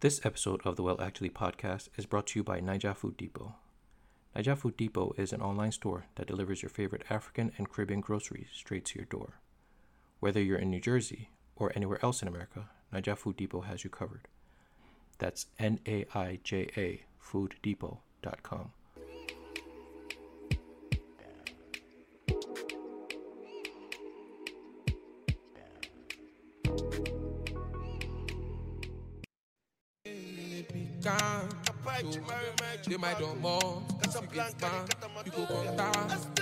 This episode of the Well Actually podcast is brought to you by Naija Food Depot. Naija Food Depot is an online store that delivers your favorite African and Caribbean groceries straight to your door. Whether you're in New Jersey or anywhere else in America, Naija Food Depot has you covered. That's N A I J A fooddepot.com. They might don't more. Pussy gets bang. You go contact.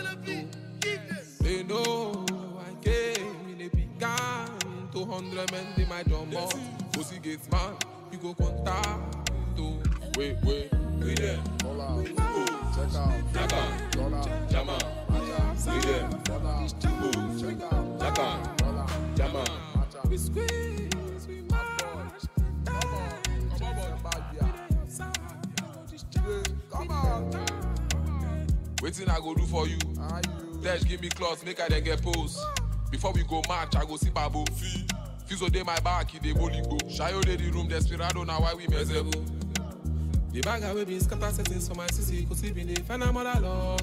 They know I came in a big gun. 200 men, they might don't more. Pussy gets man. You go contact. Wait, wait. We there. Hold on. Check out. Check out. Hold on. Jam on. We there. Check out. Check on. Hold on. Jam on. Watch out. We squeeze, Waiting I go do for you. Dash give me clothes, make I then get pose. Before we go match, I go see Babu. Fee. Fizo dey my back, he dey bolingo. Shayo dey the room, desperado now why we mezebu. The bag away been scatter settings for my sissy, cause he been dey find a mother uh, love.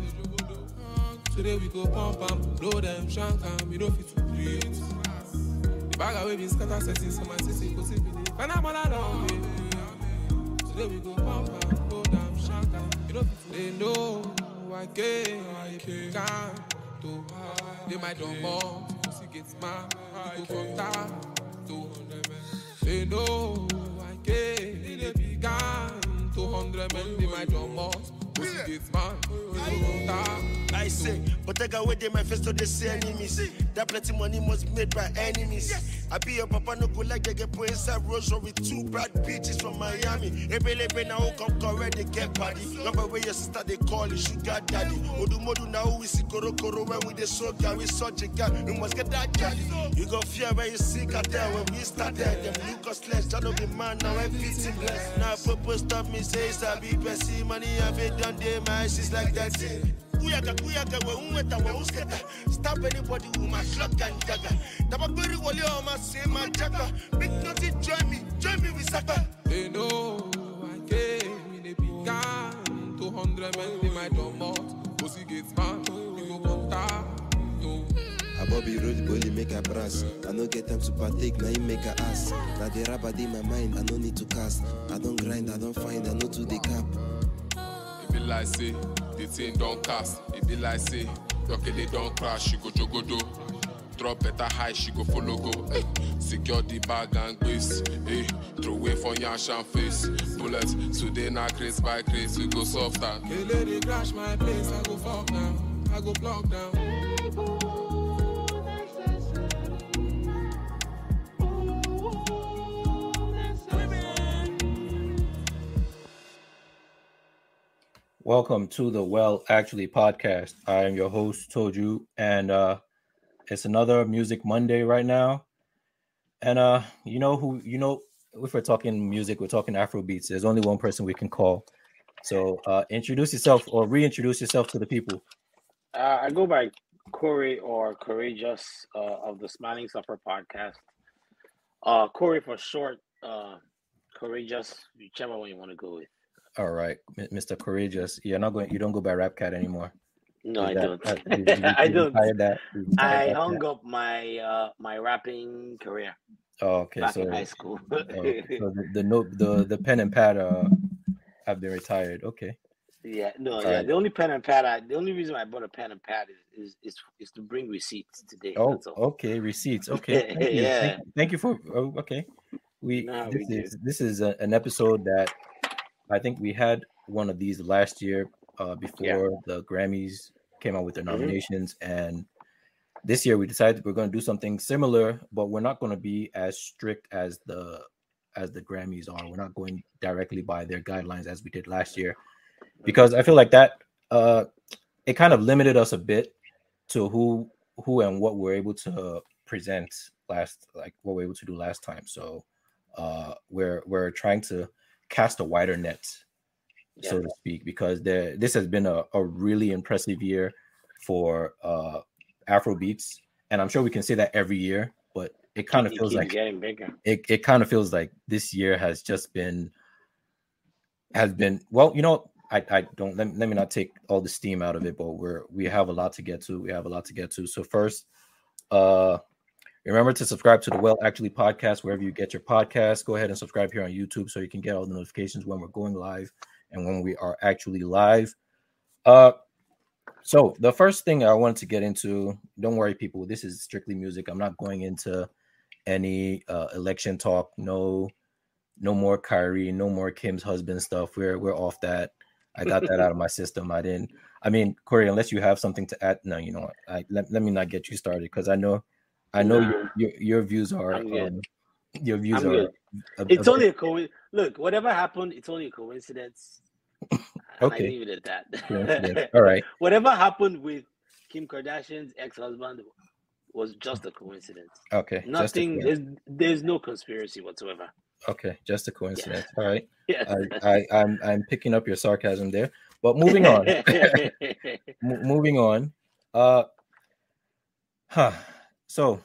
Today we go pump and blow them shank and we don't fit to breathe. The bag away been scatter settings for my sissy, cause he been dey find a mother love. Today we go pump and blow them shank and we don't fit to They know I can do. They might don't more, pussy gets mad, go contact to. They know I came, they began 200 men, they might don't more, pussy gets mad, go contact I say, but I got with my face to the say enemies. That plenty money must made by enemies. I be your papa no go like they get put inside Rosary with two bad bitches from Miami. Ebele now who come correct they get party. Number where your sister they call you sugar daddy. Odu modu now we see koro koro when we the so guy we such a guy. We must get that daddy. You go fear when you see cartel when we start started. Them Lucas less, that don't be man now everything blessed. Now purpose stop me say sabi pesi money I've it done day my she's like that. Kuyaga kuyaga we unweta we usketa Stab anybody with my shot and dagger Tabakberi wali on my my jagger Big nothing join me, join me with Saka They know I came in a big gun. 200 men, they might don't. Pussy gets man, you go contact. Yo. I Bobby road bully make a brass. I no get time to partake, now you make a ass. Now the rapper in my mind, I no need to cast. I don't grind, I don't find, I no to the cap. Be like say, the thing don't cast. It be like say, don't crash, she go jogodo. Drop better high, she go follow go. Hey, secure the bag and grace. Throw away for yash and face. Bullets, today na grace by grace, we go softer. Hey, lady, crash my place, I go fuck now. I go block down. Welcome to the Well Actually podcast. I am your host, You, and uh, it's another Music Monday right now. And uh, you know who you know if we're talking music, we're talking Afro beats. There's only one person we can call. So uh, introduce yourself or reintroduce yourself to the people. Uh, I go by Kore or Courageous uh, of the Smiling Sufferer podcast. Uh, Kore for short, uh, Courageous, whichever one you want to go with. All right, Mr. Courageous. You're not going. You don't go by Rap Cat anymore. No, I That- don't. that- you- you- I don't. retired that- you I hung up my uh, my rapping career Oh, okay, back so, in high school. oh, so the, the note, the the pen and pad uh have been retired. Okay. yeah, no, All yeah. right. The only pen and pad, I, the only reason I bought a pen and pad is is is, is to bring receipts today. Oh, that's all. okay. Receipts. Okay. Thank you. Yeah. Thank, thank you for. Oh, okay. We No, this we is this is a, an episode that I think we had one of these last year uh, before the Grammys came out with their Mhm. nominations, and this year we decided we're going to do something similar, but we're not going to be as strict as the as the Grammys are. We're not going directly by their guidelines as we did last year, because I feel like that uh, it kind of limited us a bit to who who and what we're able to present last like what we were able to do last time so uh we're we're trying to cast a wider net so to speak because there this has been a, a really impressive year for uh afro beats. And i'm sure we can say that every year but it kind of feels like getting bigger. it, it kind of feels like this year has just been has been well you know i i don't let, let me not take all the steam out of it but we're we have a lot to get to we have a lot to get to. So first uh remember to subscribe to the well actually podcast wherever you get your podcast go ahead and subscribe here on youtube so you can get all the notifications when we're going live and when we are actually live uh so the first thing i wanted to get into don't worry people this is strictly music i'm not going into any uh, election talk. No, no more Kyrie, no more Kim's husband stuff. We're we're off that. I got that out of my system. I didn't. I mean, Kore, unless you have something to add, no, you know what? I let, let me not get you started because I know, I know Nah. your, your your views are um, your views I'm are. good. a- It's a- only a coincidence. Look, whatever happened, it's only a coincidence. Okay. I leave it at that. All right. whatever happened with Kim Kardashian's ex-husband was just a coincidence. Okay. Nothing. There's there's no conspiracy whatsoever. okay. Just a coincidence. All right. Yes. I, I I'm I'm picking up your sarcasm there. But moving on. Mo- moving on. Uh, huh. So,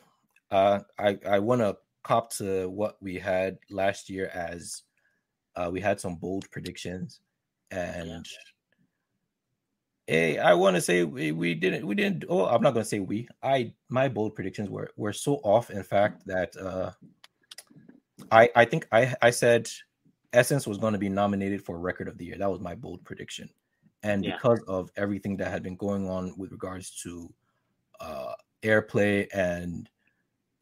uh, I I want to cop to what we had last year as, uh, we had some bold predictions, and eh, I want to say we, we didn't we didn't. Oh, I'm not gonna say we. I my bold predictions were were so off. In fact, that uh, I I think I I said Essence was going to be nominated for Record of the Year. That was my bold prediction and Yeah. because of everything that had been going on with regards to uh airplay and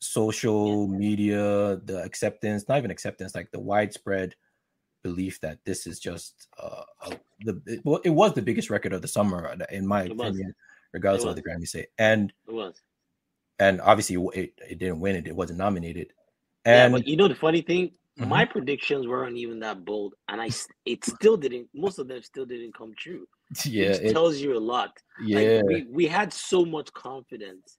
social media the acceptance not even acceptance like the widespread belief that this is just uh a, the it, well, it was the biggest record of the summer in my It was. opinion regardless It of what the grammy say and it was. and obviously it, it didn't win it it wasn't nominated yeah, and but you know the funny thing, Mhm. my predictions weren't even that bold, and I it still didn't. Most of them still didn't come true. yeah which it, tells you a lot. yeah Like we, we had so much confidence,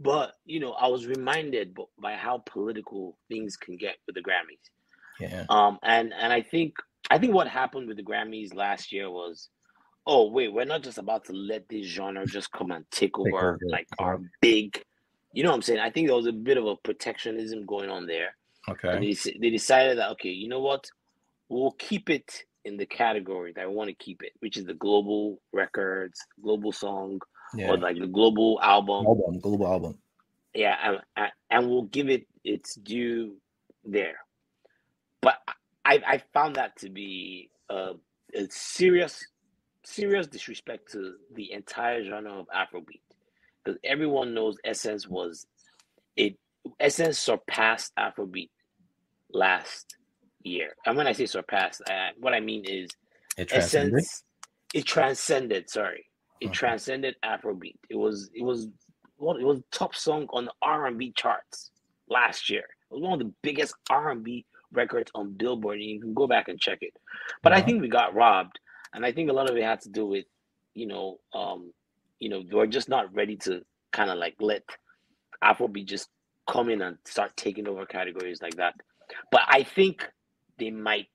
but you know, I was reminded by how political things can get with the Grammys. yeah Um, and and I think I think what happened with the Grammys last year was, oh wait, we're not just about to let this genre just come and take over, over, like our big, you know what I'm saying? I think there was a bit of a protectionism going on there. And okay they, they decided that okay, you know what, we'll keep it in the category that I want to keep it, which is the global records, global song, yeah or like the global album. album global album Yeah, and, and, we'll give it its due there. But I I found that to be a, a serious serious disrespect to the entire genre of Afrobeat because everyone knows Essence was it Essence surpassed Afrobeat last year. And when I say surpassed, I, what I mean is it Essence it transcended. Sorry, it transcended Afrobeat. It was it was what it was top song on the R and B charts last year. It was one of the biggest R and B records on Billboard, and you can go back and check it. But I Uh-huh. think we got robbed, and I think a lot of it had to do with you know um you know we're just not ready to kind of like let Afrobeat just come in and start taking over categories like that. But I think they might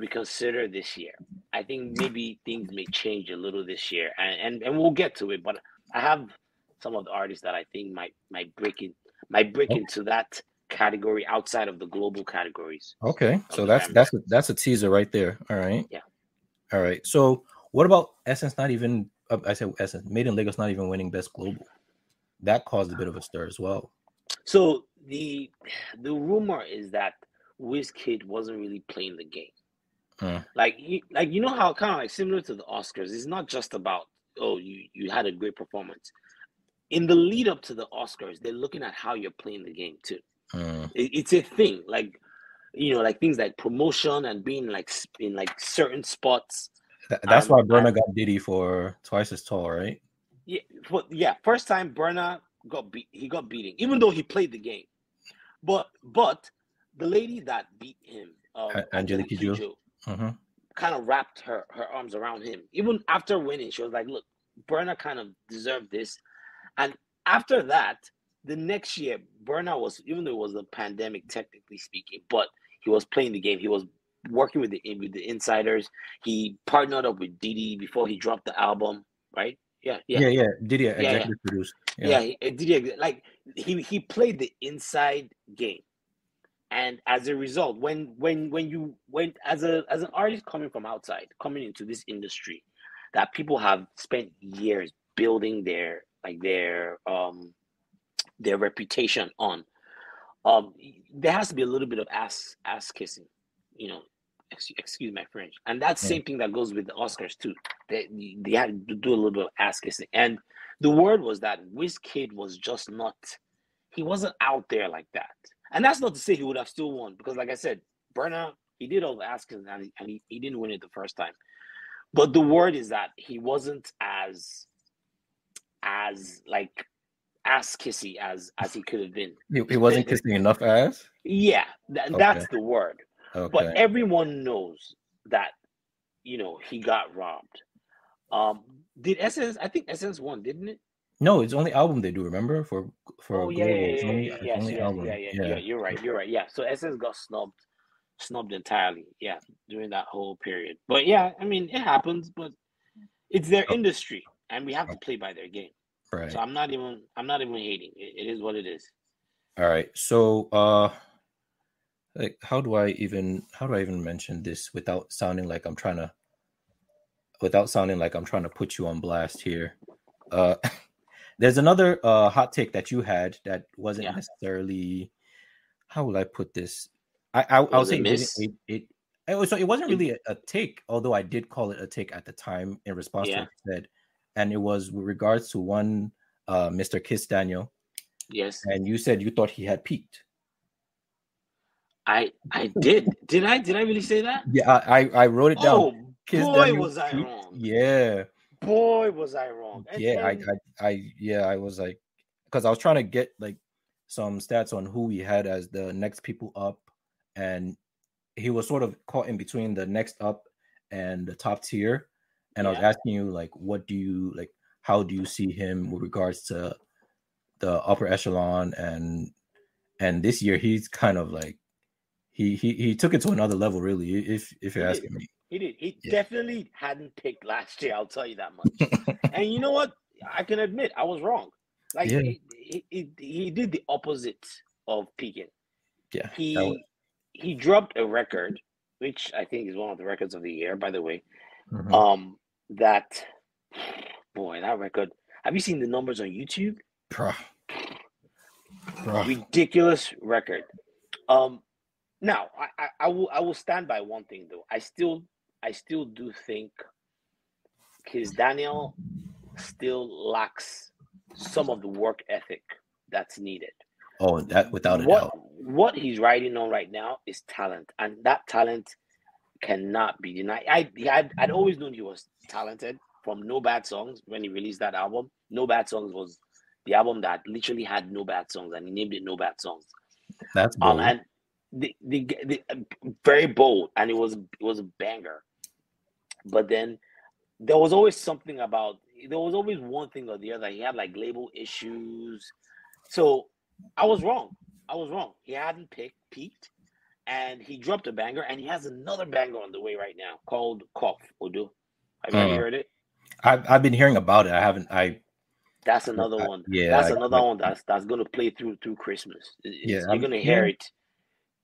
reconsider this year. I think maybe things may change a little this year, and and, and we'll get to it. But I have some of the artists that I think might might break in might break Oh. into that category outside of the global categories. Okay, so that's that's a, that's a teaser right there. All right. Yeah. All right. So what about Essence? Not even uh, I said Essence. Made in Lagos not even winning Best Global. That caused a bit of a stir as well. So the the rumor is that Wizkid wasn't really playing the game. Hmm. Like you, like you know how kind of like similar to the Oscars. It's not just about oh you you had a great performance. In the lead up to the Oscars, they're looking at how you're playing the game too. Mm, It- it's a thing like you know like things like promotion and being like in like certain spots Th- that's Um, why Burna I- got Diddy for Twice as Tall, right? yeah but yeah first time Burna got beat he got beating even though he played the game but but the lady that beat him um, Angelique Kidjo. Mhm. kind of wrapped her her arms around him even after winning she was like look Burna kind of deserved this and after that the next year Burna was even though it was a pandemic technically speaking but he was playing the game he was working with the with the insiders he partnered up with Diddy before he dropped the album right Yeah, Yeah, yeah, yeah. Did he yeah. executive yeah. he- uh, did he, like he he played the inside game, and as a result, when when when you when as a as an artist coming from outside, coming into this industry, that people have spent years building their like their um their reputation on, um, there has to be a little bit of ass ass kissing, you know. ex- Excuse my French, and that same thing that goes with the Oscars too. They they had to do a little bit of ass kissing, and the word was that Wizkid was just not he wasn't out there like that. And that's not to say he would have still won, because like I said, Burna, he did all the asking and, he, and he, he didn't win it the first time. But the word is that he wasn't as as like ass kissy as as he could have been. He, he wasn't kissing enough ass. Yeah, tha- Okay. that's the word. Okay. But everyone knows that you know he got robbed. Um did Essence I think Essence won, didn't it? No, it's only album they do. Remember for for Oh yeah, yeah, it's yeah, only, yeah, yes, only yes, album. yeah, yeah, yeah, You're right. You're right. Yeah. So Essence got snubbed, snubbed entirely. Yeah, during that whole period. But yeah, I mean, it happens. But it's their Oh. industry, and we have to play by their game. Right. So I'm not even. I'm not even hating. It, it is what it is. All right. So uh like how do I even how do I even mention this without sounding like I'm trying to without sounding like I'm trying to put you on blast here. Uh there's another uh hot take that you had that wasn't Yeah. necessarily how will I put this? I I, I would Was say it it, it, it it was so it wasn't really a, a take, although I did call it a take at the time in response to Yeah. what you said. And it was with regards to one uh Mr. Kizz Daniel, Yes, and you said you thought he had peaked. I. I did. Did I? Did I really say that? Yeah, I I, wrote it down. Oh Kiss boy, Daniel was I wrong. Yeah, Boy, was I wrong. And- yeah, I, I I yeah, I was like, because I was trying to get like some stats on who we had as the next people up, and he was sort of caught in between the next up and the top tier. And I was asking you like, what do you like? How do you see him with regards to the upper echelon and and this year he's kind of like he he he took it to another level really if if you're asking me He did. He Yeah. definitely hadn't picked last year. I'll tell you that much. and you know what? I can admit I was wrong. Like Yeah. he, he, he, did the opposite of peaking. yeah He was- he dropped a record, which I think is one of the records of the year, by the way. mhm. Um, that boy, that record. Have you seen the numbers on YouTube? Bruh. Bruh. ridiculous record. Um, now I, I, I will I will stand by one thing though. I still I still do think Kizz Daniel still lacks some of the work ethic that's needed. oh that without a what doubt what he's riding on right now is talent, and that talent cannot be denied. I I'd, I'd always known he was talented from No Bad Songs when he released that album. No Bad Songs was the album that literally had no bad songs, and he named it No Bad Songs. that's Um, bold. and the, the, the very bold, and it was it was a banger. But then there was always something about there was always one thing or the other. He had like label issues, so I was wrong. I was wrong. He hadn't picked peaked, and he dropped a banger, and he has another banger on the way right now called "Cough Odo." Have you Uh, heard it? I've, I've been hearing about it i haven't i That's another I- one. yeah, that's I- another I- one that's that's gonna play through through Christmas. Yeah, it's- I'm- you're gonna hear yeah. it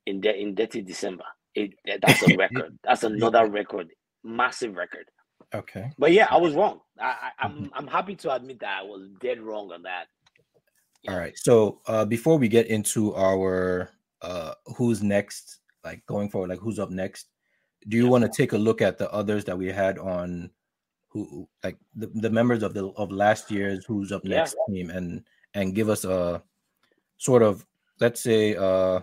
in de- in Dirty December. It that's a record. that's another record, massive record. Okay But yeah, I was wrong. I, I, I'm I'm happy to admit that I was dead wrong on that. all right so uh before we get into our uh who's next like going forward like who's up next do you Yeah. want to take a look at the others that we had on who like the, the members of the of last year's who's up Yeah. next team and and give us a sort of let's say uh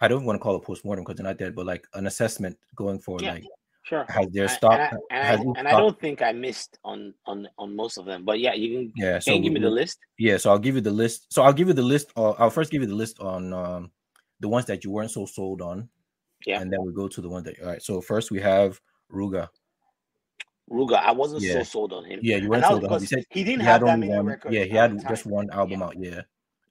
I don't want to call it postmortem because they're not dead, but like an assessment going forward. Yeah. Like Sure. has their And- stock and, I, and, I, and I don't think I missed on on on most of them. But yeah, you can yeah, so you give we- me the list. Yeah, so I'll give you the list. So I'll give you the list. Uh, I'll first give you the list on um, the ones that you weren't so sold on. Yeah. And then we go to the one that. All right. So first we have Ruger. Ruger, I wasn't Yeah. so sold on him. Yeah, you weren't sold on. him. Because said he didn't he have that many one. records. Yeah, he had just one album Yeah. out. Yeah.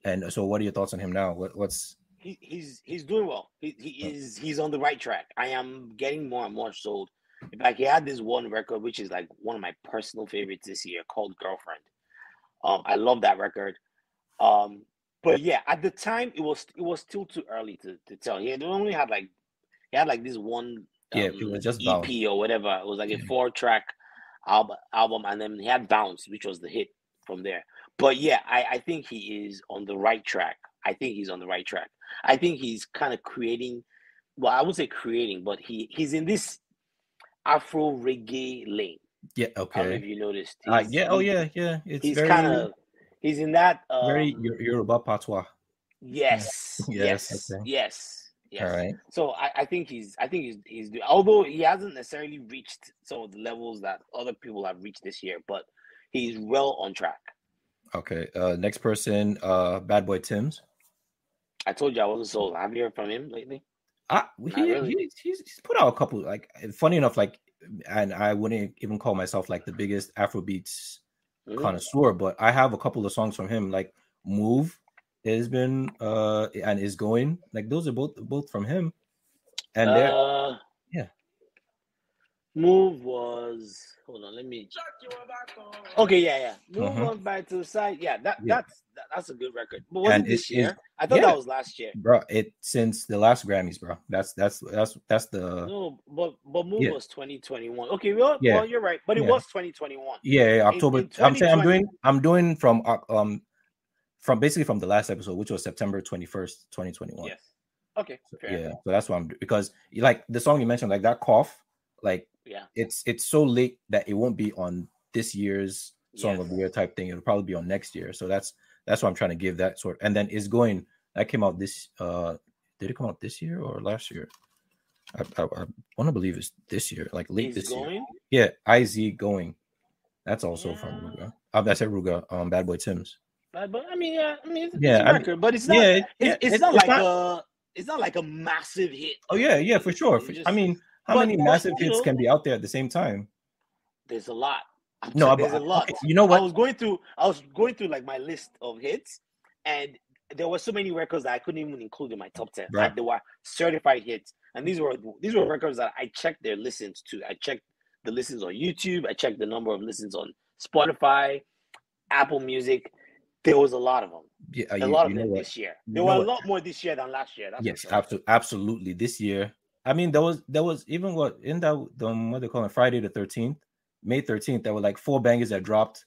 And so, what are your thoughts on him now? What, what's he, he's he's doing well. He, he Oh. is he's on the right track. I am getting more and more sold. In fact, he had this one record, which is like one of my personal favorites this year, called "Girlfriend." Um, I love that record. Um, but yeah, at the time, it was it was still too early to, to tell. He had only had like he had like this one Yeah, it was just EP Bounce. or whatever. It was like a four track album album, and then he had Bounce, which was the hit from there. But yeah, I, I think he is on the right track. I think he's on the right track. I think he's kind of creating well, I would say creating, but he he's in this Afro reggae lane. Yeah. I don't know if you noticed. Uh, yeah. Oh yeah. Yeah. It's He's kind of he's in that um, very Yo- Yoruba patois. yes, Yes, yes, okay. yes, yes. All right. So I, I think he's I think he's he's although he hasn't necessarily reached some of the levels that other people have reached this year, but he's well on track. Okay. Uh, next person. Uh, Bad Boy Timz. I told you I wasn't sold. You heard from him lately? Ah, he, really. he- he's, he's put out a couple. Like, funny enough, like, and I wouldn't even call myself like the biggest Afrobeats Mhm. connoisseur, but I have a couple of songs from him, like "Move" has been uh and is going. Like, those are both both from him, and they're Uh. Move was hold on, let me Okay, yeah, yeah. Move Mhm. on back to the side. Yeah, that Yeah. that's that, that's a good record. But was And this it is- year? I thought yeah. that was last year. bro. It since the last Grammys, bro. That's that's that's that's the No, but but Move yeah. was 2021. Okay, well, Yeah. well you're right, but it Yeah. was 2021. yeah, yeah, In- October. in I'm saying I'm doing I'm doing from uh, um from basically from the last episode, which was September 21st, 2021. Yes. Okay. Fair yeah enough. so that's what i'm doing because like the song you mentioned like that cough like Yeah. it's it's so late that it won't be on this year's song of the year type thing it'll probably be on next year so that's that's what i'm trying to give that sort and then is going that came out this uh did it come out this year or last year i, I, I want to believe it's this year like late He's this year going. yeah iz going that's also from Yeah. Ruger um, that's at Ruger um bad boy Timz But, but I mean, yeah, I mean, it's, Yeah, it's a I record, but it's not. yeah, it's, yeah, it's not it's like not- a. It's not like a massive hit. oh yeah yeah for sure for- i mean how but- many massive hits can be out there at the same time There's a lot. I'm no there's a lot. okay, you know what? I was going through. I was going through like my list of hits, and there were so many records that I couldn't even include in my top ten. Right. Like they were certified hits, and these were these were records that I checked their listens to. I checked the listens on YouTube. I checked the number of listens on Spotify, Apple Music. There was a lot of them. yeah, A you- lot of them what? this year. There were a lot more this year than last year. That's yes sure. abso- absolutely this year i mean there was there was even what in that the what they call it friday the 13th may 13th there were like four bangers that dropped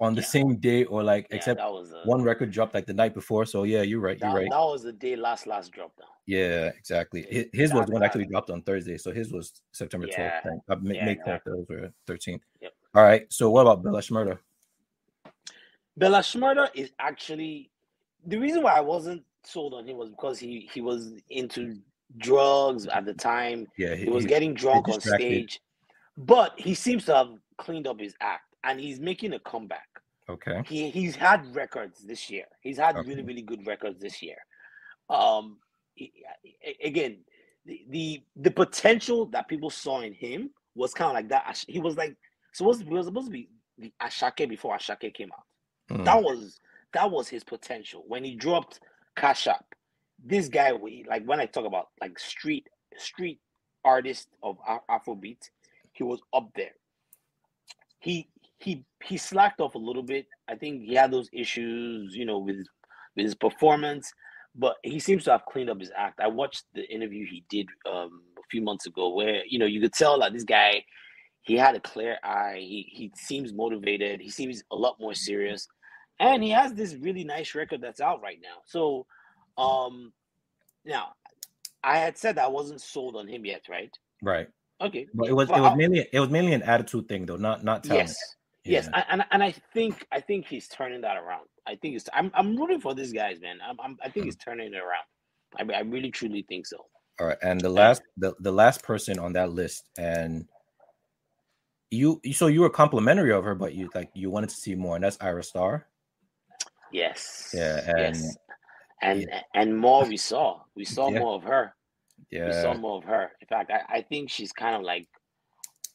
on the Yeah. same day or like Yeah, except that was a, one record dropped like the night before so yeah you're right you're right that was the day last last drop down. yeah exactly Yeah, Hi- his was the one actually dropped on thursday so his was september 12th Yeah. uh, May, Yeah, May exactly. 10th those were 13th Yep. all right so what about bella Shmurda? Bella Shmurda is actually the reason why I wasn't sold on him was because he he was into drugs at the time. yeah He was getting drunk on stage, but he seems to have cleaned up his act and he's making a comeback. okay He he's had records this year. He's had Okay. really really good records this year. Um, he- again, the, the the potential that people saw in him was kind of like that. He was like supposed to, he was supposed to be the Asake before Asake came out. Mm, That was that was his potential when he dropped Cash App. This guy, we like when I talk about like street street artist of Afrobeat, he was up there. He he he slacked off a little bit. I think he had those issues, you know, with his, with his performance, but he seems to have cleaned up his act. I watched the interview he did um, a few months ago, where you know you could tell that this guy he had a clear eye. He he seems motivated. He seems a lot more serious, and he has this really nice record that's out right now. So, um, now I had said I wasn't sold on him yet, right? right Okay, but it was Well, it was mainly it was mainly an attitude thing though not not talent yes, yes, Yeah. and, and I think I think he's turning that around. I think it's I'm I'm rooting for these guys, man. I'm, I'm I think he's turning it around. I I really truly think so. All right, and the last the, the last person on that list, and you so you were complimentary of her, but you like you wanted to see more, and that's Ayra Starr. Yes. Yeah, and- yes. And and more we saw. We saw Yeah. more of her. Yeah we saw more of her. In fact, I, I think she's kind of like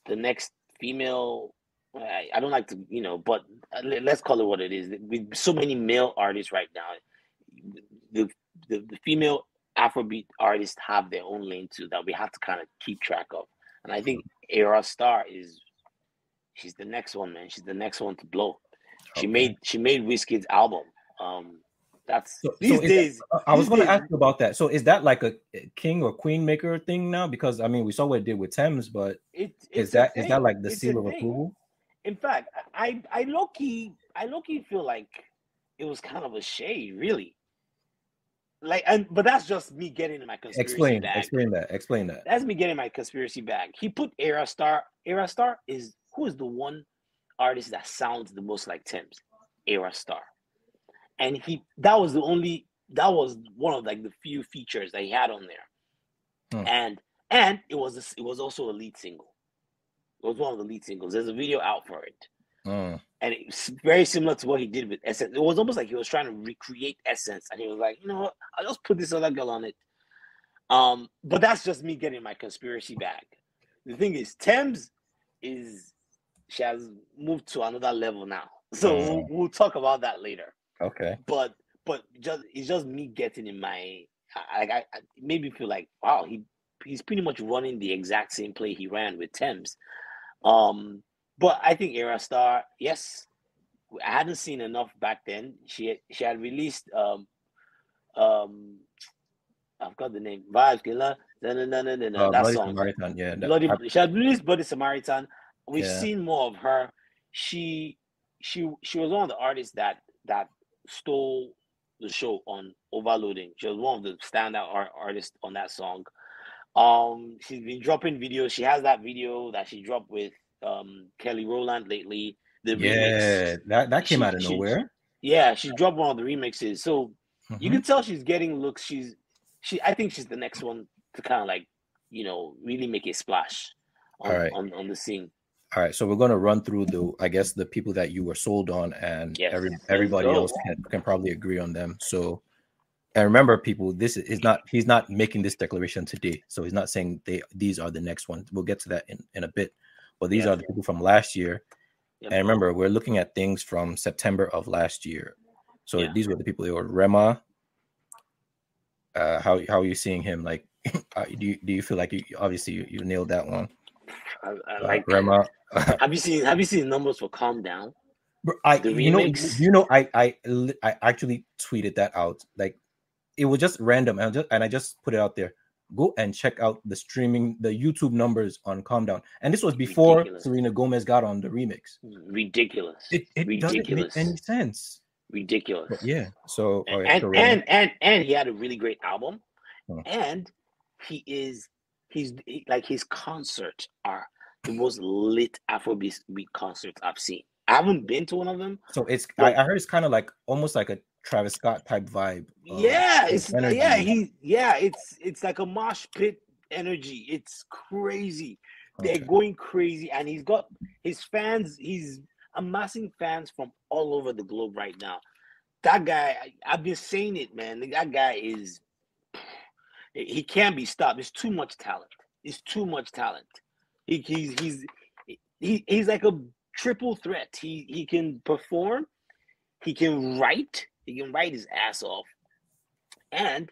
the next female. I, I don't like to, you know, but let- let's call it what it is. With so many male artists right now, the the, the female Afrobeat artists have their own lane too that we have to kind of keep track of. and I think Ayra Starr is she's the next one, man. She's the next one to blow. She made she made Wizkid's album. Um, that's So- so these is that- days. Uh, I was going to ask you about that. So is that like a king or queen maker thing now? Because I mean, we saw what it did with Tems, but it, is that like the It's seal of thing. approval? In fact, I I low key I low key feel like it was kind of a shade, really. Like, and but that's just me getting in my conspiracy Explain, bag. explain that, explain that. That's me getting my conspiracy bag. He put Ayra Starr. Ayra Starr is who is the one artist that sounds the most like Tems? Ayra Starr. And he that was the only that was one of like the few features that he had on there. Hmm. And and it was a, it was also a lead single. It was one of the lead singles. There's a video out for it. Mm, And it's very similar to what he did with Essence. It was almost like he was trying to recreate Essence, and he was like, you know what, I'll just put this other girl on it. Um, but that's just me getting my conspiracy back. The thing is, Tems is she has moved to another level now, so we'll, Mm. we'll talk about that later. Okay. But but just it's just me getting in my I, I, I made me feel like wow he he's pretty much running the exact same play he ran with Tems. Um, but I think Ayra Starr, yes, I hadn't seen enough back then. She she had released um um I've got the name Vibes Killer no, no, no, no, no, Uh, that Bloody song. Samaritan, yeah. that- Bloody, I- she had released Bloody Samaritan. We've Yeah. seen more of her. She she she was one of the artists that that stole the show on Overloading. She was one of the standout art, artists on that song. Um, she's been dropping videos. She has that video that she dropped with um Kelly Rowland lately. The yeah, remix. that that came She- out of she- nowhere. Yeah, she dropped one of the remixes. So you Mhm. can tell she's getting looks. She's she. I think she's the next one to kind of like you know really make a splash on on, on the scene. All right, so we're gonna run through the, I guess, the people that you were sold on, and Yes, every everybody else can, can probably agree on them. So, and remember, people, this is not he's not making this declaration today, so he's not saying they these are the next ones. We'll get to that in, in a bit, but these Yeah. are the people from last year. Yep. And remember, we're looking at things from September of last year. So Yeah. these were the people. They were Rema. Uh, how how are you seeing him? Like, uh, do you do you feel like you obviously you, you nailed that one? I, I Uh, like Rema. Have you seen Have you seen the numbers for Calm Down? I The you know remix. you know I I I actually tweeted that out like it was just random and I just and I just put it out there. Go and check out the streaming the YouTube numbers on Calm Down. And this was before Ridiculous. Selena Gomez got on the remix. Ridiculous. It it doesn't make Ridiculous. any sense. Ridiculous. But yeah. So all right, and so and and and he had a really great album, Hmm. and he is he's he, like his concerts are the most lit Afrobeat beat concerts I've seen. I haven't been to one of them. so it's I, I heard it's kind of like almost like a Travis Scott type vibe. uh, yeah, it's energy. yeah he yeah it's it's like a mosh pit energy. It's crazy. They're going crazy, and he's got his fans. He's amassing fans from all over the globe right now. That guy, I, I've been saying it, man. That guy is he can't be stopped. It's too much talent. It's too much talent. He, he's he's he, he's like a triple threat. He he can perform, he can write, he can write his ass off, and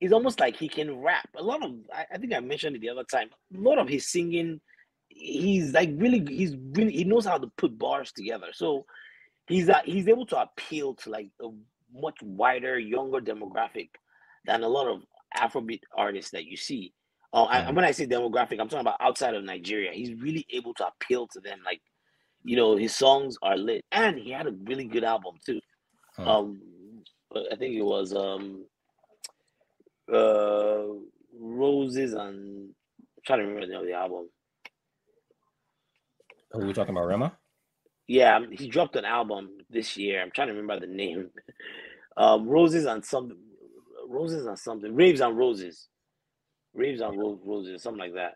it's almost like he can rap. A lot of I, I think I mentioned it the other time. A lot of his singing, he's like really he's really he knows how to put bars together. So he's uh, he's able to appeal to like a much wider, younger demographic than a lot of Afrobeat artists that you see. Uh, I- Mhm. when I say demographic, I'm talking about outside of Nigeria. He's really able to appeal to them. Like, you know, his songs are lit, and he had a really good album too. Hmm. Um, I think it was um, uh, Roses and I'm trying to remember the name of the album. Who we talking about, Rema? Yeah, um, he dropped an album this year. I'm trying to remember the name. Um, Roses and something, Roses and something, Raves and Roses, Raves on Ro- Roses, something like that.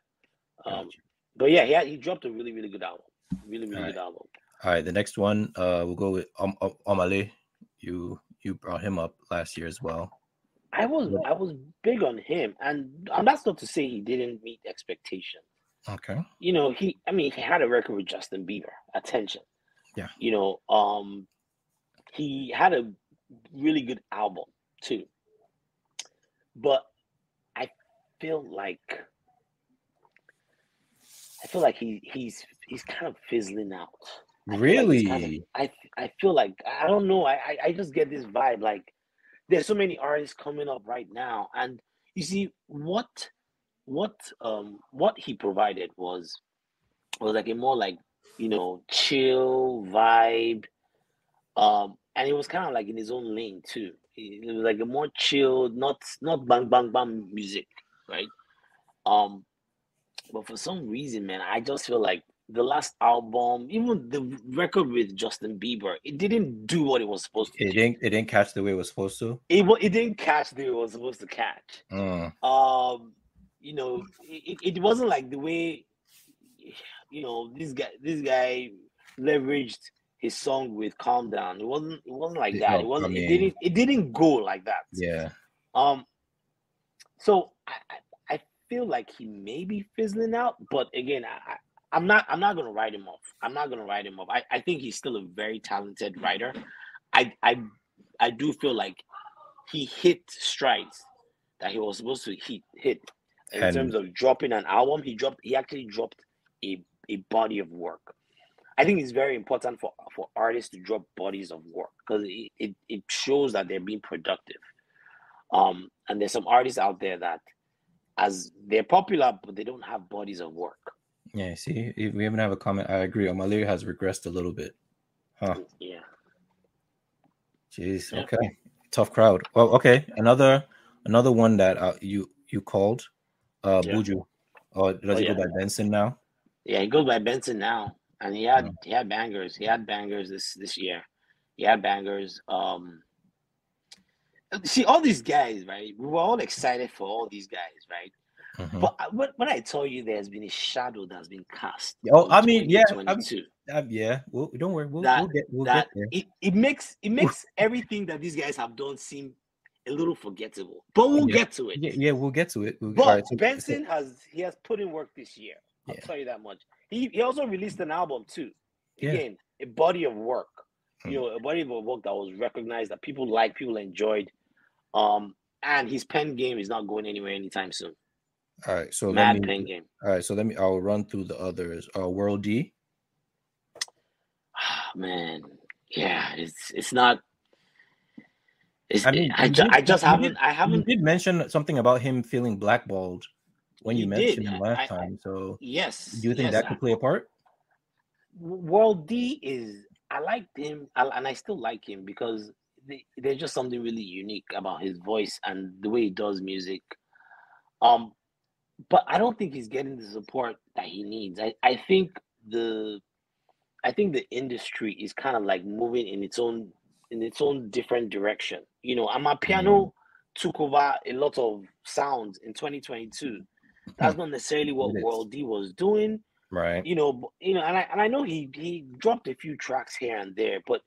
Um, Gotcha. but yeah, he had, he dropped a really really good album, really really good album. All right, the next one, uh, we'll go with Omah Lay. You you brought him up last year as well. I was I was big on him, and, and that's not to say he didn't meet expectations. Okay. you know, he I mean he had a record with Justin Bieber, attention. Yeah. You know, um he had a really good album too. But feel like I feel like he he's he's kind of fizzling out. I feel like Really? kind of- I I feel like I don't know. I, I I just get this vibe like there's so many artists coming up right now, and you see what what um what he provided was was like a more like you know chill vibe, um, and it was kind of like in his own lane too. It it was like a more chilled, not not bang bang bang music, right? Um, but for some reason, man, I just feel like the last album, even the record with Justin Bieber, it didn't do what it was supposed to It do. didn't it didn't catch the way it was supposed to. It, it didn't catch the way it was supposed to catch. Mm. Um, you know, it, it wasn't like the way, you know, this guy this guy leveraged his song with "Calm Down." It wasn't it wasn't like that. No, It wasn't. I it didn't it didn't go like that. Yeah. Um, so I, I I feel like he may be fizzling out, but again, I, I I'm not I'm not gonna write him off. I'm not gonna write him off. I, I think he's still a very talented writer. I I I do feel like he hit strides that he was supposed to hit hit in And- terms of dropping an album. He dropped he actually dropped a, a body of work. I think it's very important for, for artists to drop bodies of work because it, it, it shows that they're being productive. Um, and there's some artists out there that as they're popular but they don't have bodies of work. Yeah, see, if we even have a comment. I agree. Omah Lay has regressed a little bit. Huh. Yeah. Jeez. Yeah. Okay. Tough crowd. Well, okay. Another another one that uh, you you called uh Yeah. Buju. Or does Oh, he yeah. go by Benson now? Yeah, he goes by Benson now. And he had he had bangers. He had bangers this this year. He had bangers. Um see all these guys, right? We were all excited for all these guys, right? Mhm. But I- when, when I tell you there's been a shadow that's been cast. Oh, I mean, yeah, I'm- 2022, Uh, yeah. Well, don't worry. We'll, That- we'll get we'll that get there. it, it makes it makes everything that these guys have done seem a little forgettable. But we'll Yeah. get to it. Yeah, yeah, we'll get to it. We'll, But right, so- Benson has he has put in work this year. I'll Yeah. tell you that much. He he also released an album too. Again, a body of work. Hmm. You know, a body of work that was recognized that people liked, people enjoyed. Um, and his pen game is not going anywhere anytime soon. all right. So let Mad me. pen game. All right. So let me. I'll run through the others. Uh, WurlD. Oh, Man, yeah, it's it's not. It's, I mean, I, ju- did- I just haven't did- I haven't did mention something about him feeling blackballed when you You mentioned did. him last I- time. So yes. do you think yes, that could play a part? WurlD is I liked him and I still like him because the- there's just something really unique about his voice and the way he does music. Um, but I don't think he's getting the support that he needs. I, I think the I think the industry is kind of like moving in its own in its own different direction. You know, and amapiano took over a lot of sounds in 2022. That's not necessarily what WurlD was doing Right. you know, you know, and I and I know he he dropped a few tracks here and there, but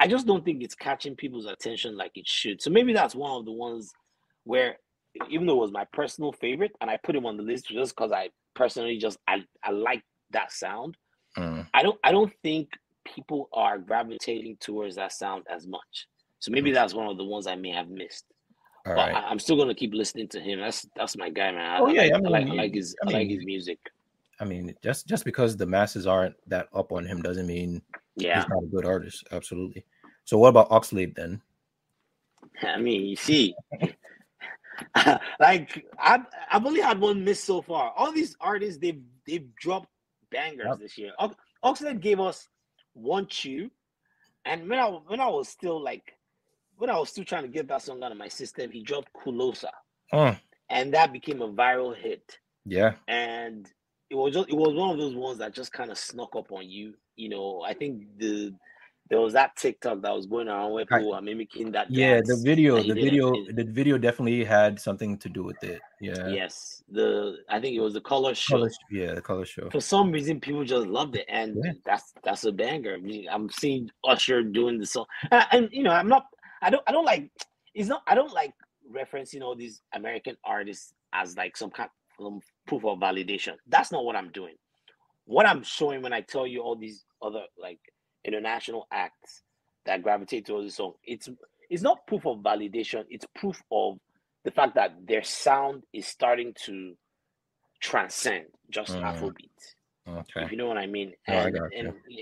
I just don't think it's catching people's attention like it should. So maybe that's one of the ones where, even though it was my personal favorite, and I put him on the list just because I personally just I I like that sound. Mm. I don't I don't think people are gravitating towards that sound as much. So maybe that's one of the ones I may have missed. All but right. I, I'm still gonna keep listening to him. That's that's my guy, man. I, Oh, I yeah, like, I I, like, I like his I I like his music. I mean, just just because the masses aren't that up on him doesn't mean Yeah. he's not a good artist. Absolutely. So what about Oxlade then? I mean, you see, like I've I've only had one miss so far. All these artists they've they've dropped bangers Yep. this year. Ox- Oxlade gave us one chew, and when I when I was still like when I was still trying to get that song out of my system, he dropped Kulosa, Mm, and that became a viral hit. yeah. And it was just it was one of those ones that just kind of snuck up on you. You know, I think the there was that TikTok that was going around where people are mimicking that. Yeah, the video, the video, the video definitely had something to do with it. Yeah. Yes, the I think it was the color show. Color, yeah, the color show. For some reason, people just loved it, and Yeah. that's that's a banger. I mean, I'm seeing Usher doing the song, and, and you know, I'm not, I don't, I don't like. It's not. I don't like referencing all these American artists as like some kind of proof of validation. That's not what I'm doing. What I'm showing when I tell you all these other like international acts that gravitate towards the song, it's it's not proof of validation. It's proof of the fact that their sound is starting to transcend just Mm. Afrobeat. Okay. if you know what I mean. I And, got you.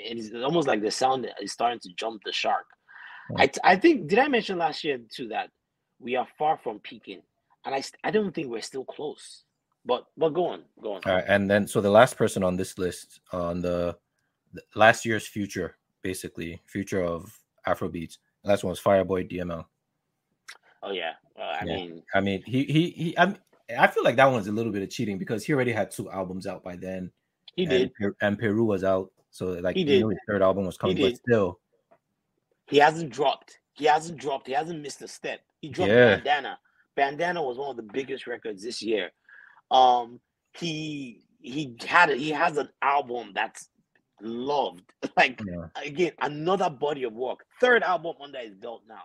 and it's almost like the sound is starting to jump the shark. Hmm. I, I think did I mention last year too that we are far from peaking, and I st- I don't think we're still close. But but go on, go on. All right, and then so the last person on this list on the, the last year's future, basically future of Afrobeats. The last one was Fireboy DML. Oh yeah, well, I Yeah. mean I mean, he he he. I, I feel like that one's a little bit of cheating because he already had two albums out by then. he and, did. And Peru was out, so like He did. his third album was coming, but still, He hasn't dropped. He hasn't dropped. He hasn't missed a step. He dropped Yeah. Bandana. Bandana was one of the biggest records this year. Um, he he had he has an album that's loved. Like know, again, another body of work. Third album under his belt now.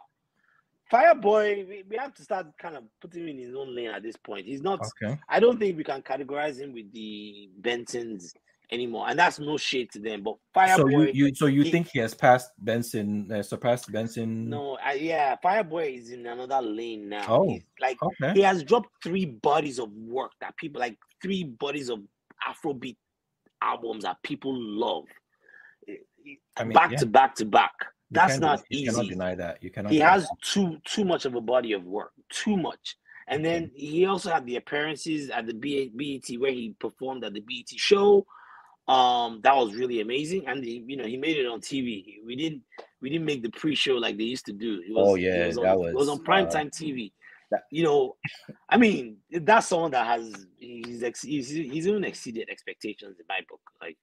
Fireboy, we, we have to start kind of putting him in his own lane at this point. He's not. okay. I don't think we can categorize him with the Bentons anymore, and that's no shade to them. But So you, Fireboy, you so you he- think he has passed Benson, uh, surpassed Benson? no, I, yeah, Fireboy is in another lane now. Oh, He's like Okay. he has dropped three bodies of work that people like three bodies of Afrobeat albums that people love. I mean, back yeah. to back to back. You That's not you Cannot deny that. You cannot. He has that. too too much of a body of work, too much. And then he also had the appearances at the BET where he performed at the BET show. Um, that was really amazing, and he, you know he made it on TV. We didn't we didn't make the pre-show like they used to do. It was, Oh, it yeah, was on, that it was on was, primetime TV. that- You know, I mean that's someone that has he's ex, he's, he's even exceeded expectations in my book. Like,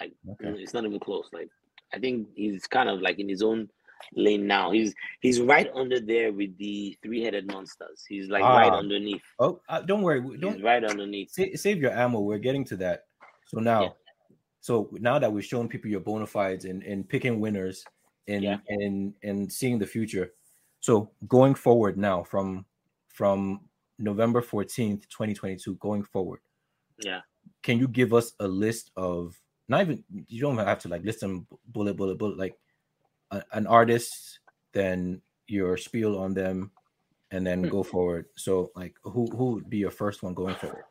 like Okay. it's not even close. Like I think he's kind of like in his own lane now. He's he's right under there with the three-headed monsters. He's like right Ah. underneath. Oh, uh, don't worry. Don't right underneath. sa- save your ammo. We're getting to that. So now, Yeah. so now that we've shown people your bona fides and, and picking winners and Yeah. and and seeing the future. So going forward now from from November 14th, 2022, going forward, Yeah. can you give us a list of not even you don't have to like list them bullet bullet bullet like a, an artist then your spiel on them and then Hmm. go forward so like who who would be your first one going forward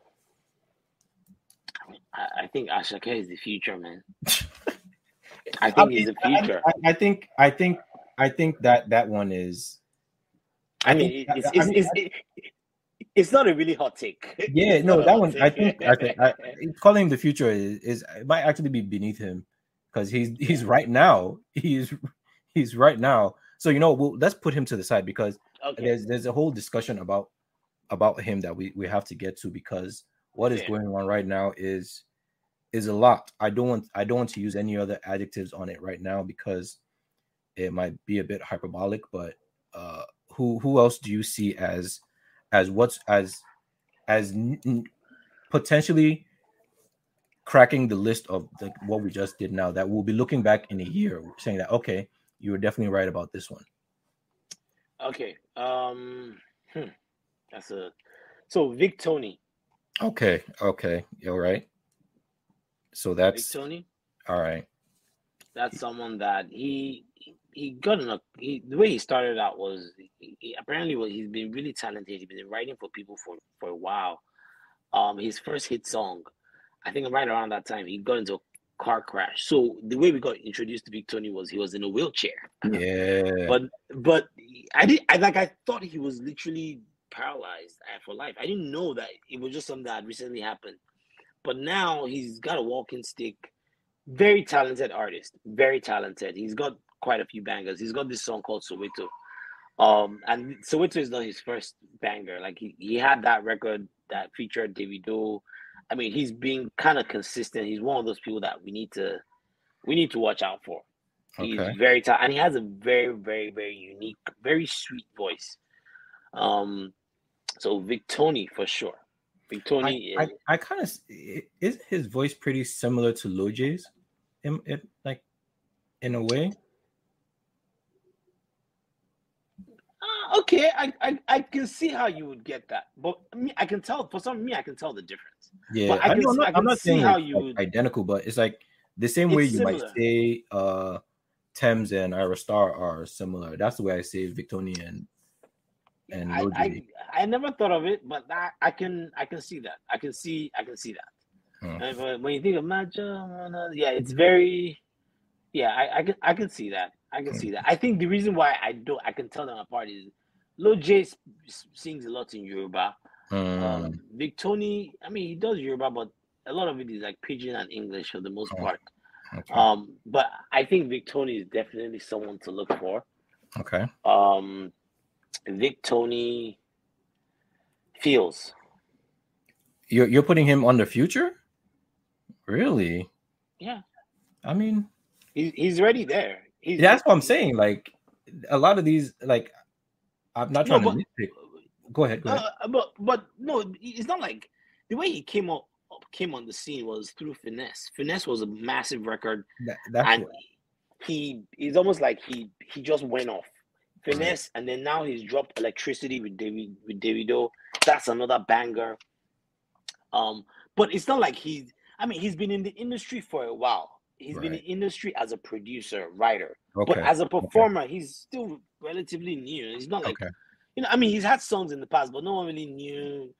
I, I think Asake is the future, man. I think he's the future. I, I think i think i think that that one is I mean, think- it's, it's, I mean, it's, it- it's not a really hot take. yeah no that one i take. think i think I, calling him the future is, is it might actually be beneath him because he's he's right now he's he's right now so you know well, let's put him to the side because okay. there's there's a whole discussion about about him that we we have to get to because what is Yeah. going on right now is is a lot. I don't want I don't want to use any other adjectives on it right now because it might be a bit hyperbolic. But uh, who who else do you see as as what's as as n- n- potentially cracking the list of the, what we just did now that we'll be looking back in a year saying that okay you were definitely right about this one. Okay. Um, hmm, that's a so Victony. Okay, okay, all right. So that's Tony. all right. That's someone that he he got in a he, the way he started out was he, he- apparently well, he's been really talented. He's been writing for people for for a while. Um, his first hit song, I think right around that time, he got into a car crash. So the way we got introduced to Victony was he was in a wheelchair. Yeah. But but I did I like I thought he was literally paralyzed for life. I didn't know that it was just something that had recently happened. But now he's got a walking stick. Very talented artist. Very talented. He's got quite a few bangers. He's got this song called Soweto. Um, and Soweto is not his first banger. Like he, he had that record that featured Davido. I mean, he's been kind of consistent. He's one of those people that we need to we need to watch out for. He's Okay. very talented, and he has a very, very, very unique, very sweet voice. Um, so Victony for sure. Victony, I, is, I, I kind of is his voice pretty similar to Lojay's, in it like in a way. Ah, okay, I, I I can see how you would get that, but me, I can tell for some me, I can tell the difference. Yeah, But I I can am not, I I'm not see saying how you like, would- identical, but it's like the same way It's you might say uh Tems and Ayra Starr are similar. That's the way I say Victony and and I, I I never thought of it, but I, I can I can see that. I can see I can see that. Hmm. And when- when you think of Maja, yeah, it's very, yeah, I, I can I can see that. I can see that. I think the reason why I don't I can tell them apart is Lil J sings a lot in Yoruba. Um, Victony, I mean, he does Yoruba, but a lot of it is like pidgin and English for the most Oh, part. okay. Um, but I think Victony is definitely someone to look for. okay. Um, Vic Tony Pheelz. You're you're putting him on the future? Really? Yeah, I mean, he's he's already there. He's, that's what I'm saying. Like a lot of these, like I'm not No, trying to nitpick. Go ahead. Go ahead. Uh, but but no, it's not like the way he came up came on the scene was through finesse. Finesse was a massive record, That- and what- he it's almost like he he just went off finesse, and then now he's dropped electricity with David with Davido. That's another banger. Um, but it's not like he's. I mean, he's been in the industry for a while. He's been in Right. industry as a producer, writer, but as a performer, he's still relatively new. He's not like okay. you know, I mean, he's had songs in the past, but no one really knew.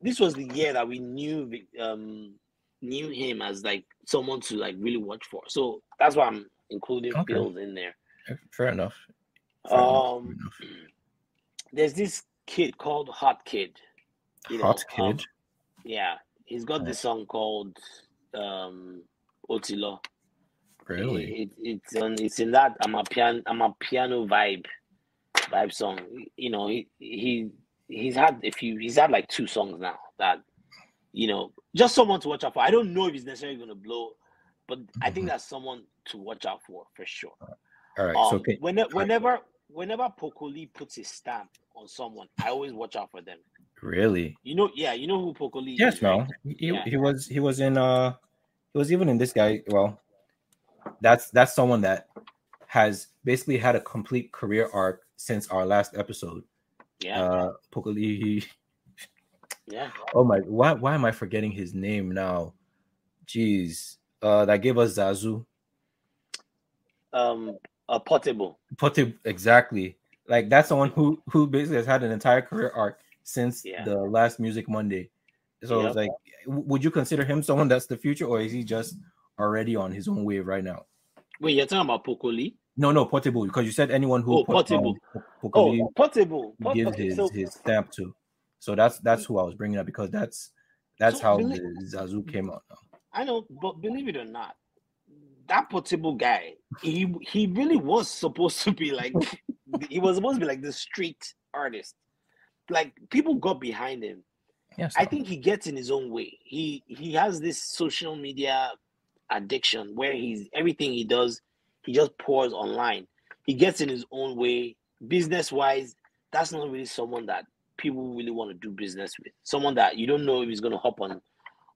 This was the year that we knew um knew him as like someone to like really watch for. So that's why I'm including Okay. Pheelz in there. Fair enough. Fair enough, fair Um, there's this kid called Hot Kid. you know, Hot um, kid. Yeah, he's got this song called um Otilo. really? It, it's on. It's in that amapiano. I'm a piano vibe, vibe song. You know, he he he's had a few. He's had like two songs now that, you know, just someone to watch out for. I don't know if he's necessarily going to blow, but I think Mhm. that's someone to watch out for for sure. All right. Um, so okay. whenever whenever whenever Poco Lee puts his stamp on someone, I always watch out for them. Really? You know, yeah, you know who Poco Lee Yes, is. right? no. He, Yeah. he was he was in uh he was even in this guy. Well, that's that's someone that has basically had a complete career arc since our last episode. Yeah, Uh Poco Lee, he yeah. oh my why why am I forgetting his name now? Jeez. Uh that gave us Zazu. Um, a portable. Put it exactly like that's someone who who basically has had an entire career arc since Yeah. the last Music Monday. So Yep. it's like, would you consider him someone that's the future, or is he just already on his own wave right now? Wait, you're talking about Poco Lee? No, no, Portable, because you said anyone who Oh, Portable. um, Po- Poco Lee Oh, portable. Pot- gives his, so- his stamp to. So that's that's who I was bringing up because that's that's So how belie- the Zazu came out. Now. I know, but believe it or not, that portable guy, he he really was supposed to be like he was supposed to be like the street artist. Like people got behind him. Yes, I think he gets in his own way. He he has this social media addiction where he's everything he does, he just pours online. He gets in his own way, business wise. That's not really someone that people really want to do business with. Someone that you don't know if he's gonna hop on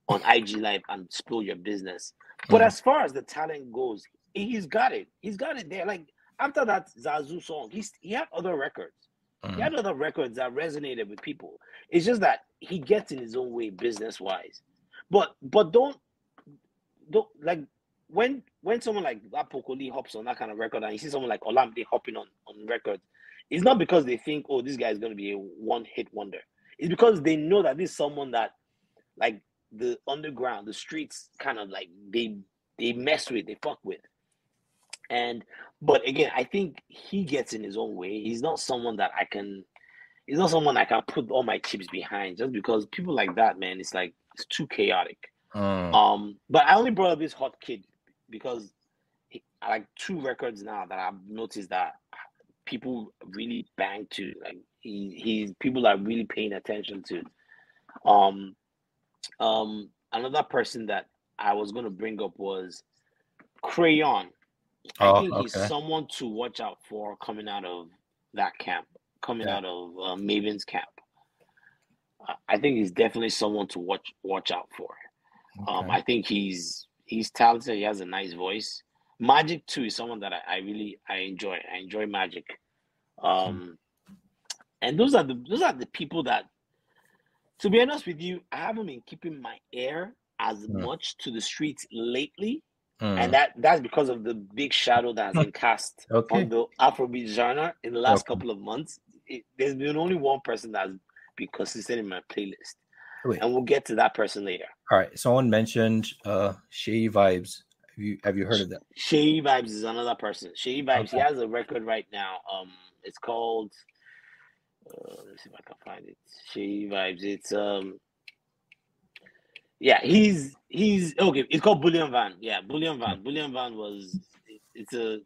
on IG live and spill your business. But Mhm. as far as the talent goes, he's got it. He's got it there. Like after that Zazu song, he's he had other records. He Mhm. had other records that resonated with people. It's just that he gets in his own way business wise. But but don't don't like when when someone like that Poco Lee hops on that kind of record and you see someone like Olamide hopping on on records, it's not because they think, oh, this guy is gonna be a one hit wonder. It's because they know that this is someone that like the underground, the streets kind of like they they mess with, they fuck with. And but again, I think he gets in his own way. He's not someone that I can he's not someone I can put all my chips behind just because people like that, man, it's like it's too chaotic. Mm. Um, but I only brought up this hot kid because he, I like two records now that I've noticed that people really bang to. Like he, he's people are really paying attention to. Um, um, another person that I was gonna bring up was Crayon. I Oh, think he's okay. someone to watch out for coming out of that camp, coming Yeah. out of uh, Mavin's camp. I- I think he's definitely someone to watch watch out for. Um, I think he's he's talented. He has a nice voice. Magixx too is someone that I, I really I enjoy. I enjoy Magixx. Um, and those are the those are the people that, to be honest with you, I haven't been keeping my ear as Mm. much to the streets lately, Mm. and that that's because of the big shadow that has been cast Okay. on the Afrobeat genre in the last Okay. couple of months. It, there's been only one person that's been consistent in my playlist, Wait. and we'll get to that person later. All right. Someone mentioned uh Seyi Vibez. Have you have you heard of that? Seyi Vibez is another person. Seyi Vibez, he has a record right now. Um, it's called. Uh, let's see if I can find it. Seyi Vibez. It's um. Yeah, he's he's okay. It's called Bullion Van. Yeah, Bullion Van. Bullion Van was it's a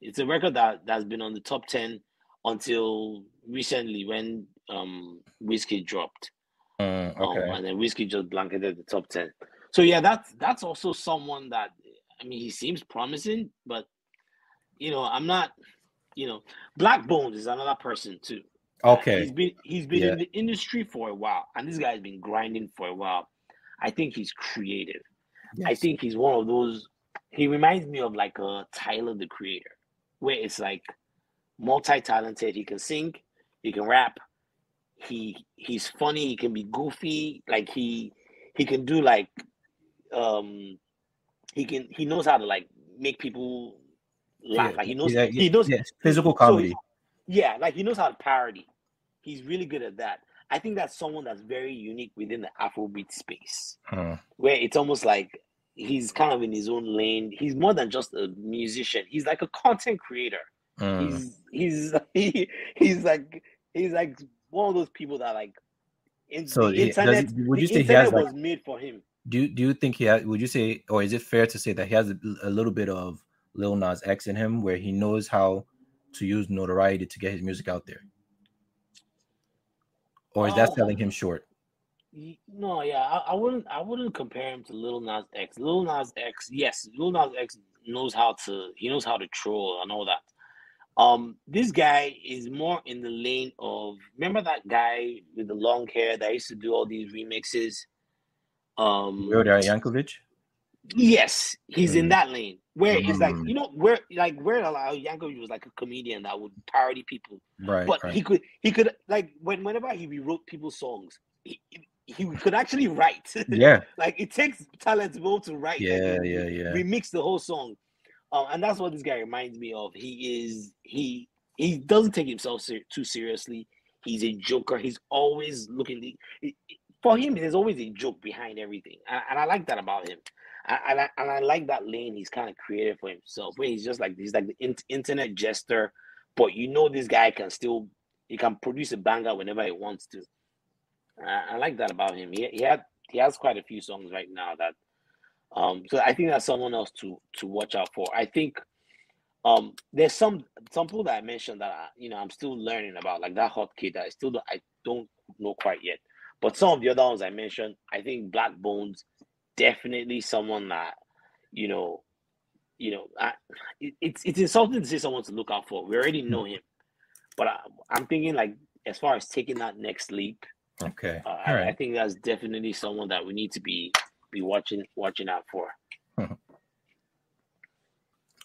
it's a record that that's been on the top ten until recently when um Wizkid dropped. Um, okay. and then Wizkid just blanketed the top ten. So yeah, that's that's also someone that I mean he seems promising, but you know, I'm not you know, Blaqbonez is another person too. Uh, He's Okay. been he's been Yeah. in the industry for a while, and this guy's been grinding for a while. I think he's creative. I think he's one of those. He reminds me of like a Tyler the Creator, where it's like multi-talented. He can sing, he can rap, he he's funny, he can be goofy, like he he can do like um he can he knows how to like make people laugh. Yeah, Like he knows yeah, he knows yes, physical so comedy. Yeah, like he knows how to parody. He's really good at that. I think that's someone that's very unique within the Afrobeat space, Mm, where it's almost like he's kind of in his own lane. He's more than just a musician. He's like a content creator. mm. He's he's he, he's like he's like one of those people that like in, So the does internet. would you say he has, internet like- was made for him. Do you do you think he has? Would you say, or is it fair to say that he has a, a little bit of Lil Nas X in him, where he knows how to use notoriety to get his music out there, or is that Oh. selling him short? No, yeah, I, I wouldn't. I wouldn't compare him to Lil Nas X. Lil Nas X, yes, Lil Nas X knows how to. He knows how to troll and all that. Um, this guy is more in the lane of. Remember that guy with the long hair that used to do all these remixes. Um, Weird Al Yankovic. yes, he's in Mm. that lane where it's like Mm. you know where like where like Yankovic was like a comedian that would parody people Right. but right. he could he could like when whenever he rewrote people's songs he, he could actually write yeah. like it takes talent to be to write like, Yeah. he- Yeah. Yeah. remix the whole song um, and that's what this guy reminds me of he is he he doesn't take himself ser- too seriously he's a joker he's always looking it- for him there's always a joke behind everything and, and i like that about him and and I, and I like that lane he's kind of created for himself where he's just like he's like the in- internet jester but you know this guy can still he can produce a banger whenever he wants to. I, I like that about him. He, he had he has quite a few songs right now that um so i think that's someone else to to watch out for. I think um there's some some people that i mentioned that I, you know i'm still learning about like that hot kid that i still don't, i don't know quite yet. But some of the other ones i mentioned i think Blaqbonez definitely someone that you know you know I, it, it's it's insulting to say someone to look out for we already know him but I, i'm thinking like as far as taking that next leap Okay. uh, All I, I think that's definitely someone that we need to be be watching watching out for.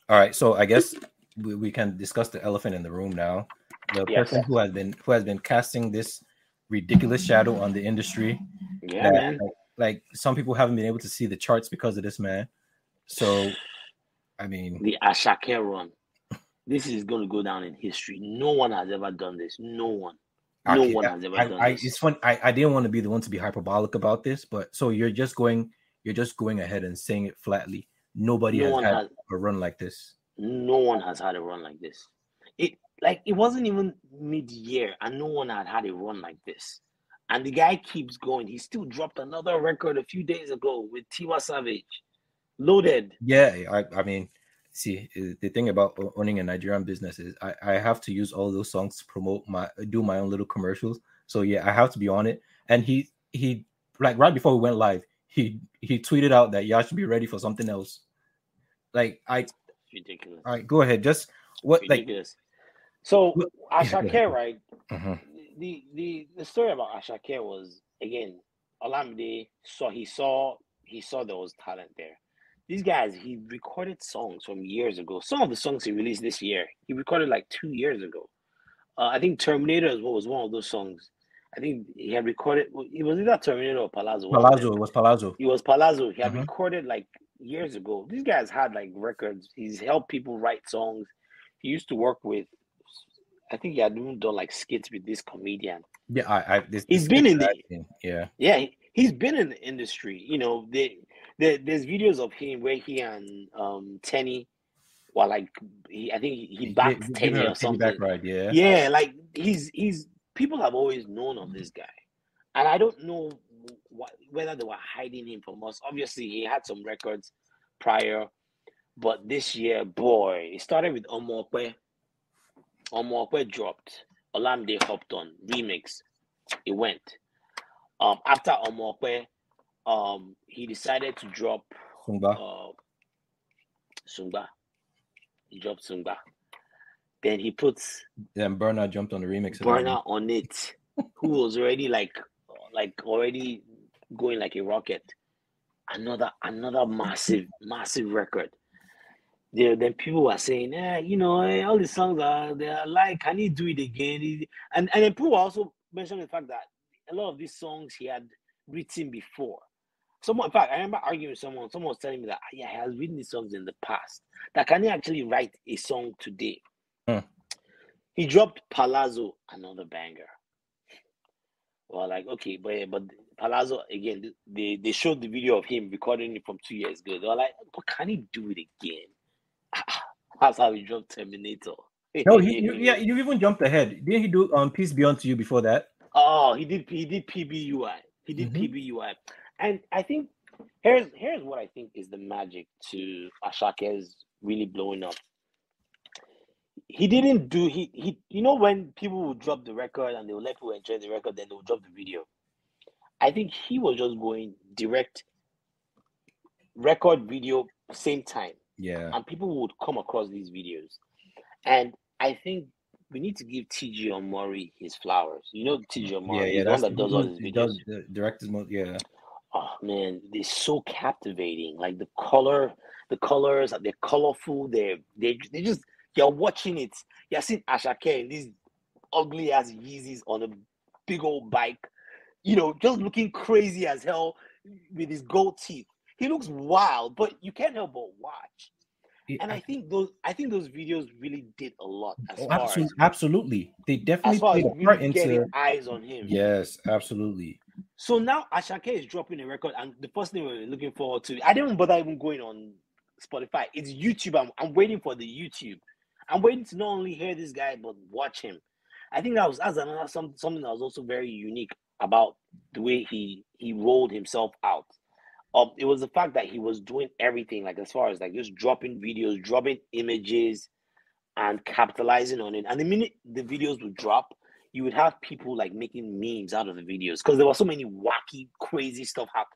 All right. So I guess we, we can discuss the elephant in the room now. The Yes. person who has been who has been casting this ridiculous shadow on the industry. Yeah, that, man. Like, some people haven't been able to see the charts because of this man. So, I mean, The Asake run. This is going to go down in history. No one has ever done this. No one. No okay, one has ever I, done I, this. it's fun. I, I didn't want to be the one to be hyperbolic about this, but so you're just going, you're just going ahead and saying it flatly. Nobody No has had has. a run like this. No one has had a run like this. It like it wasn't even mid-year, and no one had had a run like this. And the guy keeps going. He still dropped another record a few days ago with Tiwa Savage, loaded. Yeah, I, I mean, see, uh, the thing about owning a Nigerian business is I, I have to use all those songs to promote my do my own little commercials. So yeah, I have to be on it. And he he like right before we went live, he he tweeted out that y'all should be ready for something else. Like I, It's ridiculous. all right, go ahead. Just what like ridiculous. So What- Asake, right? Mhm. The the the story about Asake was again, Olamide saw he saw he saw there was talent there. These guys, he recorded songs from years ago. Some of the songs he released this year, he recorded like two years ago. Uh, I think Terminator is what was one of those songs. I think he had recorded. It was either Terminator or Palazzo. one of them. Palazzo it was Palazzo. It was Palazzo. He had Mhm. recorded like years ago. These guys had like records. He's helped people write songs. He used to work with. I think he had even done like skits with this comedian. Yeah, I, I this, He's this been in the- acting, yeah. Yeah, he, he's been in the industry. You know, there, there there's videos of him where he and um Teni well like he, I think he, he backed Gi- Teni or something. ride, yeah. Yeah, like he's he's people have always known of this guy, and I don't know wh- whether they were hiding him from us. Obviously, he had some records prior, but this year, boy, it started with Omo Ope. Omo Ope dropped. Olamide hopped on remix. It went. Um, after Omo Ope, um, he decided to drop Sungba. uh, Sungba. He dropped Sungba. Then he puts Then Burna jumped on the remix. Burna on it who was already like like already going like a rocket another another massive massive record there then people were saying eh, you know eh, all these songs are they are like can he do it again and and then people also mentioned the fact that a lot of these songs he had written before someone in fact i remember arguing with someone someone was telling me that "Ah, yeah he has written these songs in the past that can he actually write a song today Hmm. he dropped palazzo another banger well, like okay, but but Palazzo again, they they showed the video of him recording it from two years ago. They were like, but can he do it again? That's how he dropped Terminator. No, he, you, yeah, you even jumped ahead. Didn't he do um Peace Be Unto You before that? Oh, he did he did PBUY. He did Mhm. PBUY. And I think here's here's what I think is the magic to Asake's really blowing up. He didn't do he he you know when people will drop the record and they will let people enjoy the record, then they will drop the video. I think he was just going direct record video same time Yeah. and people would come across these videos. And I think we need to give TG Omori his flowers. You know TG Omori, Yeah, yeah. the one that does all his videos. does the director's mode. Yeah. Oh man, they're so captivating. Like the color, the colors, are they're colorful. They're they they just you're watching it. You're seeing Asake in these ugly ass Yeezys on a big old bike, you know, just looking crazy as hell with his gold teeth. He looks wild, but you can't help but watch. It- And I think those I think those videos really did a lot as oh, far absolutely, as absolutely. They definitely as far as played a part into. eyes on him. Yes, absolutely. So now Asake is dropping a record, and the first thing we're looking forward to, I didn't bother even going on Spotify. It's YouTube. I'm, I'm waiting for the YouTube. I'm waiting to not only hear this guy but watch him. I think that was that's another some, something that was also very unique about the way he he rolled himself out. Um, it was the fact that he was doing everything, like as far as like just dropping videos, dropping images, and capitalizing on it. And the minute the videos would drop, you would have people like making memes out of the videos because there was so many wacky, crazy stuff hap-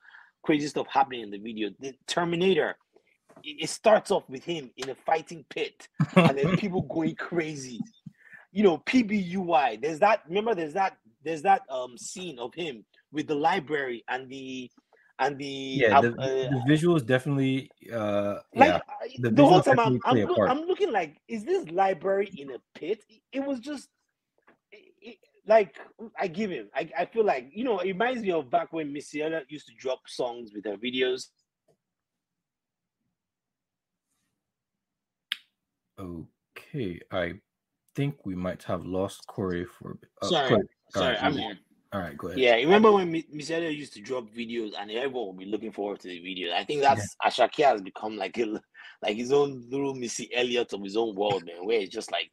crazy stuff happening in the video. The Terminator, it, it starts off with him in a fighting pit, and then people going crazy. You know, PBUY. There's that. Remember, there's that. There's that um scene of him with the library and the and the Yeah, the, uh, the visuals definitely. Uh, like yeah, the the, whole time I'm, I'm, look- I'm looking like, is this library in a pit? It was just it- it- like I give him. I, I feel like you know it reminds me of back when Missy Elliott used to drop songs with her videos. Okay, I think we might have lost Kore for. Uh, Sorry, Kore. Sorry, right, I'm easy. All right, go ahead. Yeah, remember when Mi- Missy used to drop videos and everyone would be looking forward to the videos. I think that's Asake has become like a, like his own little Missy Elliott of his own world, man. Where it's just like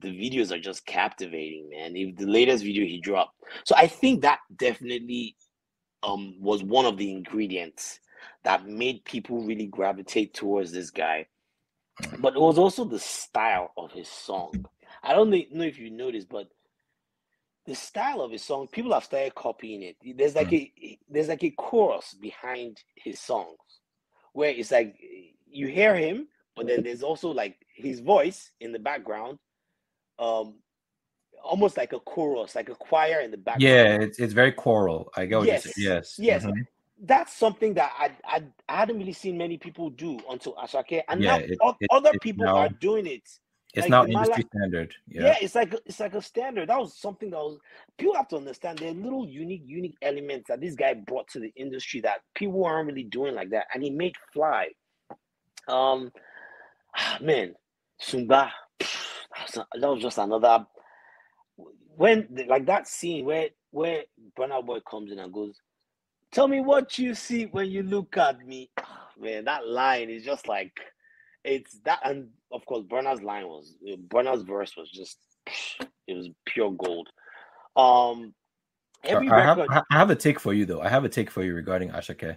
the videos are just captivating, man. If the latest video he dropped, so I think that definitely um was one of the ingredients that made people really gravitate towards this guy. But it was also the style of his song. I don't know if you noticed, but the style of his song, people have started copying it. There's like a there's like a chorus behind his songs where it's like you hear him, but then there's also like his voice in the background, um, almost like a chorus, like a choir in the background. Yeah, it's it's very choral. I what Yes. Yes. yes. mhm. That's something that I, I I hadn't really seen many people do until Asake, and Yeah, now it- it- other it's people now- are doing it. It's Like Mala- industry standard. Yeah. Yeah. it's like it's like a standard. That was something that was people have to understand. There are little unique, unique elements that this guy brought to the industry that people aren't really doing like that, and he made fly. Um, man, Sumba, that was, just another. When like that scene where where Burna Boy comes in and goes, Tell me what you see when you look at me. Ah, Man, that line is just like it's that, and of course, Burna's line was Burna's verse was just it was pure gold. Um, every I have, record, I have a take for you though. I have a take for you regarding Asake.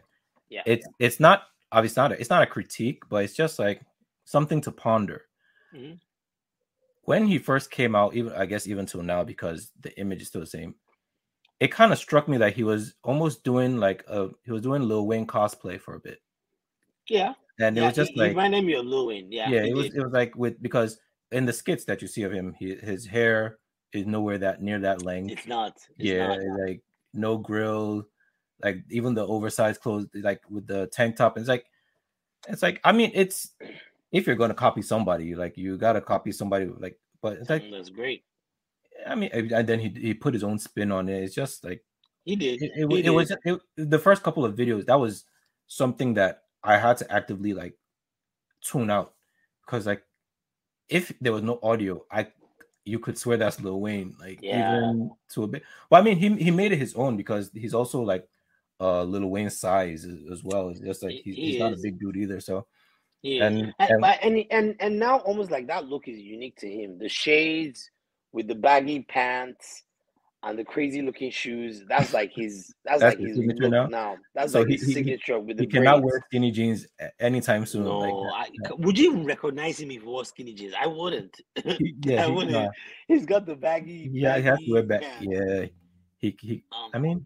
yeah, It's it's not obviously not a, it's not a critique, but it's just like something to ponder. Mhm. When he first came out, even I guess even till now, because the image is still the same. It kind of struck me that he was almost doing like a he was doing Lil Wayne cosplay for a bit, yeah, and it was just he, like he reminded me of Lil Wayne. Yeah, yeah, it was did. it was like with because in the skits that you see of him, he, his hair is nowhere that near that length. It's not. It's yeah, not. like no grill, like even the oversized clothes, like with the tank top. It's like, it's like I mean, it's if you're gonna copy somebody, like you gotta copy somebody, like. But it's like That's great. I mean, and then he he put his own spin on it. It's just like He did. it, it, He it was it, the first couple of videos. That was something that I had to actively like tune out because like if there was no audio, I you could swear that's Lil Wayne, like Yeah. even to a bit. Well, I mean, he he made it his own because he's also like uh Lil Wayne size as, as well. It's just like he's, he he's not a big dude either. So Yeah, and, and, and and and and now almost like that look is unique to him. The shades with the baggy pants and the crazy looking shoes. That's like his. That's, That's like his signature look now? now. That's So like he- his he- he- signature with the he cannot wear skinny jeans anytime soon. No, like I, would you recognize him if he wore skinny jeans? I wouldn't. yeah, I wouldn't. nah, He's got the baggy. yeah, he has to wear back. pants. Yeah, he he. Um, I mean,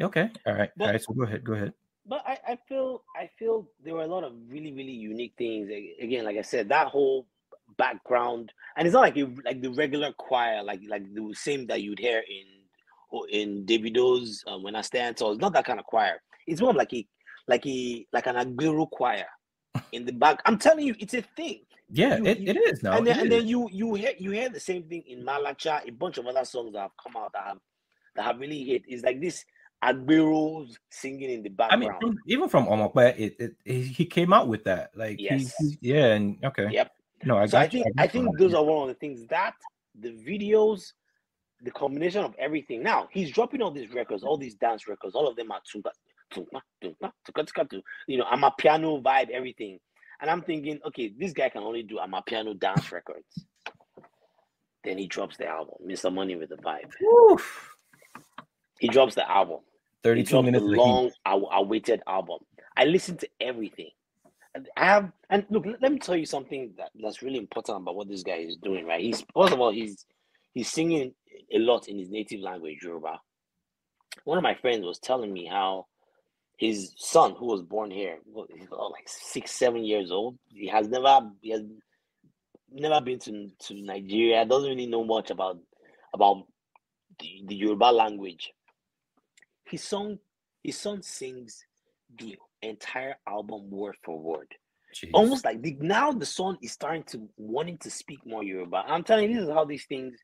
okay, all right, But- all right. So go ahead, go ahead. but I, I feel I feel there were a lot of really really unique things. Again, like I said, that whole background, and it's not like you like the regular choir, like like the same that you'd hear in in Davido's um, when I stand tall. It's not that kind of choir. It's more of like a like a like an agbero choir in the back. I'm telling you, it's a thing. Yeah, you- it, you- it is now. and then, and then you you hear you hear the same thing in Malacha, a bunch of other songs that have come out that have that have really hit. It's like this Agberos singing in the background. I mean, from, even from Omo Ope, it, it, he he came out with that. Like, Yes. he, yeah, and okay, Yep. no, I so I think I you think those are one of the things that the videos, the combination of everything. Now he's dropping all these records, all these dance records. All of them are tunga, tunga, tunga, tunga, tunga, you know, amapiano vibe, everything. And I'm thinking, okay, this guy can only do amapiano dance records. Then he drops the album, Mr. Money with the Vibe. Oof. He drops the album. 32 minutes the of the long awaited album. I listened to everything. I have and look, let me tell you something that, that's really important about what this guy is doing, right? He's first of all, he's he's singing a lot in his native language, Yoruba. One of my friends was telling me how his son, who was born here, about like six, seven years old. He has never he has never been to, to Nigeria, doesn't really know much about about the, the Yoruba language. His son, his son sings the entire album word for word. Jeez. Almost like the, now the son is starting to wanting to speak more Yoruba. I'm telling you, this is how these things,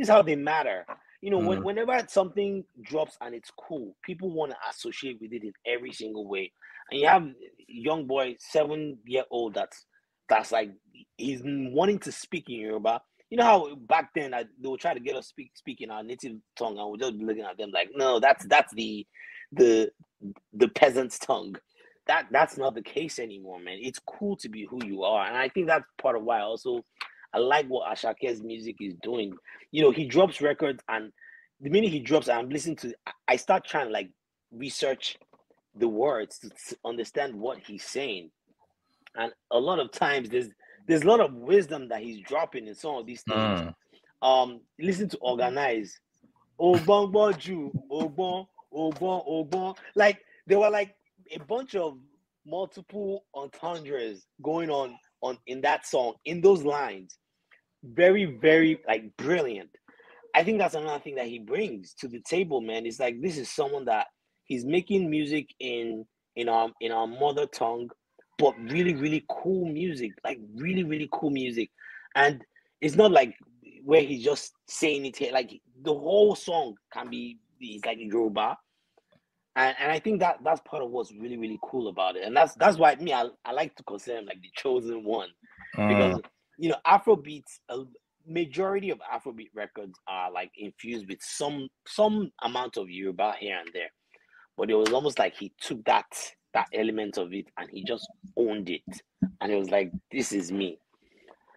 is how they matter. You know, when, Mhm. whenever something drops and it's cool, people want to associate with it in every single way. And you have a young boy, seven year old, that's that's like he's wanting to speak in Yoruba. You know how back then I, they would try to get us speak speak in our native tongue, and we'll just be looking at them like, no, that's that's the the the peasant's tongue. That that's not the case anymore, man. It's cool to be who you are, and I think that's part of why also I like what Asake's music is doing. You know, he drops records, and the minute he drops, I'm listening to. I- start trying to like research the words to, understand what he's saying, and a lot of times there's there's a lot of wisdom that he's dropping in some of these things. Mm. Um, listen to organize. Ogbon Boju, Ogbon, Ogbon, Ogbon. Like there were like a bunch of multiple entendres going on on in that song in those lines. Very, very like brilliant. I think that's another thing that he brings to the table, man. It's like this is someone that he's making music in in our in our mother tongue, but really, really cool music, like really, really cool music. And it's not like where he's just saying it here, like the whole song can be it's like Yoruba. And, and I think that that's part of what's really, really cool about it. And that's that's why me, I, I like to consider him like the chosen one because Mm. you know afrobeats a majority of afrobeat records are like infused with some some amount of yoruba here and there but it was almost like he took that that element of it and he just owned it, and it was like, "This is me."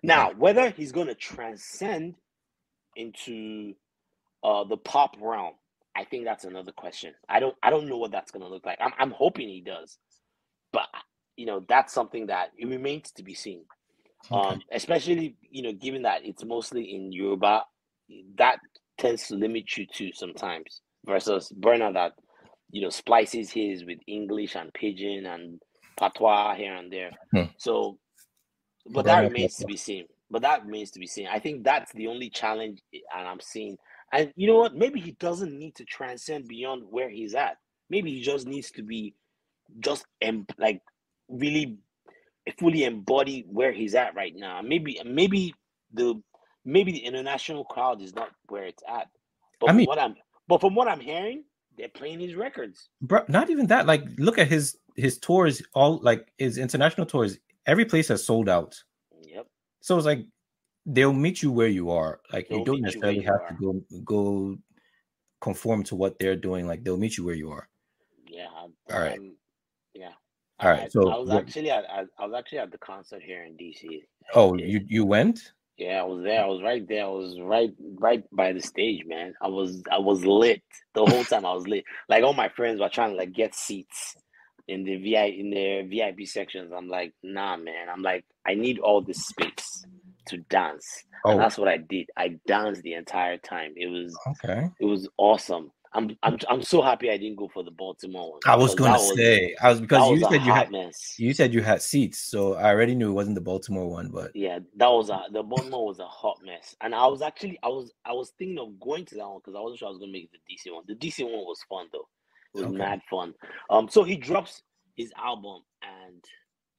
Now, whether he's going to transcend into uh, the pop realm, I think that's another question. I don't I don't know what that's going to look like. I'm I'm hoping he does, but you know that's something that it remains to be seen. Um, especially you know, given that it's mostly in Yoruba, that tends to limit you to sometimes. Versus Burna that you know splices his with English and pidgin and patois here and there. Hmm. So, but that remains to be seen. But that remains to be seen. I think that's the only challenge, and I'm seeing. And you know what? Maybe he doesn't need to transcend beyond where he's at. Maybe he just needs to be just em- like really fully embody where he's at right now. Maybe maybe the maybe the international crowd is not where it's at. But I mean- what I'm but from what I'm hearing, they're playing his records. Bro, not even that. Like, look at his his tours. All like his international tours. Every place has sold out. Yep. So it's like they'll meet you where you are. Like you They'll don't you necessarily you have to go go conform to what they're doing. Like they'll meet you where you are. Yeah. I, All right. I'm- yeah. All right, I, so I was what- actually at I, I was actually at the concert here in DC. Oh, you you went? Yeah, I was there. Oh. I was right there. I was right right by the stage, man. I was I was lit the whole time. I was lit. Like all my friends were trying to like get seats in the VI in the VIP sections. I'm like, nah, man. I'm like, I need all this space to dance. And Oh, that's what I did. I danced the entire time. It was okay. it was awesome. I'm I'm I'm so happy I didn't go for the Baltimore one. I was gonna say I was because you a said you had mess. you said you had seats, so I already knew it wasn't the Baltimore one. But Yeah, that was a the Baltimore was a hot mess, and I was actually I was I was thinking of going to that one because I wasn't sure I was gonna make the DC one. The DC one was fun though; it was Okay. mad fun. Um, so he drops his album, and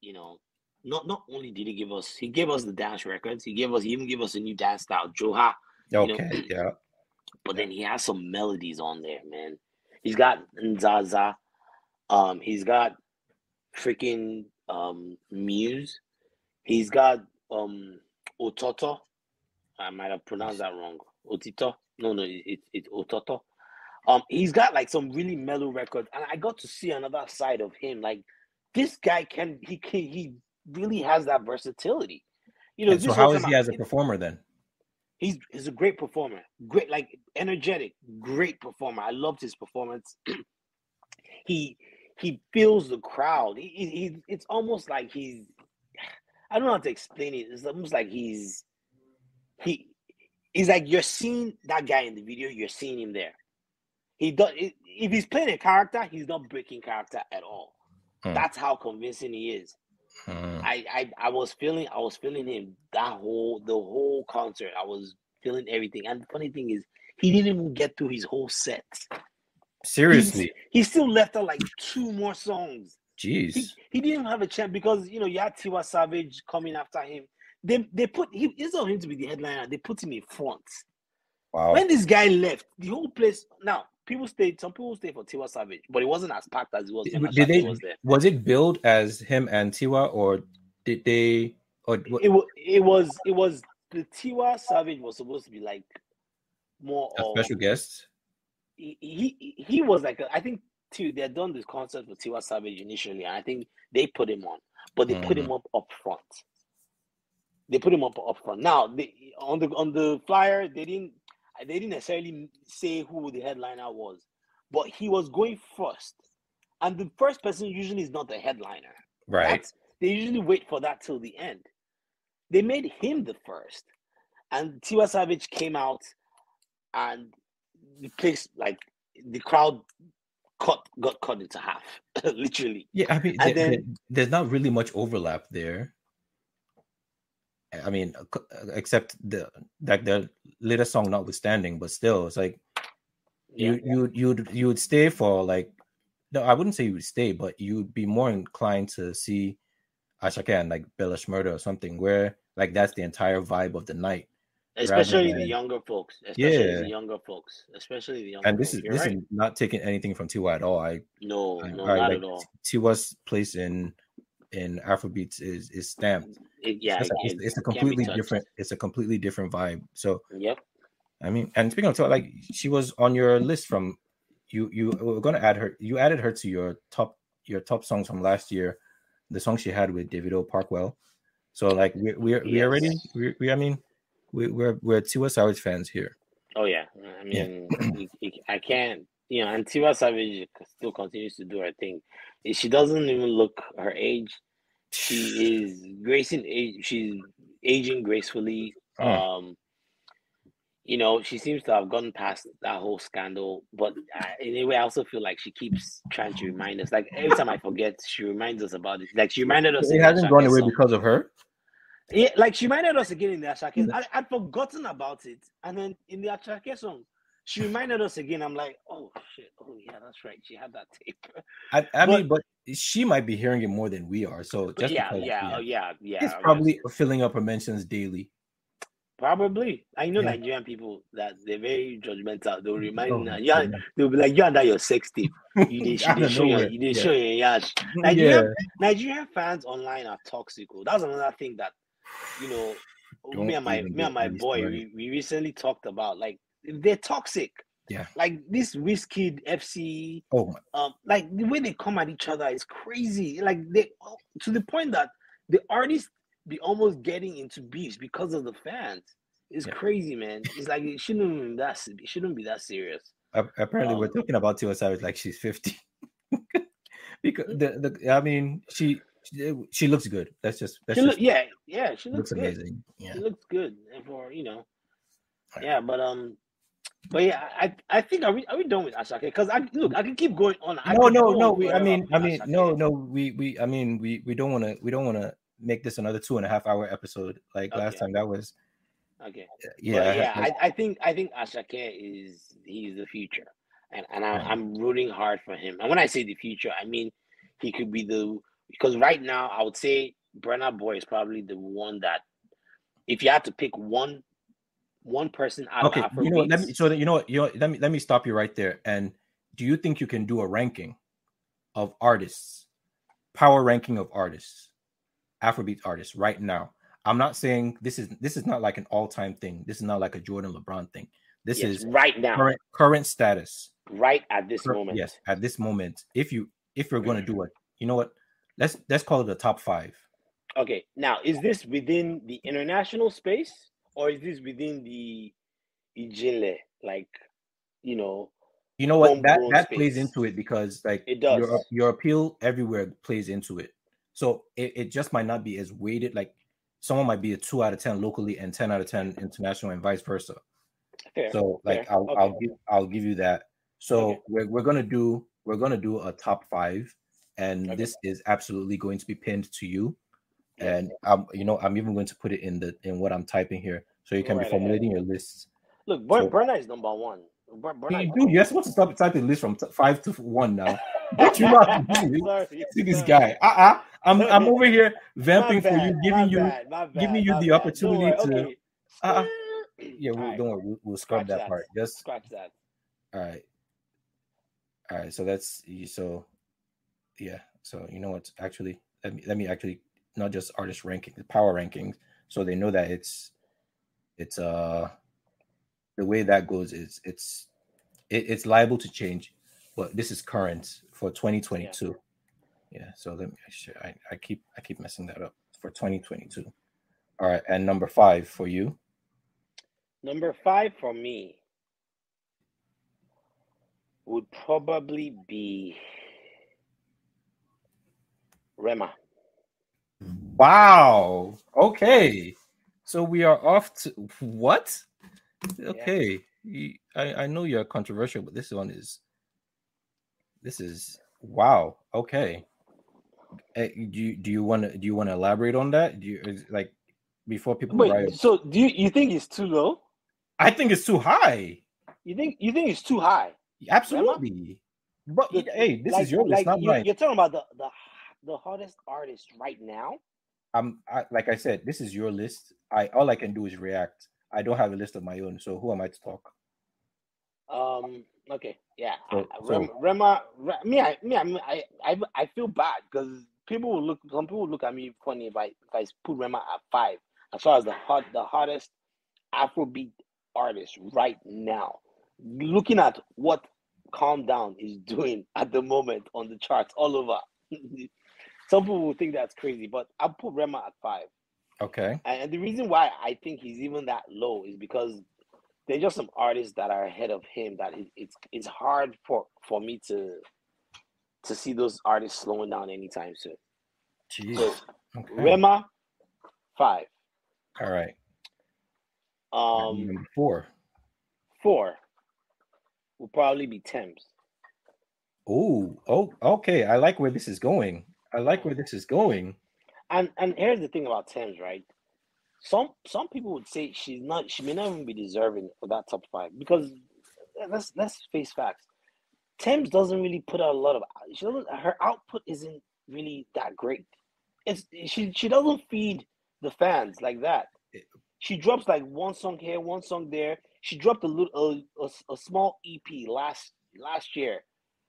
you know, not not only did he give us he gave us the dance records, he gave us he even gave us a new dance style, Joha, know- okay, yeah. but then he has some melodies on there, man. He's got Nzaza, um, he's got freaking um Muse, he's got um Ototo. I might have pronounced that wrong. Otito. No, no, it, it, it's Ototo. Um, he's got like some really mellow records, and I got to see another side of him. Like this guy can he can he really has that versatility. You know, And so how is he as a performer then? he's he's a great performer. Great like energetic great performer. I loved his performance. He he feels the crowd. He, he, he it's almost like he's i don't know how to explain it. It's almost like he's he he's like you're seeing that guy in the video you're seeing him there. He does if he's playing a character he's not breaking character at all. Hmm. that's how convincing he is Hmm. I, I I was feeling I was feeling him that whole the whole concert. I was feeling everything. And the funny thing is, he didn't even get through his whole set. Seriously, He still left out like two more songs. Jeez. he didn't even have a chance because you know you had Tiwa Savage coming after him. They they put he instead of him to be the headliner, they put him in front. Wow. When this guy left, the whole place now people stayed. Some people stayed for Tiwa Savage, but it wasn't as packed as it was when Did they was there. was it billed as him and Tiwa, or did they? Or what, It was it was it was the Tiwa Savage was supposed to be like more a of special guest? he he, he was like a, I think too they had done this concert for Tiwa Savage initially, and I think they put him on, but they put him mm. up up front. They put him up up front. Now they, on the on the flyer they didn't they didn't necessarily say who the headliner was, but he was going first, and the first person usually is not the headliner. Right. That's- they usually wait for that till the end. They made him the first, and Tiwa Savage came out, and the place like the crowd cut got cut into half, literally. Yeah, I mean, And there- then- there's not really much overlap there. I mean, uh, uh, except the like the latest song notwithstanding, but still, it's like you you you'd you would stay for like no, I wouldn't say you would stay, but you'd be more inclined to see Asake and like Bella Shmurda or something where like that's the entire vibe of the night. especially the younger folks, especially Yeah. the younger folks, especially the younger. And this folks. is You're this right. is not taking anything from Tiwa at all. I no, I, no, I not like at all. Tiwa's place in in Afrobeats is is stamped. It- yeah, it's, it it's, a completely different it's a completely different vibe so Yep. i mean and speaking of like she was on your list from you you were gonna add her. You added her to your top your top songs from last year, the song she had with Davido Park Well. So like we we we already Yes. we, we I mean we we're we're Tiwa Savage fans here. Oh yeah, I mean, you- I can't, you know, and Tiwa Savage still continues to do her thing. She doesn't even look her age. She is gracing age. She's aging gracefully. Mm. Um, you know, she seems to have gotten past that whole scandal. But I, in a way, I also feel like she keeps trying to remind us. Like every time I forget, she reminds us about it. Like she reminded us. It hasn't gone away song. because of her. Yeah, like she reminded us again in the Asake. I, I'd forgotten about it, and then in the Asake song, she reminded us again. I'm like, oh shit, oh yeah, that's right. She had that tape. I, I But- mean, but she might be hearing it more than we are. So just yeah, yeah, oh, yeah, yeah. it's oh, probably guess. filling up her mentions daily. probably. I know Yeah. Nigerian people that they're very judgmental. They'll remind Oh, you, yeah, they'll be like, you and that your sex tape. You did, Out you of show your, you did yeah. show your yash. yeah, Nigerian Nigerian fans online are toxic. oh. That's another thing that you know. Don't me and my me and my boy, we, we recently talked about like they're toxic. Yeah. Like this Wizkid FC, oh um, like the way they come at each other is crazy. Like they to the point that the artists be almost getting into beefs because of the fans. It's Yeah. crazy, man. It's like it shouldn't be that it shouldn't be that serious. ap- apparently we're Um, talking about Tiwa Savage like she's fifty. because the, the I mean she she, looks good. That's just that's just look, yeah, yeah, she looks looks, good. amazing. Yeah. She looks good, and for you know, Right. yeah. But um, but yeah, I I think are we are we done with Asake? Because I look, I can keep going on. I No, no, no. We, I mean, I mean, Asake. no, no. We, we, I mean, we, we don't want to, we don't want to make this another two and a half hour episode like last time. That was, Okay. yeah, But yeah, I, I think I think Asake is he's the future, and and I, uh-huh. I'm rooting hard for him. And when I say the future, I mean he could be the because right now I would say Burna Boy is probably the one that if you had to pick one one person out okay. You know, let me. So that you know what, you know, let me let me stop you right there. And do you think you can do a ranking of artists, power ranking of artists, Afrobeat artists right now? I'm not saying this is this is not like an all time thing. This is not like a Jordan LeBron thing. This yes, is right now, current current status. right at this Cur- moment. Yes, at this moment, if you if you're going to do mm. it, you know what? Let's let's call it the top five. Okay, now is this within the international space or is this within the Ijele? Like, you know, You know what? That that plays into it because like It does. your your appeal everywhere plays into it. So it, it just might not be as weighted. Like someone might be a two out of ten locally and ten out of ten international, and vice versa. fair. So like fair. I'll Okay. I'll give I'll give you that. So Okay. we're we're gonna do we're gonna do a top five, and Okay. this is absolutely going to be pinned to you. And um, you know, I'm even going to put it in the in what I'm typing here, so you can right be ahead. formulating your lists. Look, Bur- so- is number one. Dude, you're supposed to stop typing list from t- five to one now. Don't you know to do? Sorry, See this guy. Uh-uh. I'm I'm over here vamping My for you, giving you. bad, giving you the bad. Opportunity to- okay. Uh-uh. Yeah, we'll, Alright, don't worry. We'll, we'll scrub that that. part. Just Scratch that. all right. All right. So that's so. Yeah. So you know what? Actually, let me let me actually not just artist ranking, the power rankings, so they know that it's it's uh the way that goes is it's it, it's liable to change, but this is current for 2022. Yeah. so let me. I I keep I keep messing that up for 2022. All right, and number five for you. Number five for me would probably be Rema. Wow. Okay. So we are off to what? Okay. You- I, I know you're controversial, but this one is this is wow. Okay. Eh, do you do you want to do you want to elaborate on that? Do you is, like before people Wait, write? so do you, you think it's too low? I think it's too high. You think you think it's too high? Absolutely. But hey, this like, is your list, like not you, mine. You're talking about the, the the hottest artist right now. I'm I, like I said, this is your list. I all I can do is react. I don't have a list of my own, so who am I to talk? Um. Okay. Yeah. So- I- Rem, so- Rema. Re, me. I. Me. I. I. I. I feel bad because people will look. Some people look at me funny if I if I put Rema at five as far as the hot the hottest Afrobeat artist right now. Looking at what Calm Down is doing at the moment on the charts all over. Some people will think that's crazy, but I'll put Rema at five. Okay. And the reason why I think he's even that low is because there's just some artists that are ahead of him that it, it's it's hard for for me to to see those artists slowing down anytime soon. Jeez. So Okay. Rema, five. All right. Um, four. four will probably be Tems. Oh, oh, okay. I like where this is going. I like where this is going. And and here's the thing about Tems, right? Some some people would say she's not she may not even be deserving for that top five because let's let's face facts. Tems doesn't really put out a lot of she doesn't her output isn't really that great. It's she she doesn't feed the fans like that. She drops like one song here, one song there. She dropped a little a, a, a small EP last last year,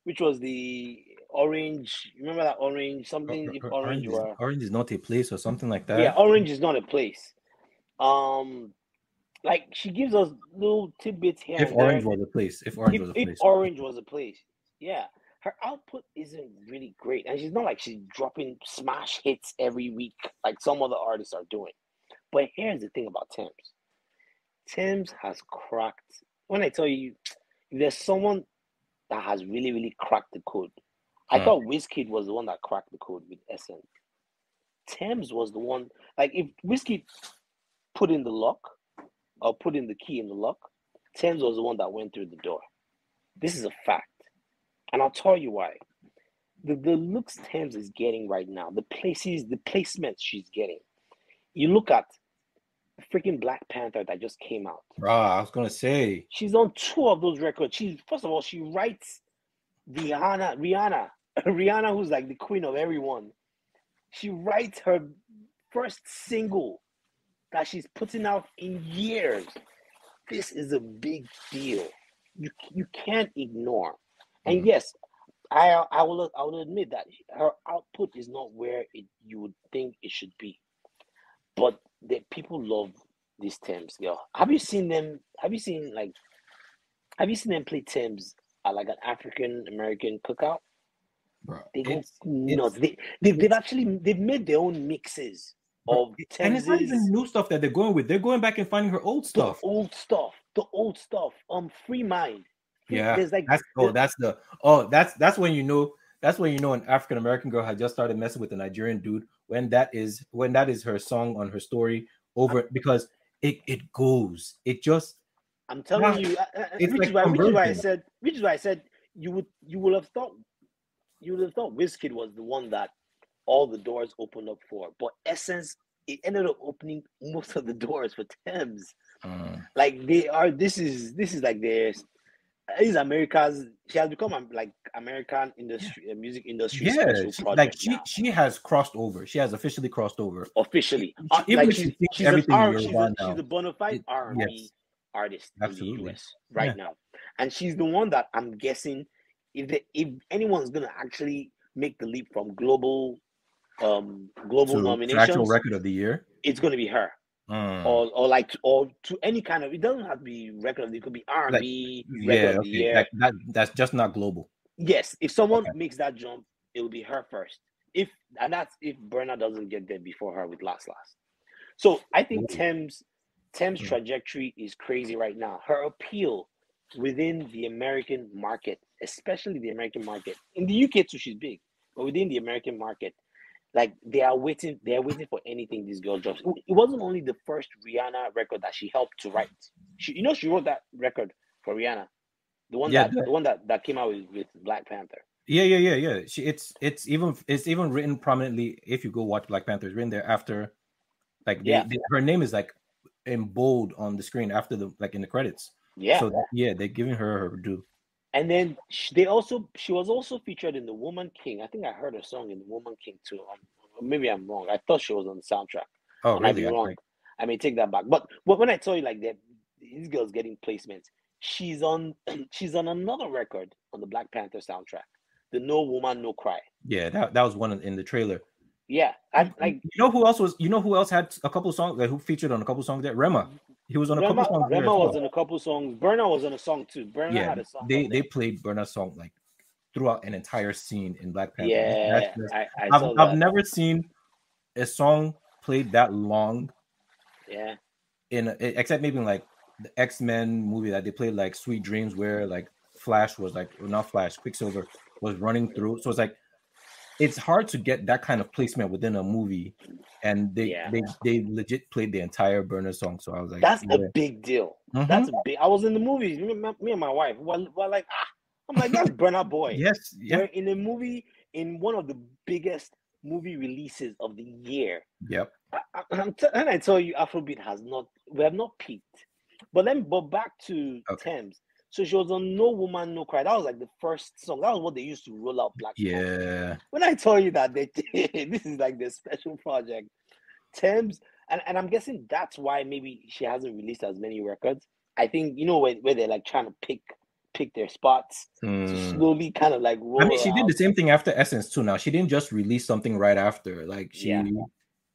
which was the orange. Remember that orange something? Or- or- orange is, were orange is not a place or something like that. yeah, orange is not a place. Um, like she gives us little tidbits here. if orange was a place, if orange if, was a if place. orange was a place, yeah, her output isn't really great, and she's not like she's dropping smash hits every week like some other artists are doing. But here's the thing about Tems. Tems has cracked. When I tell you, if there's someone that has really, really cracked the code, I Hmm. thought Wizkid was the one that cracked the code with Essence. Tems was the one. Like if Wizkid put in the lock or put in the key in the lock, Tems was the one that went through the door. This is a fact, and I'll tell you why. The the looks Tems is getting right now, the places, the placements she's getting. You look at the freaking Black Panther that just came out. Ah, I was gonna say. She's on two of those records. She's first of all she writes Rihanna, Rihanna, Rihanna, who's like the queen of everyone. She writes her first single that she's putting out in years. This is a big deal. You you can't ignore. And mm. yes, I I will I will admit that her output is not where it, you would think it should be, but the people love these Tems girl. Have you seen them? Have you seen like? Have you seen them play Tems at like an African American cookout? Bro, They go it's- nuts. They, they they've actually they've made their own mixes of and it's not even new stuff that they're going with. They're going back and finding her old the stuff. old stuff, the old stuff. Um, Free Mind. Yeah, there's like that's oh, that's the oh, that's that's when you know that's when you know an African American girl had just started messing with a Nigerian dude when that is when that is her song on her story over because it it goes it just I'm telling Yeah, you, uh, uh, which, like is why, which is why I said, which is why I said you would you would have thought you would have thought Wizkid was the one that all the doors opened up for, but Essence it ended up opening most of the doors for Tems. uh, Like they are, this is this is like there's is America's. She has become um, like American industry, uh, music industry yeah special she- project like she now, she has crossed over she has officially crossed over officially. she- Uh, even like she's, she's an everything in R, she's, a, she's a bona fide R and B yes. artist Absolutely. in the US right Yeah. now, and she's the one that I'm guessing if the, if anyone's gonna actually make the leap from global um global to, to actual record of the year it's gonna be her. Mm. Or, or like or to any kind of it doesn't have to be record of the it could be R and B record yeah of the year. that that's just not global Yes, if someone Okay. makes that jump, it will be her first. If and that's if Burna doesn't get there before her with last last. So I think Ooh. Tems Tems Mm. trajectory is crazy right now. Her appeal within the American market, especially the American market. In the UK too, she's big, but within the American market, like they are waiting, they are waiting for anything this girl drops. It wasn't only the first Rihanna record that she helped to write. She, you know, she wrote that record for Rihanna, the one Yeah, that the- the one that that came out with, with Black Panther. Yeah, yeah, yeah, yeah. She it's it's even it's even written prominently if you go watch Black Panther, it's written there after like they, Yeah. they- her name is like in bold on the screen after the like in the credits. Yeah, So that, yeah, they're giving her her due. And then sh they also she was also featured in the Woman King. I think I heard her song in the Woman King too. Um, maybe I'm wrong. I thought she was on the soundtrack. Oh, I might be really? I- wrong. I may take that back. But but when I tell you like that, this girl's getting placements. She's on she's on another record on the Black Panther soundtrack, the No Woman No Cry. Yeah, that, that was one in- in the trailer. Yeah, I like you know who else was? You know who else had a couple songs like who featured on a couple songs that Rema. He was on a couple songs. Rema was well. in a couple songs. Burna was in a song too. Burna yeah, had a song. they they played Burna's song like throughout an entire scene in Black Panther. yeah, just- I, I I've, saw I've never seen a song played that long Yeah, in except maybe in like the X Men movie that they played like Sweet Dreams, where like Flash was like or not Flash, Quicksilver was running through. So it's like it's hard to get that kind of placement within a movie, and they Yeah. they they legit played the entire Burna song. So I was like, that's yeah. a big deal. Mhm. That's a big. I was in the movies. Me, me- and my wife were, were like, ah, I'm like, that's Burna Boy. yes, yeah, We're in a movie in one of the biggest movie releases of the year. yep, I, I, I'm t- and I tell you, Afrobeat has not. We have not peaked. But then, but back to Okay. Tems. So she was on No Woman No Cry. That was like the first song. That was what they used to roll out Black. Yeah, When I tell you that they this is like the special project, Tems, and, and I'm guessing that's why maybe she hasn't released as many records. I think you know where, where they're like trying to pick pick their spots to Mm. slowly kind of like roll. I mean, she did the same thing after Essence too. Now she didn't just release something right after. Like she, Yeah.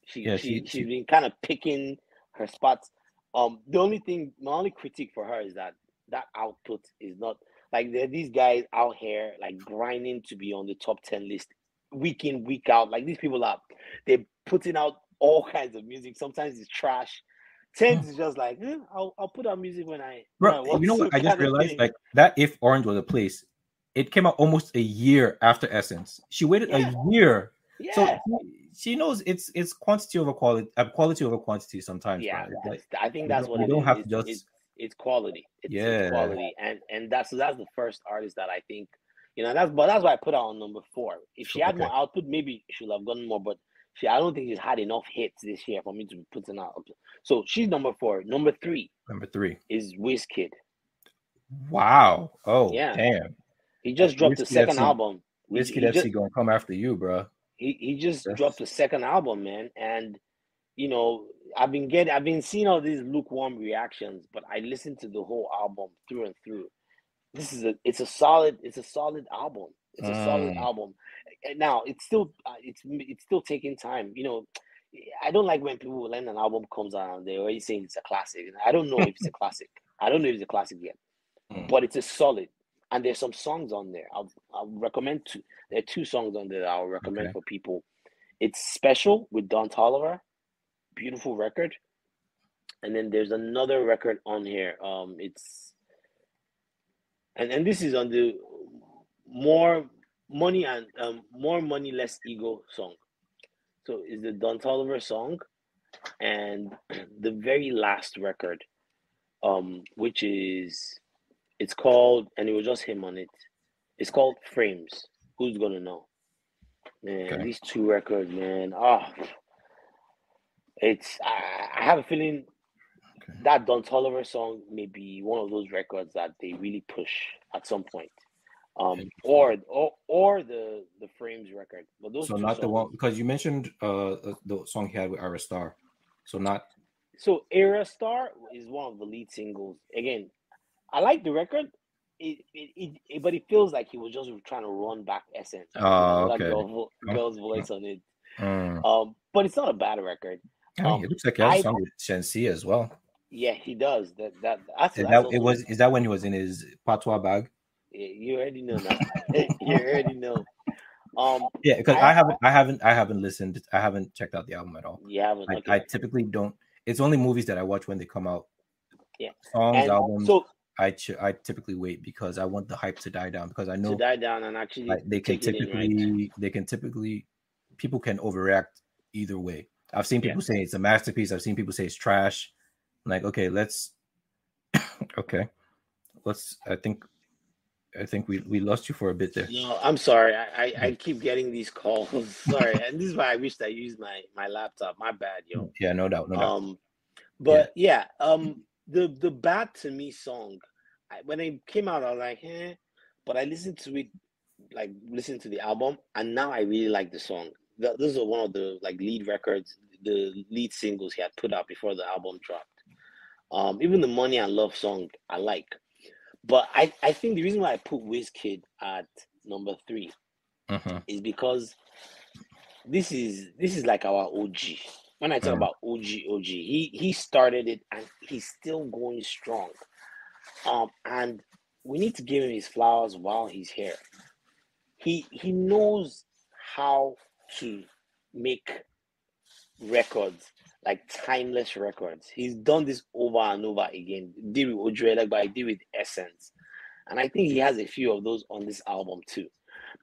She, Yeah, she, she- she's she- been kind of picking her spots. Um, the only thing, my only critique for her is that that output is not like there are these guys out here like grinding to be on the top ten list week in week out. Like these people are, they're putting out all kinds of music. Sometimes it's trash. Tems is just like, eh, I'll, I'll put out music when I, when I bro. You know what? I just realized like that. If Orange was a place, it came out almost a year after Essence. She waited Yeah. a year. yeah, So she- knows it's it's quantity over quality, uh, quality over quantity. Sometimes, yeah. bro. It's like, I think that's what you don't is. have to just- it's- it's quality. It's, Yeah. quality, and and that's that's the first artist that I think you know that's but that's why I put her on number four. If she had more output, maybe she'll have gotten more. But she, I don't think she's had enough hits this year for me to be putting her up. So she's number four. Number three number three. is Wizkid. Wow. Oh, Yeah. damn. He just dropped the second FC. album. Whiskey he, FC just, gonna come after you, bro. he, he just Yes. dropped the second album, man, and you know I've been getting I've been seeing all these lukewarm reactions, but I listened to the whole album through and through. This is a it's a solid it's a solid album. It's a solid Mm. album. Now it's still uh, it's it's still taking time. You know, I don't like when people when an album comes out and they're already saying it's a classic. And I don't know if it's a classic. I don't know if it's a classic yet, Mm. but it's a solid. And there's some songs on there. I'll I'll recommend two. There are two songs on there that I'll recommend Okay. for people. It's special with Don Toliver, beautiful record. And then there's another record on here. Um, it's and and this is on the more money and um more money less ego song. So it's the Don Toliver song, and the very last record, um, which is it's called and it was just him on it. It's called Frames. Who's gonna know? Man, Okay. these two records, man. Oh, it's I, I have a feeling Okay. that Don Toliver song may be one of those records that they really push at some point. Um, or or or the the Frames record, but those So not the one because you mentioned uh the- song he had with Ayra Starr. So not So Ayra Starr is one of the lead singles. Again, I like the record. It, it, it, it- but it feels like he was just trying to run back essence. Oh, That okay. girl Oh, girl's voice on it. Mm. Um, but it's not a bad record. Um, it looks like he has I- a song with Shenseea as well. Yeah, he does. That that that's, Is that's it was is that when he was in his patois bag? Yeah, you already know that. you already know. Um, Yeah, because I- I, haven't I haven't I haven't listened. I haven't checked out the album at all. you haven't. I, okay. I typically don't. It's only movies that I watch when they come out. Yeah. songs, and albums. so I ch- I typically wait because I want the hype to die down because I know to die down and actually like, they can typically right? they can typically people can overreact either way. I've seen Yeah. people say it's a masterpiece. I've seen people say it's trash. I'm like, okay, let's okay, let's. I think I think we we lost you for a bit there. No, I'm sorry. I, I, I keep getting these calls. sorry, and this is why I wish I used my my laptop. My bad, yo. Yeah, no doubt, no doubt. Um, but yeah, um, the the bad to me song, I, when it came out, I was like, eh. But I listened to it, like listened to the album, and now I really like the song. Th- This is one of the like lead records, the lead singles he had put out before the album dropped. Um, even the Money and Love song I like, but I I think the reason why I put Wizkid at number three Mhm. is because this is this is like our OG. when I talk Mm. about OG, OG, he he started it and he's still going strong. Um, and we need to give him his flowers while he's here. He he knows how to make records like timeless records. He's done this over and over again. Did with I did with Essence, and I think he has a few of those on this album too.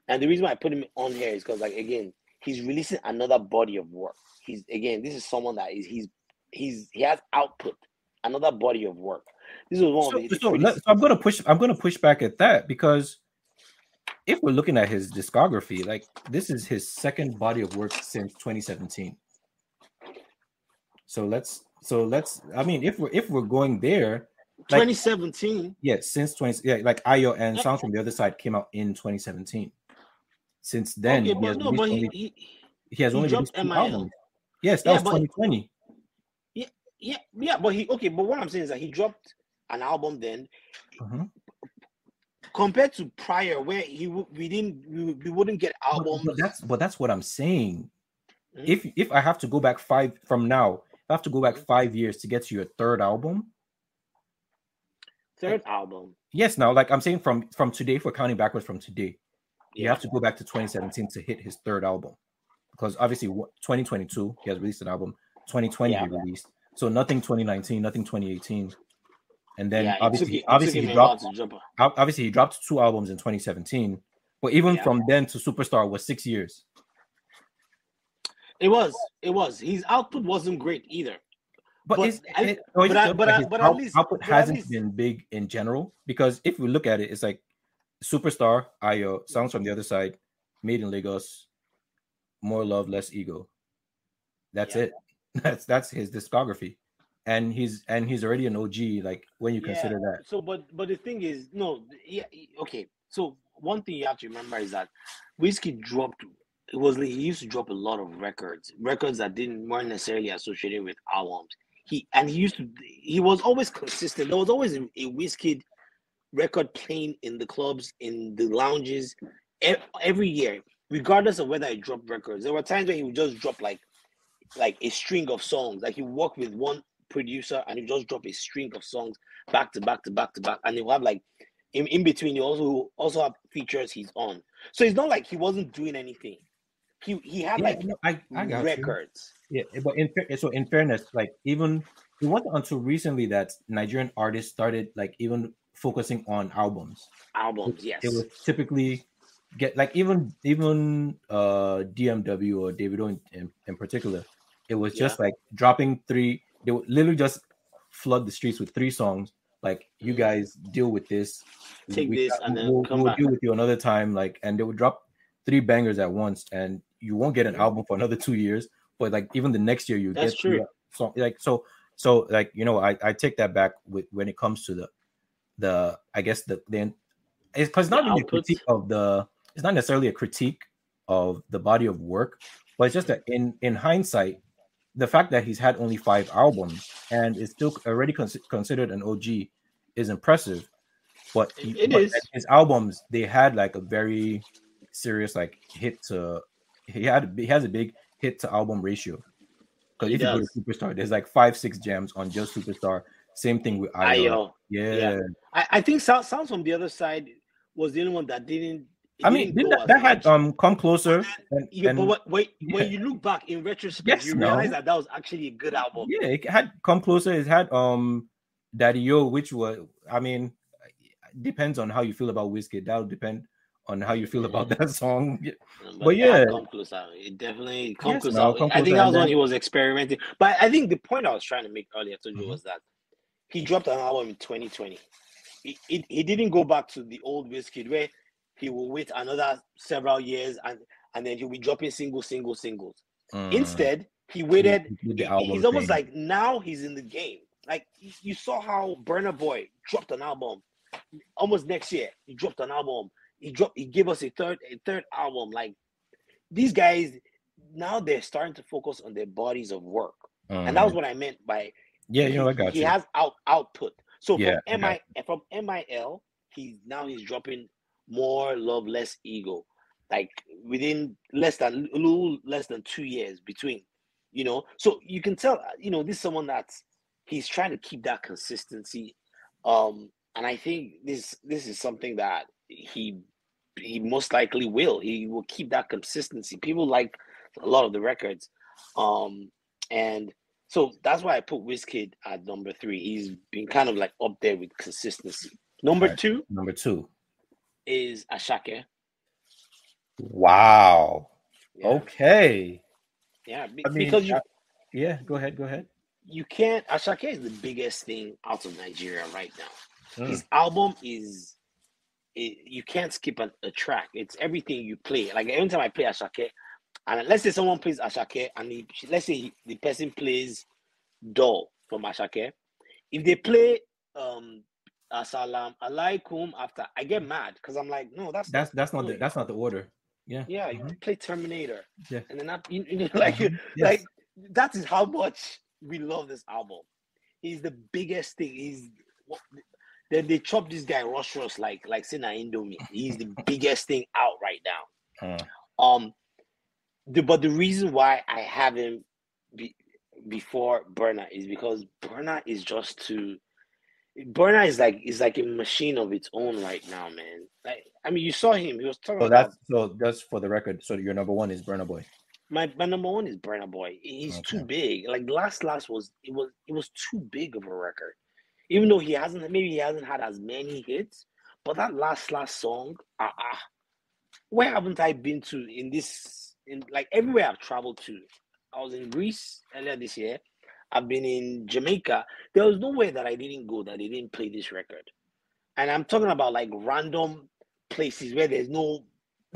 And the reason why I put him on here is because, like, again, he's releasing another body of work. He's again, this is someone that is he's he's he has output, another body of work. This is one So, of the so so I'm gonna push. I'm gonna push back at that because if we're looking at his discography, like this is his second body of work since 2017. So let's. So let's. I mean, if we're if we're going there, like 2017. yeah, since 20 yeah, like Ayo and. Sounds from the Other Side came out in 2017. Since then, okay, he has no, but he, only, he he has only dropped released two MIL. albums. Yes, that Yeah, was 2020. yeah, yeah, yeah, but he okay, but what I'm saying is that he dropped an album then Mhm. Compared to prior where he we didn't we, we wouldn't get albums. But that's but that's what I'm saying. Mhm. If if I have to go back five from now, I have to go back Mm-hmm. five years to get to your third album. third album. Yes, now like I'm saying from from today, if we're counting backwards from today, you have to go back to 2017 to hit his third album, because obviously 2022 he has released an album, 2020 Yeah. he released, so nothing 2019, nothing 2018, and then yeah, obviously took, it, it obviously he him a while dropped to drop. ob- obviously he dropped two albums in 2017, but even Yeah. from then to Superstar was six years. It was, it was. His output wasn't great either. But, But it's, I- it, but I- but I- his but at least- output hasn't least- been big in general. Because if we look at it, it's like Superstar, Ayo, Sounds from the Other Side, Made in Lagos, More Love, Less Ego. That's Yeah. it. That's that's his discography, and he's and he's already an OG. Like when you Yeah. consider that. So, but but the thing is, no, yeah, okay. So one thing you have to remember is that Whiskey dropped. It was he used to drop a lot of records, records that didn't weren't necessarily associated with albums. He and he used to. He was always consistent. There was always a, a Whiskey record playing in the clubs, in the lounges, every year, regardless of whether he dropped records. There were times when he would just drop like like a string of songs. Like he worked with one producer and he just drop a string of songs back to back to back to back, and he'll have like in, in between. He also also have features he's on. So it's not like he wasn't doing anything. He he had Yeah, like no, I, I got you. records. Yeah, but in so in fairness, like even it wasn't until recently that Nigerian artists started like even focusing on albums. Albums, yes. it was typically get like even even uh DMW or Davido in, in, in particular, it was just like dropping three. They would literally just flood the streets with three songs. Like you guys deal with this, Take this and then we'll, come we'll back. deal with you another time. Like and they would drop three bangers at once, and you won't get an album for another two years. But like even the next year, you That's get three true. So like so so like you know I I take that back with when it comes to the the I guess the then it's because not really a critique of the it's not necessarily a critique of the body of work, but it's just that in in hindsight, the fact that he's had only five albums and is still already cons- considered an OG is impressive. But he- it but is. his albums they had like a very serious like hit to he had he has a big hit to album ratio. Because if you go to Superstar, there's like five six jams on just Superstar. Same thing with Ayo. Ayo. Yeah. Yeah. I, I think Sounds from the other side was the only one that didn't. I mean, that, that had um come closer and, Yeah, and but what, wait, yeah. when you look back in retrospect, Yes, you no. realize that that was actually a good album. yeah, it had come closer. It had um Daddy Yo, which was I mean depends on how you feel about Whiskey. That'll depend on how you feel about that song. Um, But yeah. come closer. It definitely come Yes, closer. no, Come I think Closer that was when he was experimenting. But I think the point I was trying to make earlier to you Mhm. was that he dropped an album in 2020. He, he, he didn't go back to the old Whiskey where he will wait another several years and and then he'll be dropping single, single, singles. Mm. Instead, he waited. He he- he's almost thing. like now he's in the game. Like you- saw how Burna Boy dropped an album almost next year. He dropped an album. He dropped. He gave us a third a third album. Like these guys now they're starting to focus on their bodies of work, and that was Mm. what I meant by yeah, you know, I got he you. has out output. So Yeah, from mi from mil, he's now he's dropping more love, less ego. Like within less than a little less than two years between. You know, so you can tell. You know, this is someone that he's trying to keep that consistency. Um, and I think this this is something that he he most likely will. He will keep that consistency. People like a lot of the records. Um, and so that's why I put Wizkid at number three. He's been kind of like up there with consistency. Number Right. two Number two. Is Asake. Wow. Yeah, Okay. yeah be- I mean, because you uh, Yeah, go ahead. Go ahead. you can't. Asake is the biggest thing out of Nigeria right now. Mm. His album is. It, you can't skip a, a track. It's everything you play. Like every time I play Asake, and let's say someone plays Asake, and he, let's say he, the person plays Doll from Asake. If they play um Assalam alaikum after, I get mad because I'm like, no, that's That's that's not the that's not the order. Yeah. yeah. You play Terminator, Yeah. and then I, you, you know, like Mhm. Yes. like that is how much we love this album. He's the biggest thing. He's then they chop this guy Rush Rush like like Sina Indomie. He's the biggest thing out right now. Uh, Um, the, but the reason why I have him be, before Burna is because Burna is just too. Burna is like is like a machine of its own right now, man. Like I mean, you saw him. He was talking so about that's so that's for the record. So your number one is Burna Boy. my my number one is Burna Boy. He's too big. Like last last was it was it was too big of a record. Even though he hasn't maybe he hasn't had as many hits, but that last last song, ah ah, where haven't I been to in this in like everywhere I've traveled to? I was in Greece earlier this year. I've been in Jamaica. There was no way that I didn't go that they didn't play this record. And I'm talking about like random places where there's no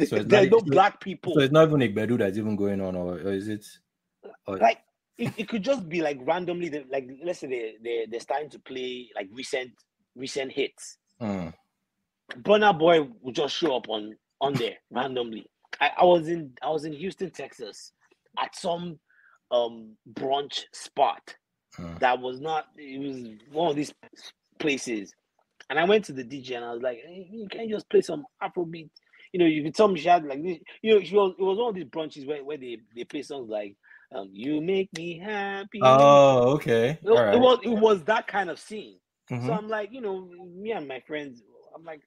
So there's no black people. So it's not even Igbedu that's even going on, or, or is it? Or, like it, it could just be like randomly the, like let's say they, they they're starting to play like recent recent hits Mm, Burna Boy will just show up on on there randomly. I, I was in I was in Houston, Texas, at some um brunch spot mm. that was not it was one of these places. And I went to the DJ and I was like, hey, you can't just play some Afrobeat. You know, you could tell me she had like this, you know, she was it was one of these brunches where, where they, they play songs like um You Make Me Happy. Oh, okay. it, All it was it was that kind of scene. Mhm. So I'm like, you know, me and my friends, I'm like,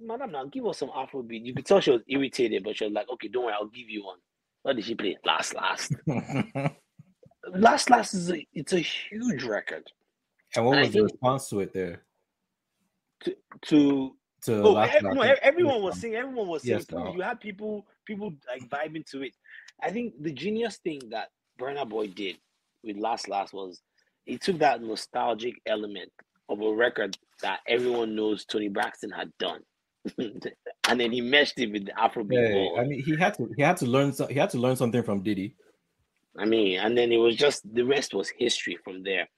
Madam, now give us some Afrobeat. You could tell she was irritated, but she was like, okay, don't worry, I'll give you one. What did she play? Last Last. Last Last is a, it's a huge record. and what I was the response to it there? To to To oh, last ev- Last? no, everyone was singing. Everyone was singing. Yes, no. You had people people like vibing to it. I think the genius thing that Burna Boy did with Last Last was he took that nostalgic element of a record that everyone knows Toni Braxton had done, and then he meshed it with the Afrobeat. Yeah, ball. I mean, he had to he had to learn so, he had to learn something from Diddy. I mean, and then it was just the rest was history from there.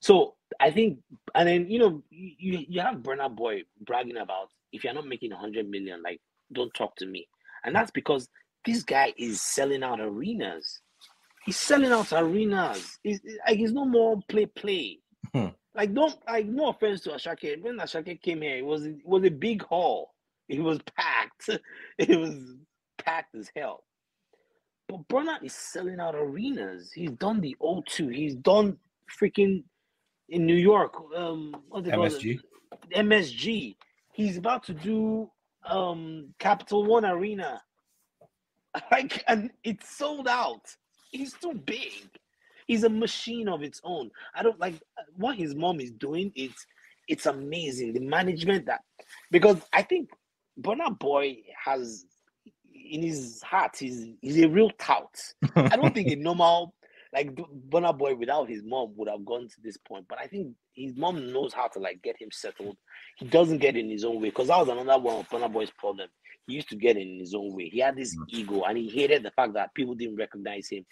So I think, and then you know, you you have Burna Boy bragging about if you're not making hundred million, like don't talk to me, and that's because this guy is selling out arenas. He's selling out arenas. He's like he's no more play play. Hmm. Like don't like no offense to Asake. When Asake came here, it was it was a big hall. It was packed. It was packed as hell. But Burna is selling out arenas. He's done the O2. He's done freaking in New York. Um? MSG. MSG. He's about to do um Capital One Arena. Like, and it's sold out. He's too big. He's a machine of its own. I don't like what his mom is doing. It's it's amazing. The management that because I think Burna Boy has in his heart he's he's a real tout. I don't think a normal like Burna Boy without his mom would have gone to this point. But I think his mom knows how to like get him settled. He doesn't get in his own way because that was another one of Burna Boy's problem. He used to get in his own way. He had this ego and he hated the fact that people didn't recognize him,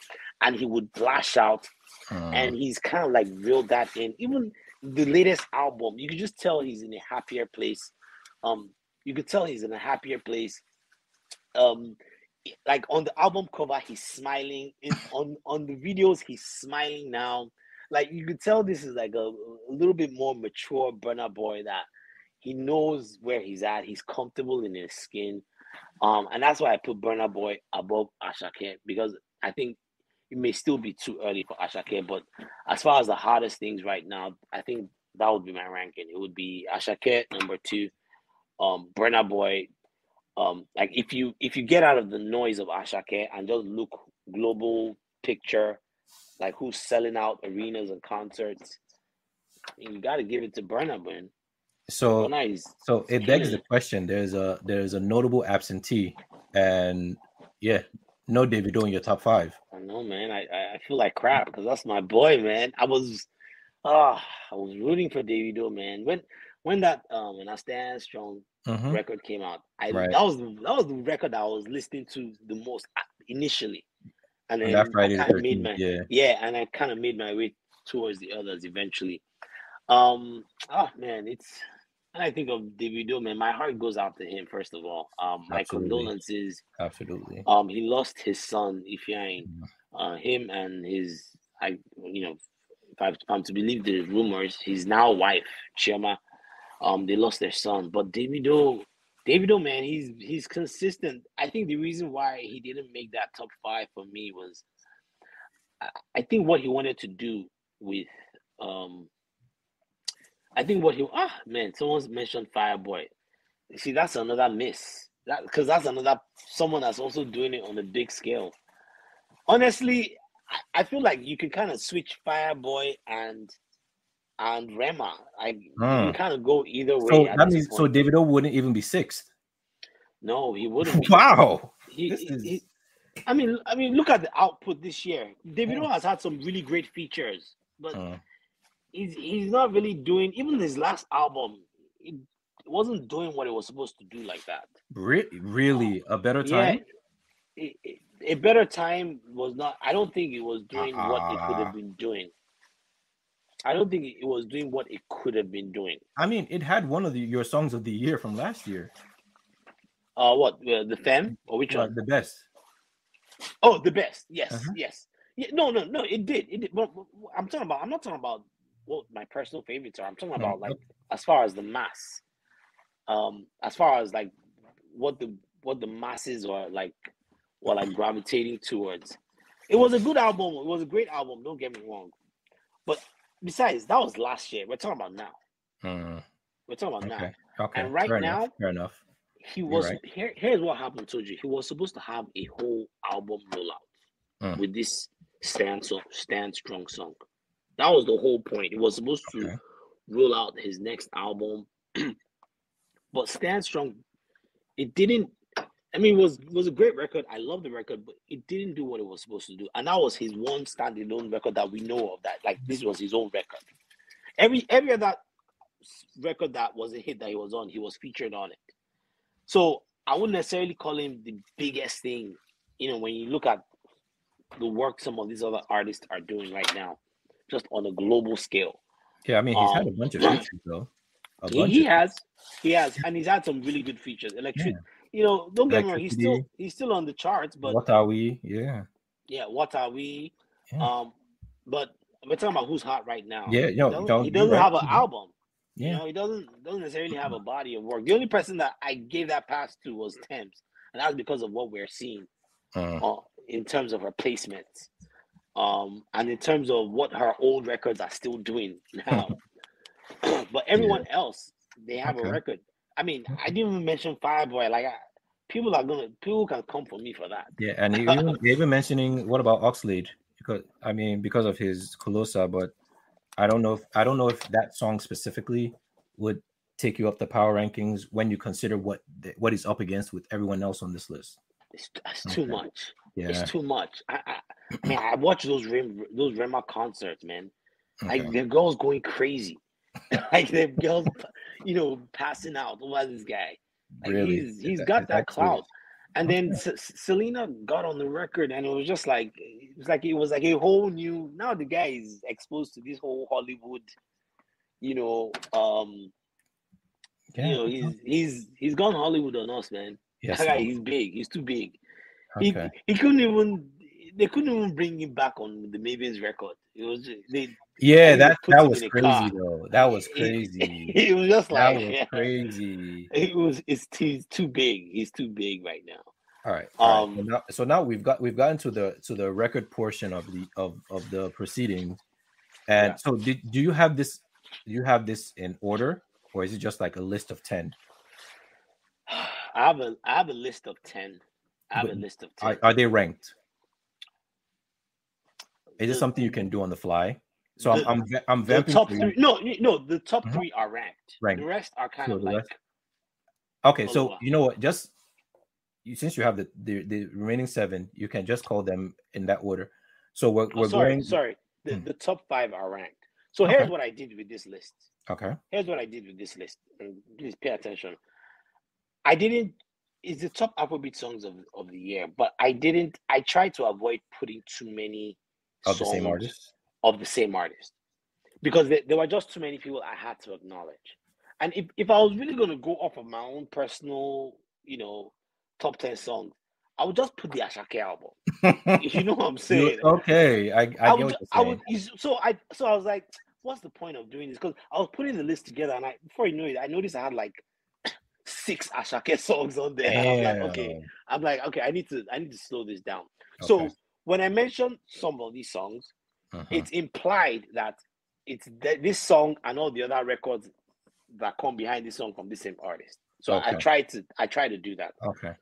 and he would lash out. Uh, And he's kind of like reeled that in. Even the latest album, you could just tell he's in a happier place. Um, you could tell he's in a happier place. Um, like on the album cover, he's smiling. In on on the videos, he's smiling now. Like you could tell this is like a, a little bit more mature Burna Boy that he knows where he's at. He's comfortable in his skin. Um, and that's why I put Burna Boy above Asake because I think it may still be too early for Asake. But as far as the hardest things right now, I think that would be my ranking. It would be Asake number two, um, Burna Boy. Um, like if you if you get out of the noise of Asake and just look global picture, like who's selling out arenas and concerts, you got to give it to Burna, man. So is so it begs the question. There's a there's a notable absentee, and yeah, no Davido in your top five. I know, man. I I feel like crap because that's my boy, man. I was, ah, I was rooting for Davido, man. When when that um when I stand strong Mhm. record came out, I Right. that was that was the record I was listening to the most uh, initially, and then that I kind of made my yeah. yeah, and I kind of made my way towards the others eventually. Um, oh man, it's when I think of Davido, man, my heart goes out to him first of all. Um, my condolences Absolutely. um, he lost his son, Ifeanyi. Mhm. Uh, him and his, I, you know, if, I'm to believe the rumors, his now wife, Chioma, um, they lost their son. But Davido, Davido, man, he's he's consistent. I think the reason why he didn't make that top five for me was, I, I think what he wanted to do with, um, I think what he ah man, someone's mentioned Fireboy. See, that's another miss. That because that's another someone that's also doing it on a big scale. Honestly, I, I feel like you can kind of switch Fireboy and and Rema. I you Hmm. can kind of go either way. So at that means so point. Davido wouldn't even be sixth. no, he wouldn't. Be. Wow. He- this he- is- he- I mean, I mean, look at the output this year. Davido has had some really great features, but Uh, he's he's not really doing. Even his last album, it wasn't doing what it was supposed to do like that. re- really a better time. Yeah, it, it- a better time was not. I don't think it was doing what it could Ah. have been doing. I don't think it was doing what it could have been doing. I mean, it had one of the, your songs of the year from last year. Uh, what uh, the FEM or which Uh, one? the best. Oh, the best. Yes, Uh-huh. yes. Yeah, no, no, no. It did. It did. But, but I'm talking about. I'm not talking about what my personal favorites are. I'm talking Hmm, about like as far as the mass. Um, as far as like what the what the masses are like, were like gravitating towards. It was a good album. It was a great album. Don't get me wrong. But besides, that was last year. We're talking about now. Mm, We're talking about now. okay. Okay. And right fair now, enough. fair enough. he was right. here. Here's what happened, to you. He was supposed to have a whole album rollout Mm. with this stand song, stand strong song. That was the whole point. He was supposed to roll out his next album, but stand strong. It didn't. I mean, it was it was a great record. I love the record, but it didn't do what it was supposed to do. And that was his one standalone record that we know of. That like this was his own record. Every every other record that was a hit that he was on, he was featured on it. So I wouldn't necessarily call him the biggest thing. You know, when you look at the work some of these other artists are doing right now, just on a global scale. Yeah, I mean, he's had a Um, bunch of features though. A He, bunch he has, he has, and he's had some really good features. Electric, you know, don't get me wrong, he's still he's still on the charts, but what are we? Yeah. yeah, what are we? Yeah. Um, but we're talking about who's hot right now. Yeah, he no, doesn't, don't- he doesn't right. have an album. You Yeah. know, he doesn't doesn't necessarily have a body of work. The only person that I gave that pass to was Tems, and that's because of what we're seeing Uh, uh, in terms of her placements, um, and in terms of what her old records are still doing now. but everyone else, they have Okay. a record. I mean, I didn't even mention Fireboy. Like, I, people are gonna, people can come for me for that. yeah, and even, even mentioning what about Oxlade? Because I mean, because of his Ku Lo Sa, but I don't know if I don't know if that song specifically would take you up the power rankings when you consider what the, what he's up against with everyone else on this list. It's, it's too much. Yeah. It's too much. I, I man, I watch those Rem, those Rema concerts, man. Like Okay. the girls going crazy. like the girls, you know, passing out over this guy. Like Really? he's he's that- got that that clout. And then S- Selena got on the record, and it was just like it was like it was like a whole new. Now the guy is exposed to this whole Hollywood, you know. Um, Yeah. you know, he's he's he's gone Hollywood on us, man. Yes. That guy, he's big. He's too big. He Okay. he couldn't even. They couldn't even bring him back on the Mavin's record. It was just, they. Yeah, that that was crazy car. though. That was crazy. It, was just like that was crazy. it was. It's he's too big. He's too big right now. All right. all right. So Um, now, so now we've got we've gotten to the to the record portion of the of of the proceedings, and Yeah. so did do you have this? Do you have this in order, or is it just like a list of ten? I have a I have a list of ten. I have a list of ten. Are, are they ranked? Is it something you can do on the fly? So the- I'm I'm I'm the vamping. top three. No, no, the top Mhm. three are ranked. Ranked. The rest are kind So of like rest- Okay, so up. you know what? Just you, since you have the, the the remaining seven, you can just call them in that order. So we're Oh, we're sorry, going. sorry. The, Hmm. the top five are ranked. So Okay. here's what I did with this list. Okay. Here's what I did with this list. And please pay attention. I didn't. It's the top Afrobeat songs of, of the year, but I didn't. I tried to avoid putting too many Of the same songs artist. Of the same artist because there, there were just too many people I had to acknowledge. And if, if I was really going to go off of my own personal, you know, top 10 songs, I would just put the Asake album. You know what I'm saying? okay, I, I, I would, I would, so I, so I was like, what's the point of doing this? Because I was putting the list together, and I, before you know it, I noticed I had like six Asake songs on there. I'm like, okay, I'm like, okay, I need to, I need to slow this down. So when I mentioned some of these songs, Mhm. it's implied that it's th- this song and all the other records that come behind this song from the same artist. So I try to I try to do that. okay.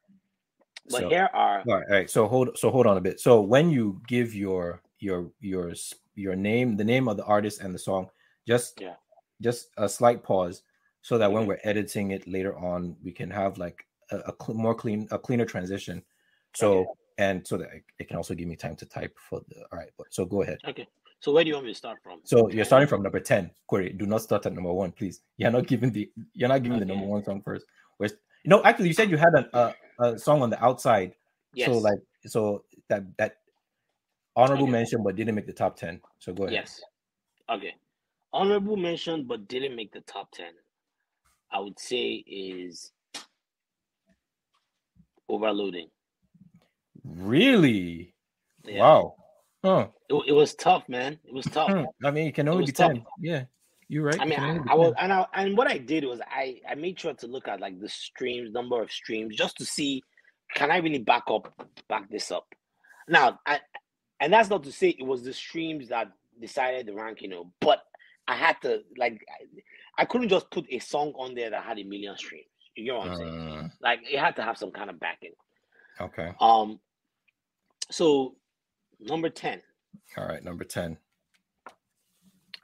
But So- here are All right, all right. So hold so hold on a bit. So when you give your your your your name, the name of the artist and the song, just Yeah. just a slight pause so that when Mhm. we're editing it later on, we can have like a, a cl- more clean a cleaner transition. So Okay. And so that it, can also give me time to type for the all right. So go ahead. okay. So where do you want me to start from? So you're starting from number 10. Kore, do not start at number one, please. You're not giving the you're not giving the number one song first. Where's know, actually you said you had an, a, a song on the outside. Yes. So like so that that honorable Okay. mention but didn't make the top 10. So go ahead. yes. Okay. Honorable mention but didn't make the top 10. I would say is overloading. Really? Yeah. Wow. Huh. It, it was tough, man. It was tough. Hmm. I mean it can only was be tough. 10. Yeah. You're right. I mean, I, I was, and I, and what I did was I, I made sure to look at like the streams, number of streams, just to see, can I really back up, back this up? Now, I, and that's not to say it was the streams that decided the rank, you know, but I had to like, I, I couldn't just put a song on there that had a million streams. You get what I'm saying? Uh, Like, it had to have some kind of backing. okay. Um, so number ten, All right, number 10.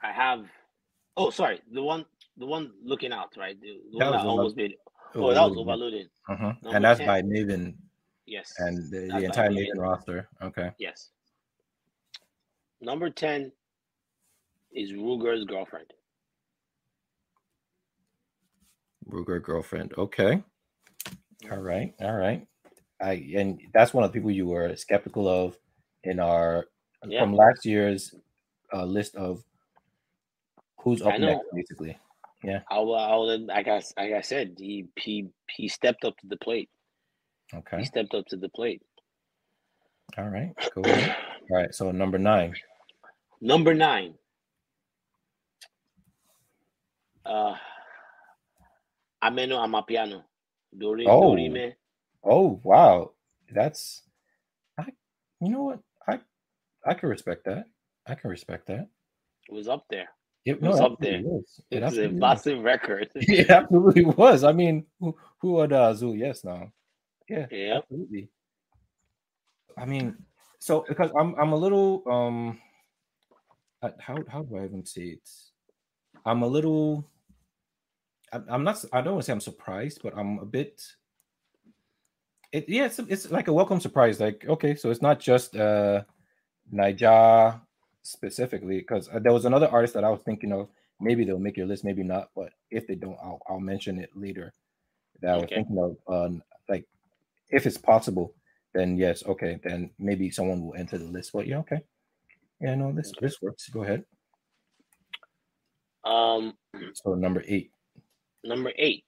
I have. Oh, sorry, the one, the one looking out, right? The, the That one was that almost made. Oh, that was overloaded. Uh-huh. And that's 10. by Mavin Yes. and the, the entire Mavin. Mavin roster. Okay. Yes. Number 10 is Ruger's girlfriend. Ruger girlfriend. Okay. All right. All right. I and that's one of the people you were skeptical of in our Yeah. from last year's uh, list of who's up next, basically. Yeah, I will, I will, like, I, like I said, he, he, he stepped up to the plate. Okay, he stepped up to the plate. All right. Ahead. All right. So number nine. Number nine. Uh, Ameno Amapiano. Dori, Oh. Dorime. Oh wow. That's I you know what? I I can respect that. I can respect that. It was up there. It, was up absolutely there. was. It It was a massive record. It absolutely was. I mean, who who would uh Azul? Yes, now. Yeah, yeah. absolutely. I mean, so because I'm I'm a little um how how do I even say it? I'm a little I'm, I'm not I don't want to say I'm surprised, but I'm a bit it yeah, it's it's like a welcome surprise. Like, okay, so it's not just uh Niger specifically, because there was another artist that I was thinking of. Maybe they'll make your list, maybe not, but if they don't, I'll I'll mention it later. That I was thinking of um like if it's possible, then yes, okay, then maybe someone will enter the list. But yeah, okay. Yeah, no, this this works. Go ahead. Um, So number eight. number eight.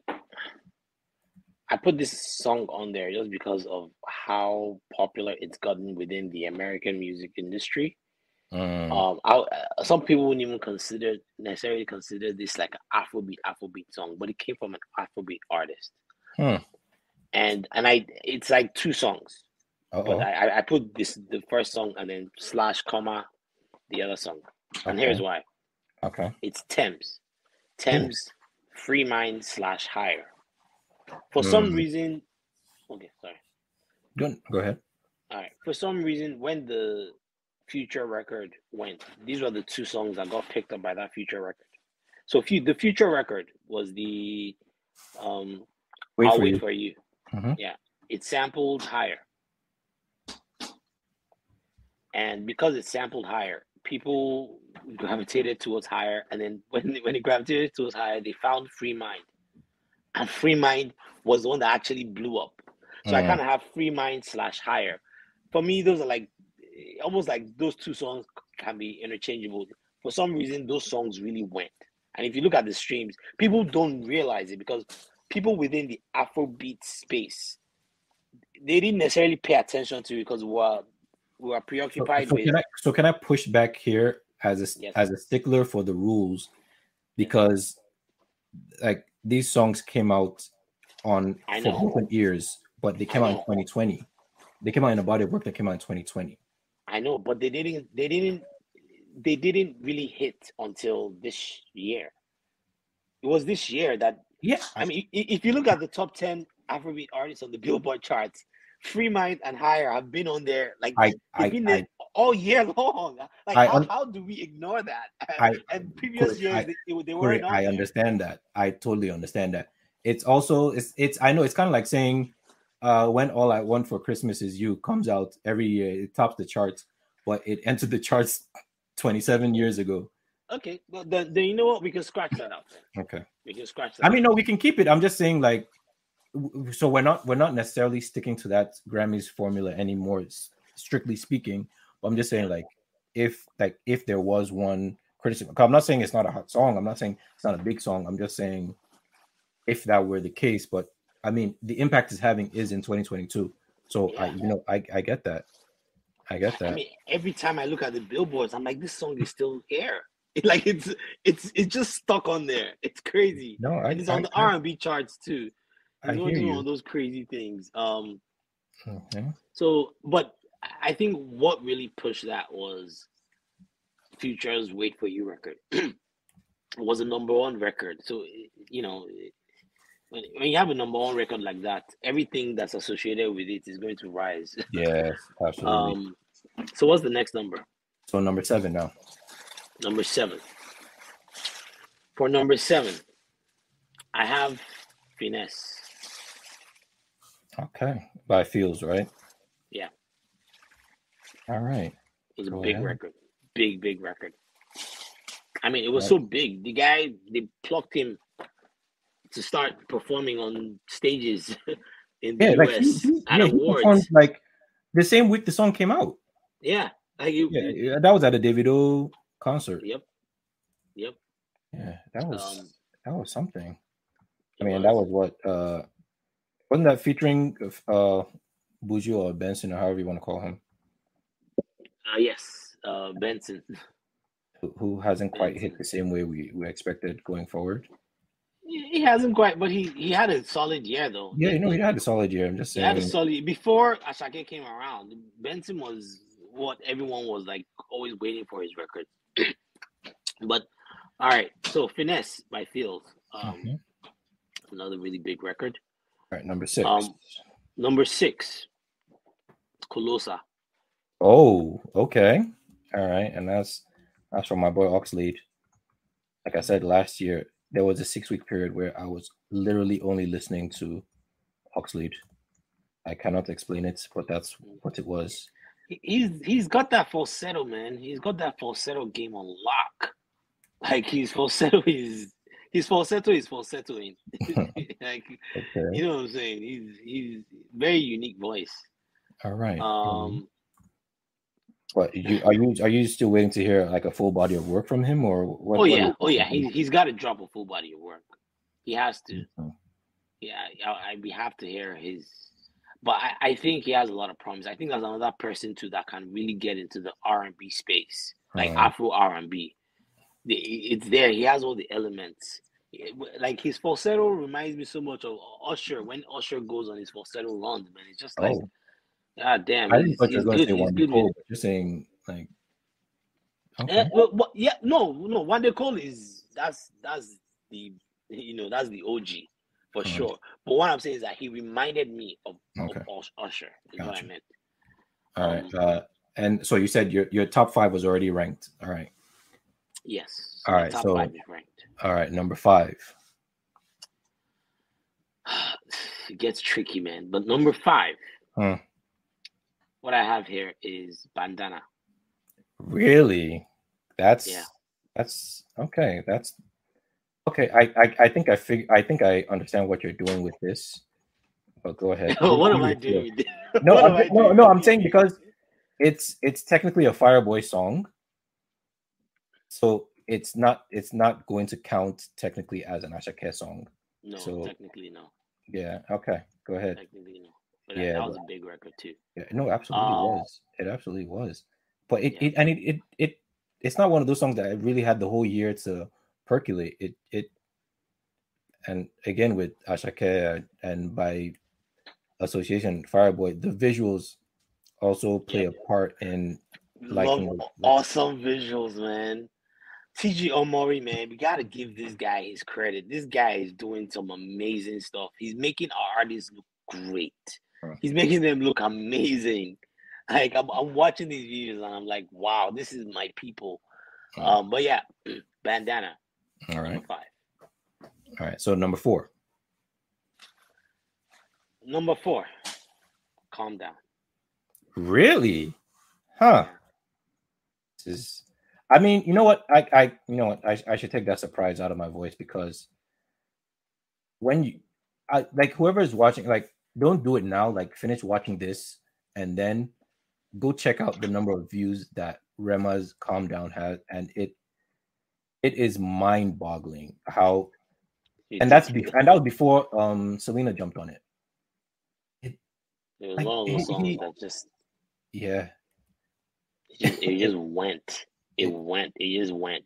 I put this song on there just because of how popular it's gotten within the American music industry. Mm, Um, I, uh, some people wouldn't even consider necessarily consider this like an Afrobeat Afrobeat song, but it came from an Afrobeat artist. Hmm. and and I it's like two songs, but Uh-oh. I I- I put this the first song and then slash comma the other song, and here's why. Okay. It's Tems, Tems, Free Mind slash Higher. For some Hmm. reason, okay, sorry. Go, go ahead. All right. For some reason, when the future record went, these were the two songs that got picked up by that future record. So, few, the future record was the um, Wait "I'll for Wait you. for You." Mhm. Yeah, it sampled higher, and because it sampled higher, people gravitated towards higher. And then when when it gravitated towards higher, they found Free Mind, and Free Mind was the one that actually blew up. So I Mm. kind of have Free Mind slash Higher. For me, those are like almost like those two songs can be interchangeable. For some reason, those songs really went. And if you look at the streams, people don't realize it because people within the Afrobeat space, they didn't necessarily pay attention to it because we were, we were So, preoccupied so with. can I so can I push back here as a Yes. as a stickler for the rules because like these songs came out on for different years, but they came out in 2020. They came out in a body of work that came out in 2020. I know, but they didn't. They didn't. They didn't really hit until this year. It was this year that Yeah, I mean, if you look at the top 10 Afrobeat artists on the Billboard charts, Free Mind and Higher have been on there like I I, been I there all year long. Like, I how, un- how do we ignore that? I- and previous Correct, years, I- they, they, they Correct, weren't on I there. understand that. I totally understand that. It's also it's it's I know it's kind of like saying uh when all I want for Christmas is you comes out every year, it tops the charts, but it entered the charts 27 years ago. Okay, well, then, then you know what? We can scratch that out. Okay. We can scratch that I mean, out. no, we can keep it. I'm just saying, like, so we're not we're not necessarily sticking to that Grammys formula anymore, strictly speaking. But I'm just saying, like, if like if there was one criticism, I'm not saying it's not a hot song. I'm not saying it's not a big song. I'm just saying if that were the case. But I mean, the impact it's having is in 2022. So I, you know, I I get that. I get that. I mean, every time I look at the billboards, I'm like, this song is still here. Like it's it's it's just stuck on there. It's crazy. no, I, and it's I, on the R and B charts too. I hear you. those crazy things. Um, Okay. So, but I think what really pushed that was Future's "Wait for You" record was a number one record. So you know, when, when you have a number one record like that, everything that's associated with it is going to rise. Yes, absolutely. Um, so what's the next number? so number seven now. Number seven. For number seven, I have finesse. Okay, by Pheelz right. Yeah. All right. It was a big ahead. record, big big record. I mean, it was Yeah. so big. The guy they plucked him to start performing on stages in the Yeah, US like he, he, at yeah, awards. performed like the same week the song came out. yeah, like it, Yeah, yeah, that was at a Davido concert. yep, yep. Yeah, that was Um, that was something. I it mean, that was what uh wasn't that featuring uh Buju or Benson or however you want to call him, uh, yes, uh, Benson. who, who hasn't quite hit the same way we, we expected going forward. He hasn't quite, but he he had a solid year though. Yeah, you know, he had a solid year. I'm just saying. He had a solid before Asake came around. Benson was what everyone was like always waiting for his record. but all right, so finesse by Pheelz, um, Mhm. another really big record. All right, number six. Um, Number six, Ku Lo Sa. Oh, okay. All right. And that's that's from my boy Oxlade. Like I said last year, there was a six week period where I was literally only listening to Oxlade. I cannot explain it, but that's what it was. He's he's got that falsetto, man. He's got that falsetto game on lock. Like his falsetto is his falsetto is falsettoing. like Okay. you know what I'm saying? He's he's very unique voice. All right. Um, What you are you are you still waiting to hear like a full body of work from him or what? oh what yeah, is- oh yeah. He he's got to drop a full body of work. He has to. Mhm. Yeah, I, I we have to hear his. But I, I think he has a lot of promise. I think there's another person too that can really get into the R and B space, like Right. Afro R and B. It's there. He has all the elements. It- like his falsetto reminds me so much of Usher when Usher goes on his falsetto runs, man. It's just like, Oh, god damn, I didn't he's, thought you he's were going to good. say He's Wanda good. Cole, but you're saying like, Eh, okay, well, well, yeah, no, no. Wande Coal is that's that's the you know that's the OG for sure. But what I'm saying is that he reminded me of, Okay. of Us- Usher. Is what I meant. all right. um, Uh, and so you said your your top five was already ranked. All right, Yes. All right. So- five is ranked. All right. Number five. it gets tricky, man. But number five, Hmm. what I have here is Bandana. Really? That's Yeah. that's okay. That's okay. I I, I think I fig I think I understand what you're doing with this. But go ahead. what am I doing? No, I'm, I no, no. I'm saying because it's it's technically a Fireboy song, so it's not it's not going to count technically as an Asha Asake song. no, so- technically no, Yeah. Okay. Go ahead. technically no. But Yeah, that was a big record too. Yeah, no, absolutely Uh, was. It absolutely was. But it, Yeah. it and it, it it it's not one of those songs that I really had the whole year to percolate. It it and again with Asha Asake and by association Fireboy, the visuals also play Yeah. a part in liking awesome visuals, man. TG Omori, man, we gotta give this guy his credit. This guy is doing some amazing stuff. He's making our artists look great. He's making them look amazing. Like I'm, I'm watching these videos and I'm like, wow, this is my people. Um, but yeah, bandana All right. five. All right. So number four. Number four, calm down. Really? Huh. This is I mean, you know what? I I you know what? I, I should take that surprise out of my voice because when you I like whoever is watching, like don't do it now. Like finish watching this and then go check out the number of views that Rema's Calm Down has, and it it is mind-boggling how and that's be, and that was before um Selena jumped on it. It was like, one of those he- songs that just Yeah, it just, it just went. It went. It just went.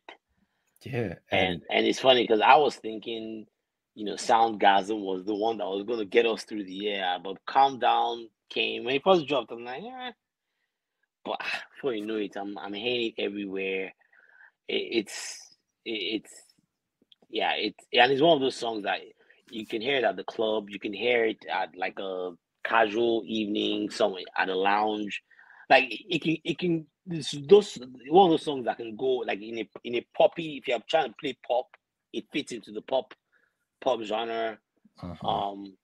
yeah, And and and it's funny because I was thinking, you know, Soundgasm was the one that was gonna get us through the year, but Calm Down came when it first dropped. I'm like, yeah. But ah, before you know it, I'm I'm hearing it everywhere. It, it's it, it's yeah, it's and it's one of those songs that you can hear it at the club, you can hear it at like a casual evening somewhere at a lounge. Like it can it can this those one of those songs that can go like in a in a poppy if you're trying to play pop, it fits into the pop pop genre. uh-huh. Um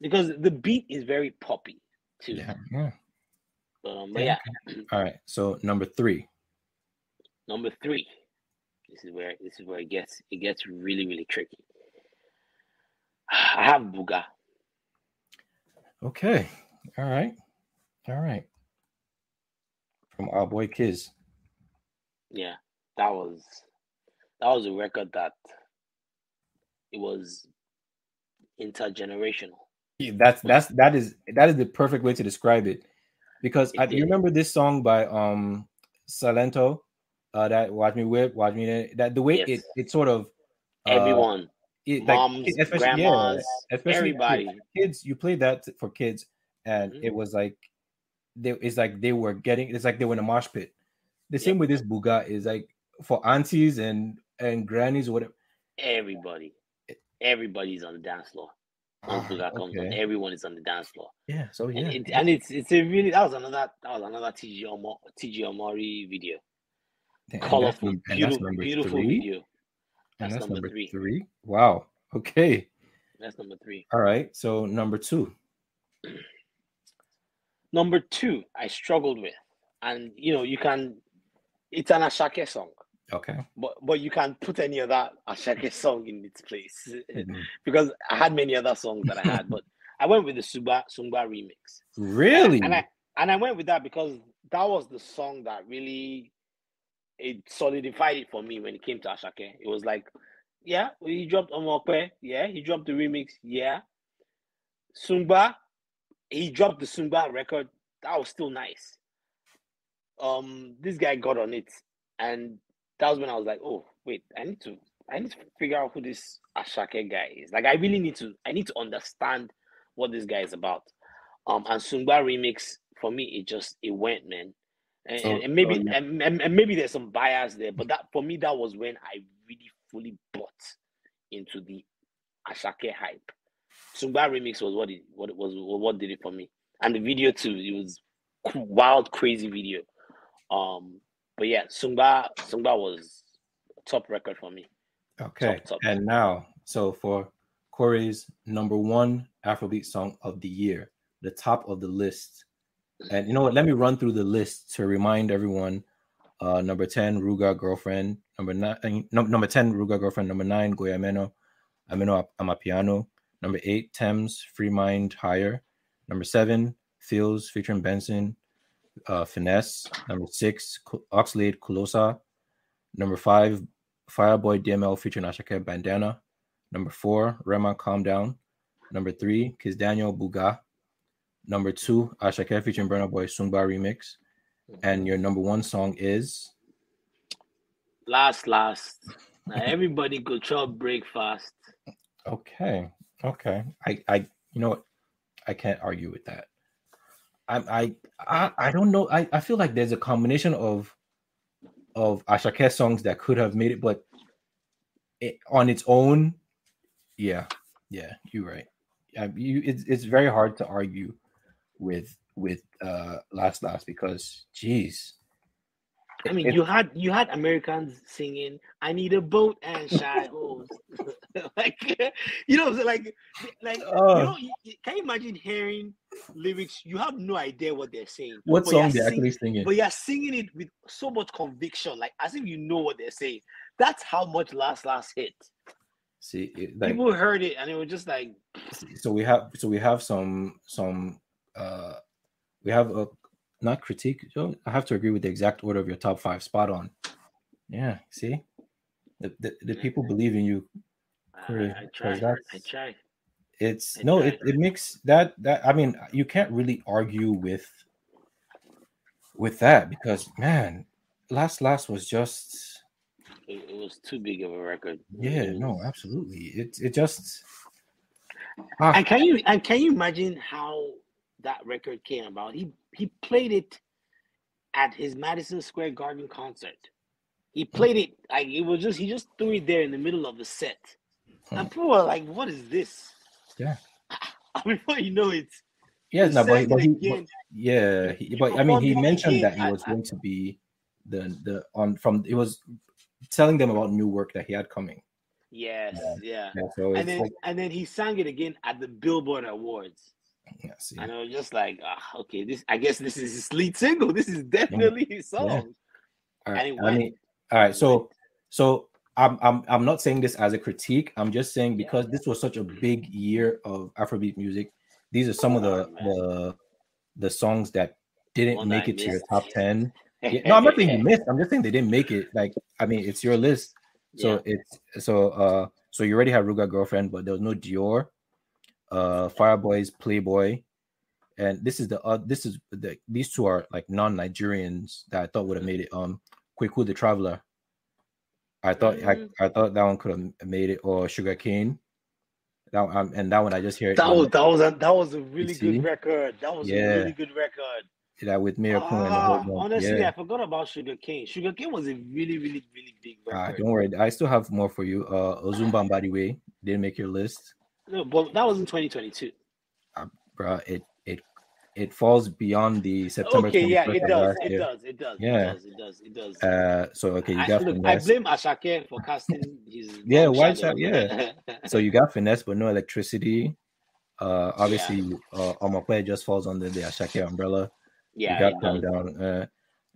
because the beat is very poppy too. yeah, yeah. Um, but Yeah, yeah, All right. So number three. number three. This is where this is where it gets it gets really, really tricky. I have Buga. Okay. All right. All right. From our boy Kizz. Yeah, that was that was a record that it was intergenerational. Yeah, That's that's that is that is the perfect way to describe it. Because It I, did. remember this song by um Silento, uh that Watch Me Whip, Watch Me that the way Yes. it it sort of uh, Everyone, it, moms, especially yeah, grandmas, especially everybody. kids, kids you played that for kids and Mhm. it was like they it's like they were getting it's like they were in a mosh pit the same with this buga is like for aunties and and grannies or whatever everybody, everybody's on the dance floor. Ah, Buga comes on, okay. everyone is on the dance floor. yeah so yeah And, it, and it's it's a really that was another that was another TG Omo, TG Omori video. And Colorful, and that's beautiful, beautiful three video. That's that's number number three. three wow okay That's number three. all right so number two Number two, I struggled with, and you know you can, it's an Asake song, okay but but you can't put any other Asake song in its place Mhm. because I had many other songs that I had, but I went with the Suba Sungba remix. really And I and I went with that because that was the song that really it solidified it for me when it came to Asake. It was like, yeah, he dropped Omo Ope, yeah, he dropped the remix, yeah. Sungba, he dropped the Sungba record. That was still nice. Um, this guy got on it, and that was when I was like, oh wait, I need to I need to figure out who this Asake guy is. Like I really need to I need to understand what this guy is about. Um and Sungba remix for me it just it went man. And, So- and, maybe so, yeah. and, and, and maybe there's some bias there, but that for me that was when I really fully bought into the Asake hype. Sungba remix was what it what it was what did it for me. And the video too, it was wild, crazy video. Um, but yeah, Sungba Sungba was top record for me. Okay. Top, top. And now, so for Kore's number one Afrobeat song of the year, the top of the list. And you know what? Let me run through the list to remind everyone. Uh, number 10, Ruger Girlfriend. Number nine, number 10, Ruger Girlfriend. Number nine, Goya Menor, Ameno Amapiano. Number eight, Tems, Free Mind Higher. Number seven, Pheelz featuring Benson, uh, Finesse. Number six, Oxlade Ku Lo Sa. Number five, Fireboy DML featuring Asake Bandana. Number four, Rema Calm Down. Number three, Kizz Daniel Buga. Number two, Asake featuring Burna Boy Sungba remix. And your number one song is Last, last. Now everybody go chop breakfast. okay. Okay. I I you know what? I can't argue with that. I I I, don't know. I, I feel like there's a combination of of Asake songs that could have made it, but it, on its own, yeah, yeah, you're right. You it's it's very hard to argue with with uh last last because geez. I mean, It- you had you had Americans singing "I need a boat and shy hoes," like you know, so like like Oh. you know, you- you- can you imagine hearing lyrics? You have no idea what they're saying. what song you're they sing- actually singing? But you're singing it with so much conviction, like as if you know what they're saying. That's how much last last hit. See, it, like People heard it and it was just like, so we have so we have some some uh we have a not critique. So i have to agree with the exact order of your top five. Spot on. Yeah see? The, the, the people believe in you. I, Correct, I 'cause try, I that's- try. it's I no tried. it, it makes that that i mean you can't really argue with with that because man last last was just It, it was too big of a record. yeah It no absolutely. It it just ah, And can you and can you imagine how that record came about? He he played it at his Madison Square Garden concert. He played it like it was just he just threw it there in the middle of the set. Hmm. And people were like, "What is this?" Yeah. Before you know it, yeah no, but, but he, but- yeah he, but i mean he mentioned that he was going to be the the on from it was telling them about new work that he had coming Yes, yeah. yeah so And then like, and then he sang it again at the Billboard Awards. Yeah, see. And I was just like, ah, okay, this I guess this is his lead single. This is definitely his song. All and right. I mean, all right. So, so I'm I'm I'm not saying this as a critique. I'm just saying because this was such a big year of Afrobeat music. These are some of the Oh, man. the the songs that didn't make it to your top ten. Yeah, no, I'm not saying you missed. I'm just saying they didn't make it. Like, I mean, it's your list. So it's so uh so you already have Ruger girlfriend, but there was no Dior, uh Fireboys, Playboy, and this is the uh, this is the these two are like non-Nigerians that I thought would have made it. Um Kweku the Traveler. I thought Mhm. I, I thought that one could have made it or Sugar Cane. That one, um, and that one I just hear it That was that was a that was a really good record. That was Yeah. a really good record. that with Mayorkun and the whole Ah, honestly, yeah. I forgot about Sugar Cane. Sugar Cane was a really, really, really big Ah, record. don't worry, I still have more for you. Uh, Ozumba Mbadiwe didn't make your list. No, but that was in 2022. bro. It it it falls beyond the September. Okay, yeah, it does, it does, it does, Yeah. it does, it does, it does. Uh, so okay, you I, got look, I blame Asake for casting his Yeah, white White shadow. Shadow, so you got finesse, but no electricity. Uh, obviously, uh, Omo Ope just falls under the Asake umbrella. yeah, you got calm down. Uh,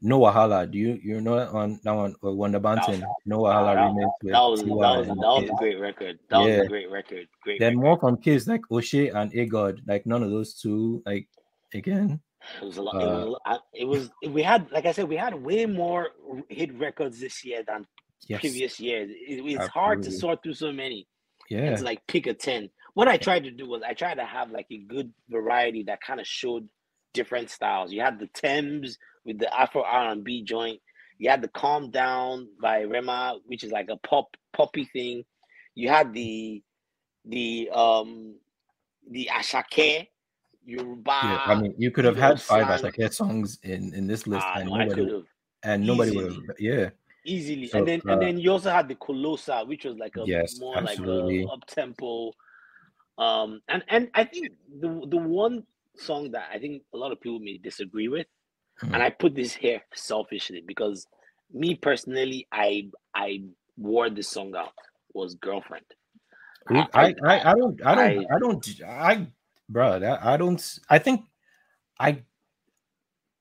no Wahala. Do you you know that on that one? Uh, 1da Banton. No Wahala that- remix That was that was that was a great record. That was Yeah. a great record. Great. Then record. more from kids like O'Shea and Agod. Like none of those two. Like again. It was a lot. it, was, uh, it was. We had, like I said, we had way more hit records this year than Yes. previous years. It, it's hard to sort through so many. Yeah. It's like pick a ten. What I tried to do was I tried to have like a good variety that kind of showed different styles. You had the Tems with the Afro R and B joint. You had the Calm Down by Rema, which is like a pop poppy thing. You had the the um the Asake Yoruba. Yeah, I mean, you could have had five slang. Asake songs in in this list, Ah, and no, nobody and nobody would have. Yeah, easily. So, and then uh, and then you also had the Ku Lo Sa, which was like a Yes, more absolutely. like a up tempo. Um and and I think the the one song that I think a lot of people may disagree with, Mhm. and I put this here selfishly because me personally, I I wore this song out was girlfriend. We- I, I, I don't, I don't, I- I, don't, I, bro, that, I don't. I think, I,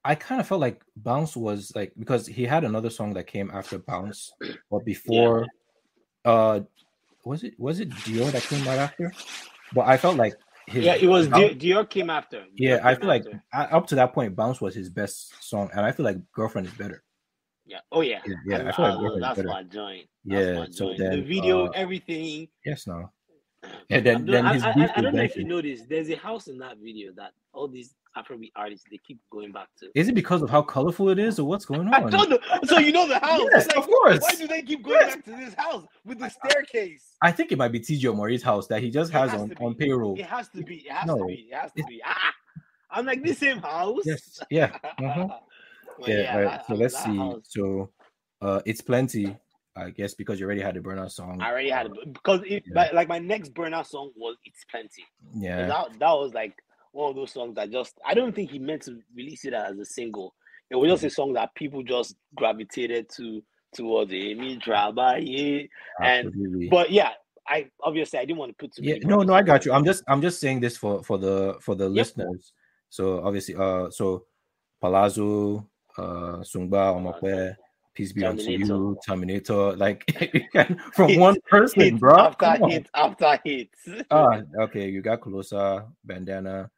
I kind of felt like Bounce was like because he had another song that came after Bounce, but before, uh, was it was it Dior that came right after? But I felt like his yeah, it was Dior, Dior came after. yeah, Dior I feel like after. I, up to that point, Bounce was his best song, and I feel like Girlfriend is better. yeah. Oh yeah. Yeah, yeah, I I, feel like I- Girlfriend that's better. my joint. That's Yeah, my so joint. the video, uh, everything. Yes, no. And then, then his I, I, I don't know if you Benson. noticed. There's a house in that video that all these Afrobeat artists they keep going back to. Is it because of how colorful it is, or what's going I on? don't know. So you know the house. Yes, Like, of course. Why do they keep going Yes. back to this house with the staircase? I think it might be TG Omori's house that he just has, has on, on payroll. It has to be. It has No. to be. It has to be. Ah, I'm like this same house. Yes, yeah, uh-huh. But yeah. right. that- So let's see. house, So, uh, it's plenty, I guess, because you already had the burnout song. I already had it because it, Yeah. like my next burnout song was "It's Plenty." Yeah, That, that was like one of those songs that just I don't think he meant to release it as a single. It was just a song that people just gravitated to towards Amy Trabaye. and- absolutely. But yeah, I obviously I didn't want to put too yeah, no, no, I got you. I'm just, I'm just saying this for for the for the listeners. So obviously, uh, so Palazzo, uh, Sungba, Omo Ope, Peace be unto you, Terminator. Like from Hit- one person, Hit bro. after Come on. after hit. Ah, okay, you got Ku Lo Sa, Bandana,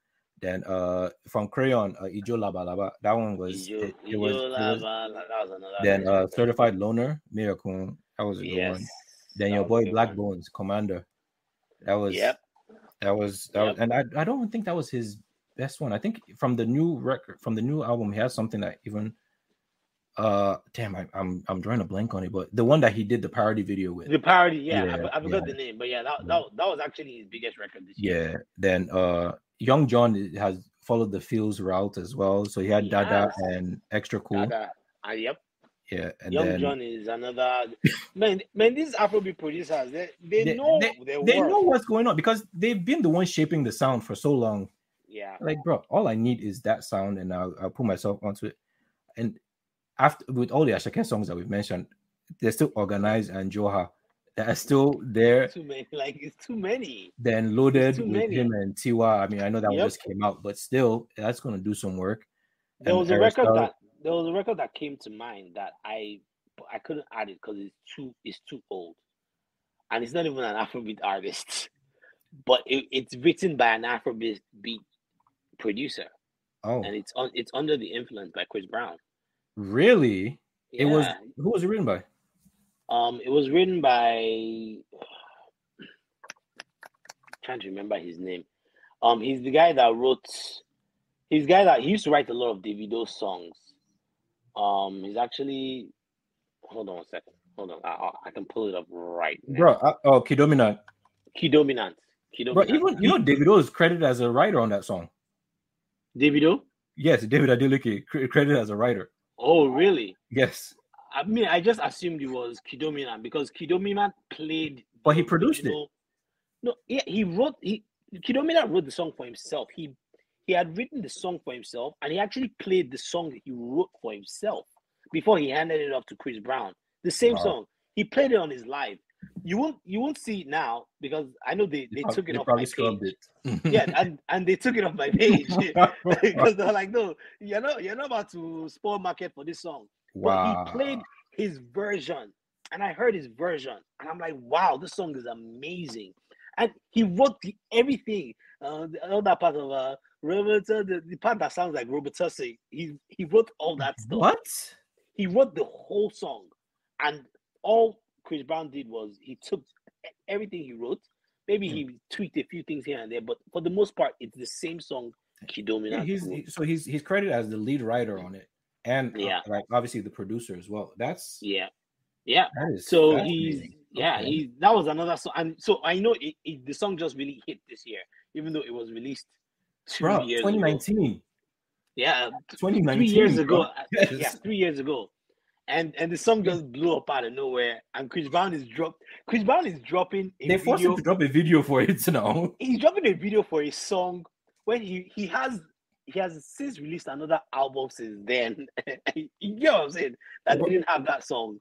then uh from Crayon, uh, Ijo Laba Laba. That one was Ijo- it, it was, it Ijo was- Lava, that was then uh Certified Loner, Miracle. That was a good yes. one. Then that your boy Black one. Bones, Commander. That was Yep. that was that was, and I, I don't think that was his best one. I think from the new record from the new album, he has something that even uh damn I, I'm I'm drawing a blank on it, but the one that he did the parody video with. The parody, yeah, Yeah, I, I forgot yeah. the name, but yeah, that, that that was actually his biggest record this year. Yeah. Then uh Young John has followed the Pheelz route as well. So he had He Dada has. and Extra Cool. Dada. Ah, yep. Yeah. And Young then John is another man. Man, these Afrobeat producers, they, they, They- know they- they know what's going on because they've been the ones shaping the sound for so long. Yeah, Like, bro, all I need is that sound, and I'll, I'll put myself onto it. And after with all the Asake songs that we've mentioned, they're still organized and Joha that are still there. too many. Like it's too many. Then loaded with many. him and Tiwa. I mean, I know that one just came out, but still, that's gonna do some work. There And was a record that there was a record that came to mind that I I couldn't add it because it's too it's too old, and it's not even an Afrobeat artist, but it, it's written by an Afrobeat beat producer, Oh, and it's on it's under the influence by Chris Brown. Really? It was who was it written by? Um, it was written by trying to remember his name. Um, he's the guy that wrote. He's the guy that he used to write a lot of Davido songs. Um, he's actually. Hold on a second. Hold on. I, I- can pull it up right now. Bro, uh, oh, Kidominant. Key Dominant. Key Bro, Dominant. even you know Davido is credited as a writer on that song. Davido. Yes, David Adeleke credited as a writer. Oh, really? Yes, I mean, I just assumed it was Kidominant because Kidominant played. But he produced it. No, yeah, he wrote. He Kidominant wrote the song for himself. He he had written the song for himself, and he actually played the song that he wrote for himself before he handed it off to Chris Brown. The same Wow. song. He played it on his live. You won't you won't see it now because I know they, they took it off my page. Yeah, and, and they took it off my page because they're like, no, you're not you're not about to spoil market for this song. wow. But he played his version, and I heard his version, and I'm like, wow, this song is amazing. And he wrote the, everything. Uh, the other part of uh, Roberta, the, the part that sounds like Roberta say, he he wrote all that stuff. What? He wrote the whole song, and all Chris Brown did was he took everything he wrote. Maybe he tweaked a few things here and there, but for the most part, it's the same song. Yeah, Kidomina. he's he- so he's he's credited as the lead writer on it, and uh, like obviously the producer as well. That's Yeah, yeah. that is So he's amazing. yeah, Okay. he that was another song, and so I know it, it, the song just really hit this year, even though it was released two bro. years ago. 2019, Yeah, 2019, three years ago. uh, Yes. Yeah, three years ago, and and the song just blew up out of nowhere. And Chris Brown is dropped. Chris Brown is dropping a They forced video. him to drop a video for it you now. He's dropping a video for a song when he he has he has since released another album since then. you get what I'm saying? That But- didn't have that song.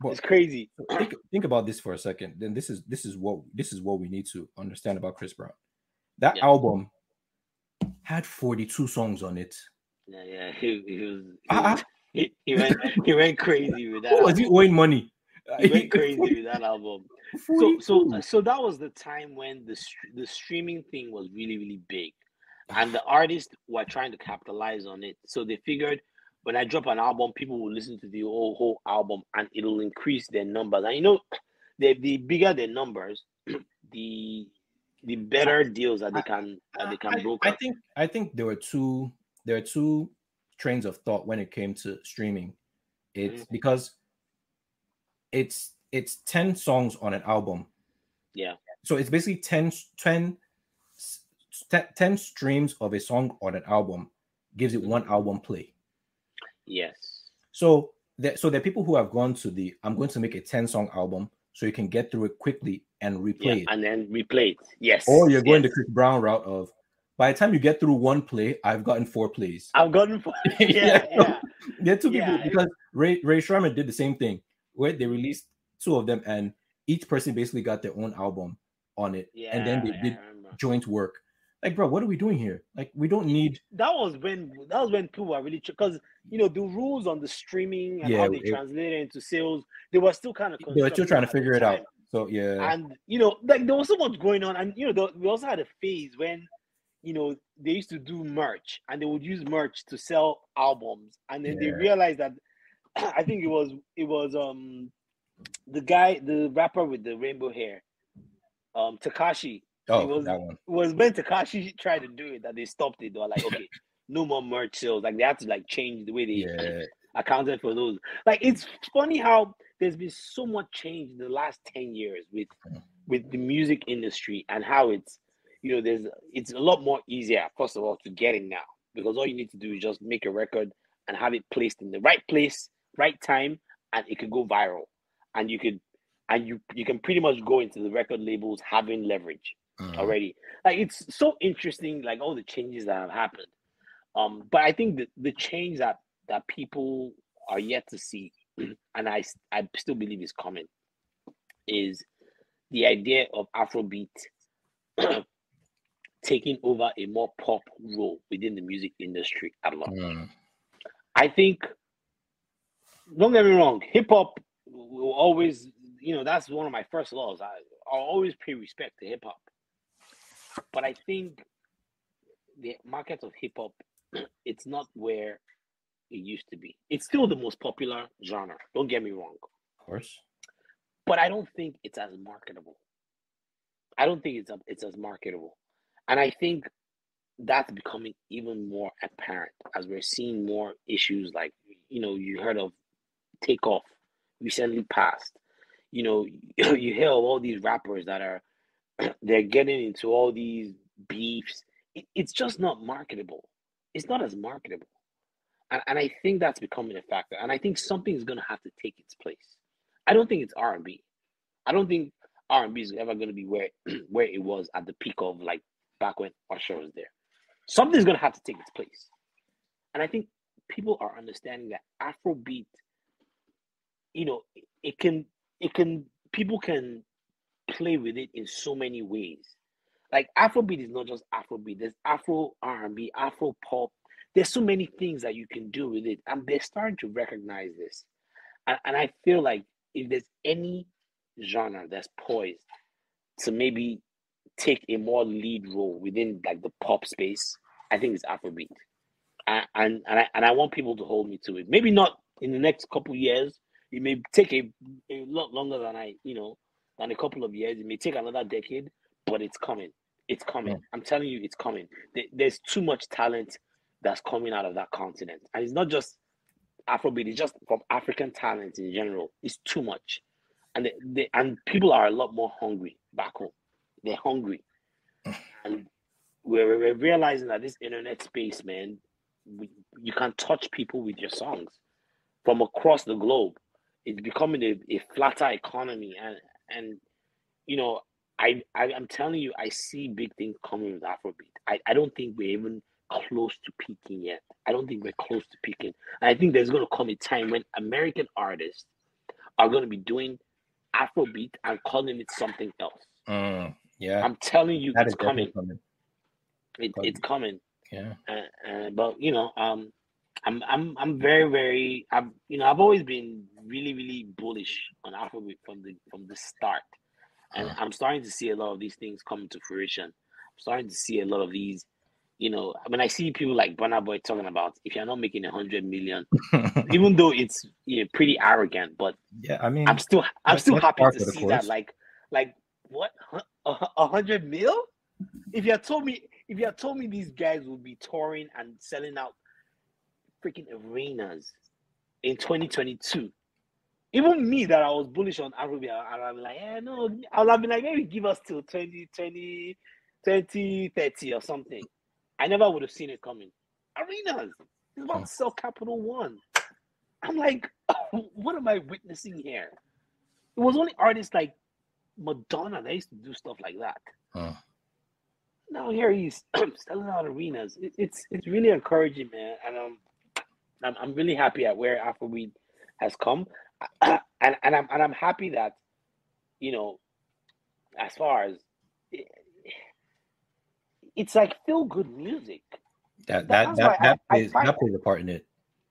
but- It's crazy. think, think about this for a second. Then this is this is what this is what we need to understand about Chris Brown. That Yeah. album had 42 songs on it. Yeah, yeah. He, he was. He, Ah, was- he, he went he went crazy with that. Was he owing money? He went crazy with that album. So so so that was the time when the the streaming thing was really really big, and the artists were trying to capitalize on it. So they figured when I drop an album, people will listen to the whole whole album, and it'll increase their numbers. And you know, the the bigger their numbers, the the better deals that they can that they can I, broker. I think I think there were two there are two trains of thought when it came to streaming. It's Mm-hmm. because it's it's 10 songs on an album. yeah, So it's basically 10, 10, s- 10 streams of a song on an album gives it one album play. yes, So there, so there are people who have gone to the I'm going to make a 10 song album so you can get through it quickly and replay yeah, it. and then replay it. Yes, Or you're going yes. the Chris Brown route of by the time you get through one play, I've gotten four plays. I've gotten four. yeah, Yeah. yeah. Two people Yeah, because Ray Ray Sherman did the same thing where they released two of them and each person basically got their own album on it. Yeah, and then they yeah, did joint work. Like, bro, what are we doing here? Like, we don't need that was when that was when people were really because you know the rules on the streaming and Yeah, how they it- translate it into sales they were still kind of they were still trying to figure it out. So yeah. and you know like there was so much going on and you know we also had a phase when you know they used to do merch and they would use merch to sell albums and then they realized that I think it was it was um the guy the rapper with the rainbow hair um Tekashi oh, was- that one. was when Tekashi tried to do it that they stopped it. They were like, okay, no more merch sales. Like they had to like change the way they Yeah. accounted for those. Like it's funny how there's been so much change in the last 10 years with Mm. with the music industry and how it's you know there's it's a lot more easier first of all to get it now because all you need to do is just make a record and have it placed in the right place right time and it could go viral and you could and you you can pretty much go into the record labels having leverage Mhm. already. Like it's so interesting, like all the changes that have happened. Um, but I think that the change that that people are yet to see, and I I still believe is coming, is the idea of Afrobeat taking over a more pop role within the music industry at large. Mm. I think, don't get me wrong, hip hop will always, you know, that's one of my first laws. I, I'll always pay respect to hip hop. But I think the market of hip hop, it's not where it used to be. It's still the most popular genre, don't get me wrong. Of course. But I don't think it's as marketable. I don't think it's it's as marketable. And I think that's becoming even more apparent as we're seeing more issues like you know you heard of takeoff recently passed. You know you hear of all these rappers that are they're getting into all these beefs. It, it's just not marketable. It's not as marketable. And, and i think that's becoming a factor. And i think something is going to have to take its place. I don't think it's r&b i don't think r&b is ever going to be where where it was at the peak of like back when usher was there something's to have to take its place. And I think people are understanding that Afrobeat, you know, it, it can, it can, people can play with it in so many ways. Like Afrobeat is not just Afrobeat. There's Afro R&B, Afro pop. There's so many things that you can do with it, and they're starting to recognize this. And, and I feel like if there's any genre that's poised to maybe take a more lead role within like the pop space, I think it's Afrobeat. And and and I, and I want people to hold me to it. Maybe not in the next couple years. It may take a, a lot longer than I, you know, than a couple of years. It may take another decade, but it's coming. It's coming. I'm telling you, it's coming. There's too much talent that's coming out of that continent, and it's not just Afrobeat It's just from African talent in general. It's too much, and they, they, and people are a lot more hungry back home. They're hungry, and we're, we're realizing that this internet space, man, we, you can touch people with your songs from across the globe. It's becoming a, a flatter economy, and and you know, I, I I'm telling you, I see big things coming with Afrobeat. I, I don't think we're even close to peaking yet. I don't think we're close to peaking. And I think there's going to come a time when American artists are going to be doing Afrobeat and calling it something else. Mm, yeah, I'm telling you, that it's coming. coming. It, it's coming. Yeah. Uh, uh, but you know, um, I'm I'm I'm very very I'm you know I've always been really really bullish on Afrobeat from the from the start, and I'm starting to see a lot of these things come to fruition. I'm starting to see a lot of these. You know, when I see people like Burna Boy talking about if you're not making a hundred million, even though it's you know, pretty arrogant, but yeah, I mean, I'm still I'm still happy to see that. Like like what Huh? A hundred mil? If you had told me if you had told me these guys would be touring and selling out freaking arenas in 2022, even me that I was bullish on Afrobeat, I- I'd be like, yeah, no, I'll be like, maybe give us till 2020, 2030 or something. I never would have seen it coming. Arenas. It's about hmm. to sell Capital One. I'm like, what am I witnessing here? It was only artists like Madonna they used to do stuff like that. Huh. Now here he's selling out arenas. It, it's it's really encouraging, man, and um, I'm I'm really happy at where Afrobeat has come, and and I'm and I'm happy that, you know, as far as it's like feel good music. that that That's that I- that I plays, find- that plays a part in it.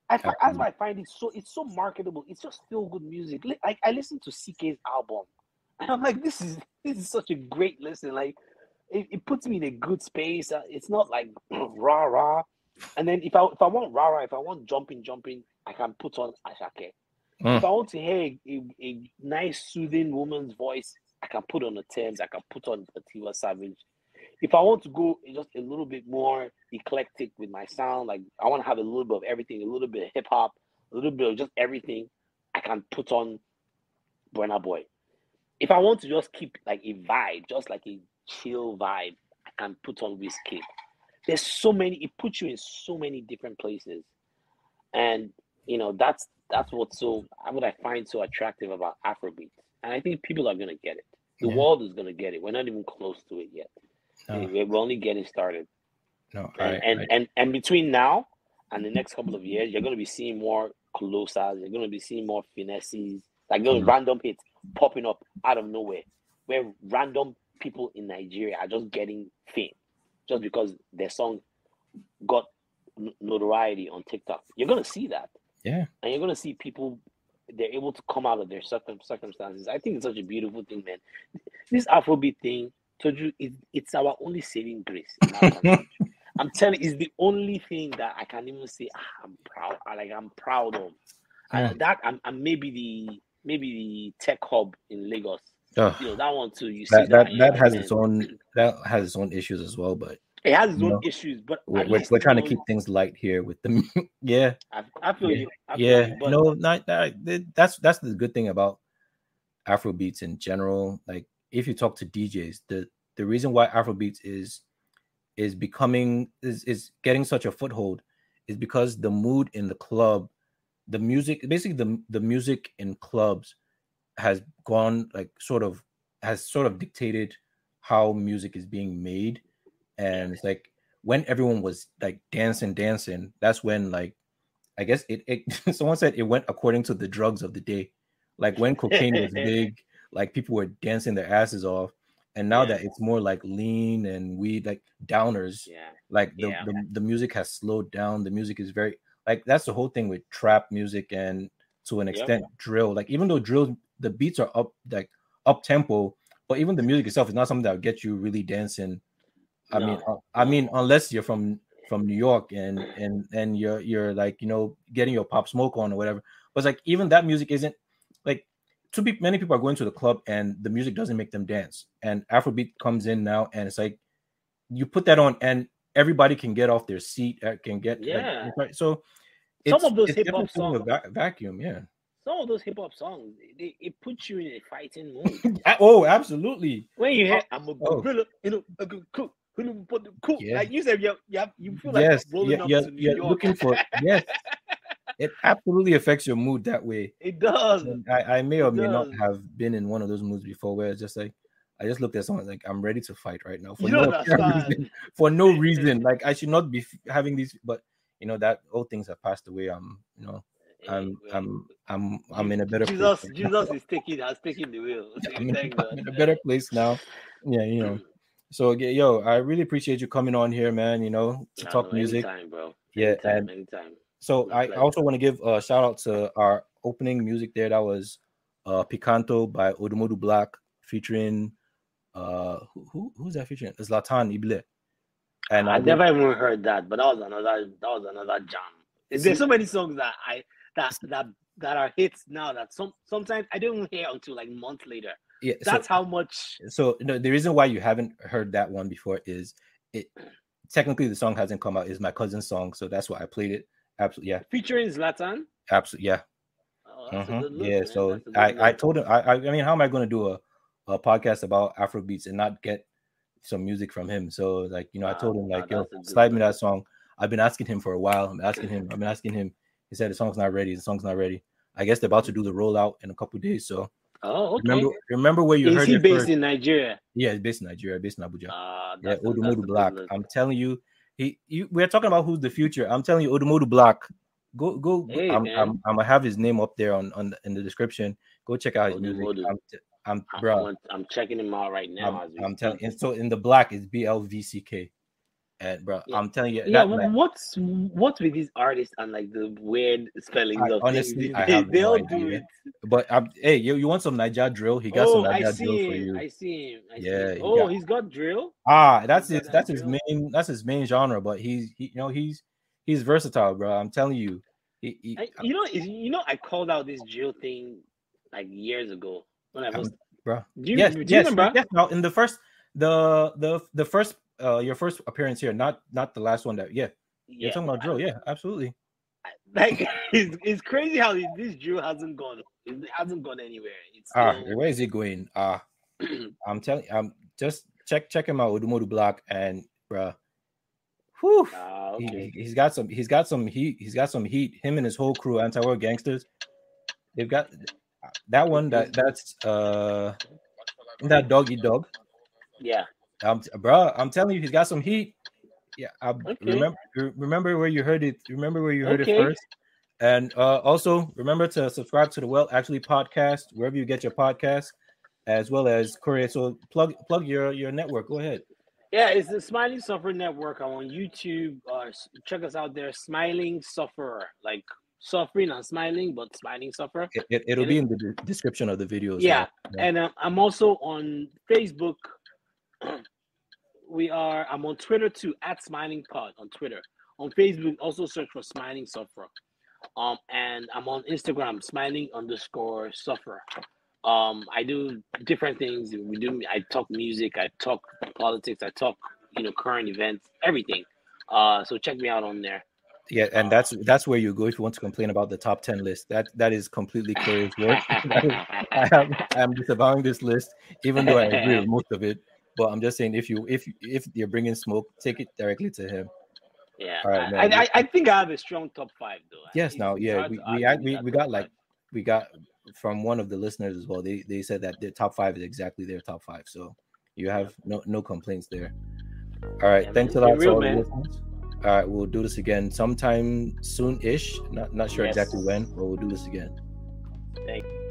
I find, that's why I find it so it's so marketable. It's just feel good music. Li- Like I listen to CK's album, and I'm like, this is this is such a great listen. Like it, it puts me in a good space. Uh, It's not like rah rah. And then if I if I want rah rah, if I want jumping jumping, I can put on Asake. Mm. If I want to hear a, a nice soothing woman's voice, I can put on the Tems. I can put on a Tiwa Savage. If I want to go just a little bit more eclectic with my sound, like I want to have a little bit of everything, a little bit of hip hop, a little bit of just everything, I can put on Burna Boy. If I want to just keep like a vibe, just like a chill vibe, I can put on Wizkid. There's so many, it puts you in so many different places. And you know, that's that's what's so what I find so attractive about Afrobeat. And I think people are gonna get it. The Yeah. world is gonna get it. We're not even close to it yet. No. We're only getting started. No, And, I, and, I- and and between now and the next couple of years, you're gonna be seeing more colossals, you're gonna be seeing more finesses, like those Mhm. random hits popping up out of nowhere, where random people in Nigeria are just getting fame just because their song got notoriety on TikTok. You're gonna see that yeah, and you're gonna see people they're able to come out of their circum- circumstances. I think it's such a beautiful thing, man. This Afrobeat thing, told you, it, it's our only saving grace. in our country. I'm telling you, it's the only thing that I can even say ah, I'm proud. Like I'm proud of. And that and, and maybe the maybe the tech hub in Lagos. Ugh, You know that one too. You see that that, that, that like, has its own that has its own issues as well. But It has its own know, issues, but we're, we're, we're trying to keep things light here with the yeah I, I feel Yeah, you. I feel yeah you, but no not that that's that's the good thing about afrobeats in general like if you talk to djs the the reason why afrobeats is is becoming is is getting such a foothold is because the mood in the club the music basically the the music in clubs has gone like sort of has sort of dictated how music is being made. And it's like when everyone was like dancing dancing that's when like i guess it, it someone said it went according to the drugs of the day. Like when cocaine was big like people were dancing their asses off. And now Yeah. that it's more like lean and weed like downers yeah, like the, Yeah. the the music has slowed down. The music is very like that's the whole thing with trap music and to an Yep. extent drill. Like even though drill the beats are up like up tempo but even the music itself is not something that will get you really dancing. I mean No, uh, i mean unless you're from from new york and and and you're you're like you know getting your pop smoke on or whatever. But it's like even that music isn't like too be, many people are going to the club and the music doesn't make them dance. And afrobeat comes in now and it's like you put that on and everybody can get off their seat uh, can get Yeah. right? so It's- of those from a songs- va- vacuum, yeah. Some of those hip hop songs, they, it puts you in a fighting mood. Oh, absolutely. when you hear "I'm a Oh. gorilla," you know, a good cook, you know, but the cook, Yeah. like you said, you you have, you feel like yes, rolling yeah, up you're, to New you're York. looking for yes. It absolutely affects your mood that way. it does. And I, I may or It may not have been in one of those moods before where it's just like I just looked at someone like I'm ready to fight right now for You no don't apparent understand. reason. For no reason. Like I should not be having these, but you know that all things have passed away. I'm, you know, I'm, I'm, I'm, I'm in a better Jesus, place. Jesus is taking has taken the wheel. I'm in, I'm in a better place now. Yeah, you know. So yo, I really appreciate you coming on here, man. You know, to talk no, music. anytime, bro. Yeah, anytime, and anytime. So My I pleasure. also want to give a shout out to our opening music there. That was uh Picanto by Odumodu Blvck featuring uh who, who who's that featuring? It's Zlatan Ibile. And I I never even heard that, but that was another that was another jam. There's so many songs that I that that that are hits now that some sometimes I don't hear until like months later. yeah, so, That's how much so no, the reason why you haven't heard that one before is it technically the song hasn't come out. Is my cousin's song, so that's why I played it. Absolutely, yeah, featuring Zlatan. absolutely, yeah. Oh, that's a Mhm, good look, yeah, man. so That's a good I, I told him I I mean how am I going to do a, a podcast about Afro beats and not get some music from him? So like you know I told him like yo that's a good slide me that song. I've been asking him for a while. I'm asking him. I've been asking him. He said the song's not ready. The song's not ready. I guess they're about to do the rollout in a couple days. So Oh, okay. remember remember where you Is heard he it based first. in Nigeria? Yeah, it's based in Nigeria, based in Abuja. Ah, yeah, that's a- that's a Odumodu Blvck. I'm telling you, he you we're talking about who's the future. I'm telling you, Odumodu Blvck. Go go. Hey, I'm, man. I'm I'm gonna have his name up there on on the, in the description. Go check out his music. I'm, I'm I'm, bro. I'm, I'm checking him out right now. I'm, I'm telling. And so in the black is B L V C K, and bro, Yeah. I'm telling you, Yeah, that man- what's what's with these artists and like the weird spellings I- of honestly, things? I have they no do idea. it. but I'm, hey, you, you want some Naija drill? He got oh, some Niger see drill for you. I see him. I see Yeah, him. Oh, he's got drill. Ah, that's He's his that's his drill. main that's his main genre. But he's he, you know he's he's versatile, bro. I'm telling you. He, he, I, you know, you know, I called out this drill thing like years ago I was. bro. Do you, yes, do you yes, remember? yes. Now in the first the the the first uh your first appearance here, not not the last one that yeah. You're talking about drill, yeah, absolutely. like it's, it's crazy how this drill hasn't gone. It hasn't gone anywhere. It's Ah, still, where is it going? Ah, I'm telling I'm just check check him out Odumodu Blvck and bruh. Whew. Ah, He, okay. he's got some he's got some heat he's got some heat him and his whole crew Anti World Gangstars they've got that one that that's uh that doggy dog Yeah. um bro i'm telling you he's got some heat yeah I Okay. remember remember where you heard it remember where you heard Okay. it first and uh also remember to subscribe to the well actually podcast wherever you get your podcast as well as Kore. So plug plug your your network. Go ahead. Yeah, it's the Smiling Sufferer Network. I'm on YouTube. Uh, check us out there. Smiling Sufferer, like suffering and smiling, but smiling suffer. It, it, it'll be in the de- description of the video. so, Yeah, and uh, I'm also on Facebook. we are. I'm on Twitter too at Smiling Pod on Twitter. On Facebook, also search for Smiling Sufferer. Um, and I'm on Instagram, Smiling underscore Sufferer. Um, I do different things. We do. I talk music. I talk politics. I talk, you know, current events, everything. Uh, so check me out on there. Yeah, and that's that's where you go if you want to complain about the top ten list. That that is completely Kore's work. I am I'm disavowing this list, even though I agree with most of it. But I'm just saying, if you if if you're bringing smoke, take it directly to him. Yeah, All right, I, man. I, I think I have a strong top five though. Yes, now yeah, we we argue act- with we, we got like five. we got from one of the listeners as well. They they said that their top five is exactly their top five. So you have no no complaints there. All right, Yeah, thanks a lot to real, all the man. listeners. All right, we'll do this again sometime soon-ish. Not not sure Yes. exactly when, but we'll do this again. Thank you.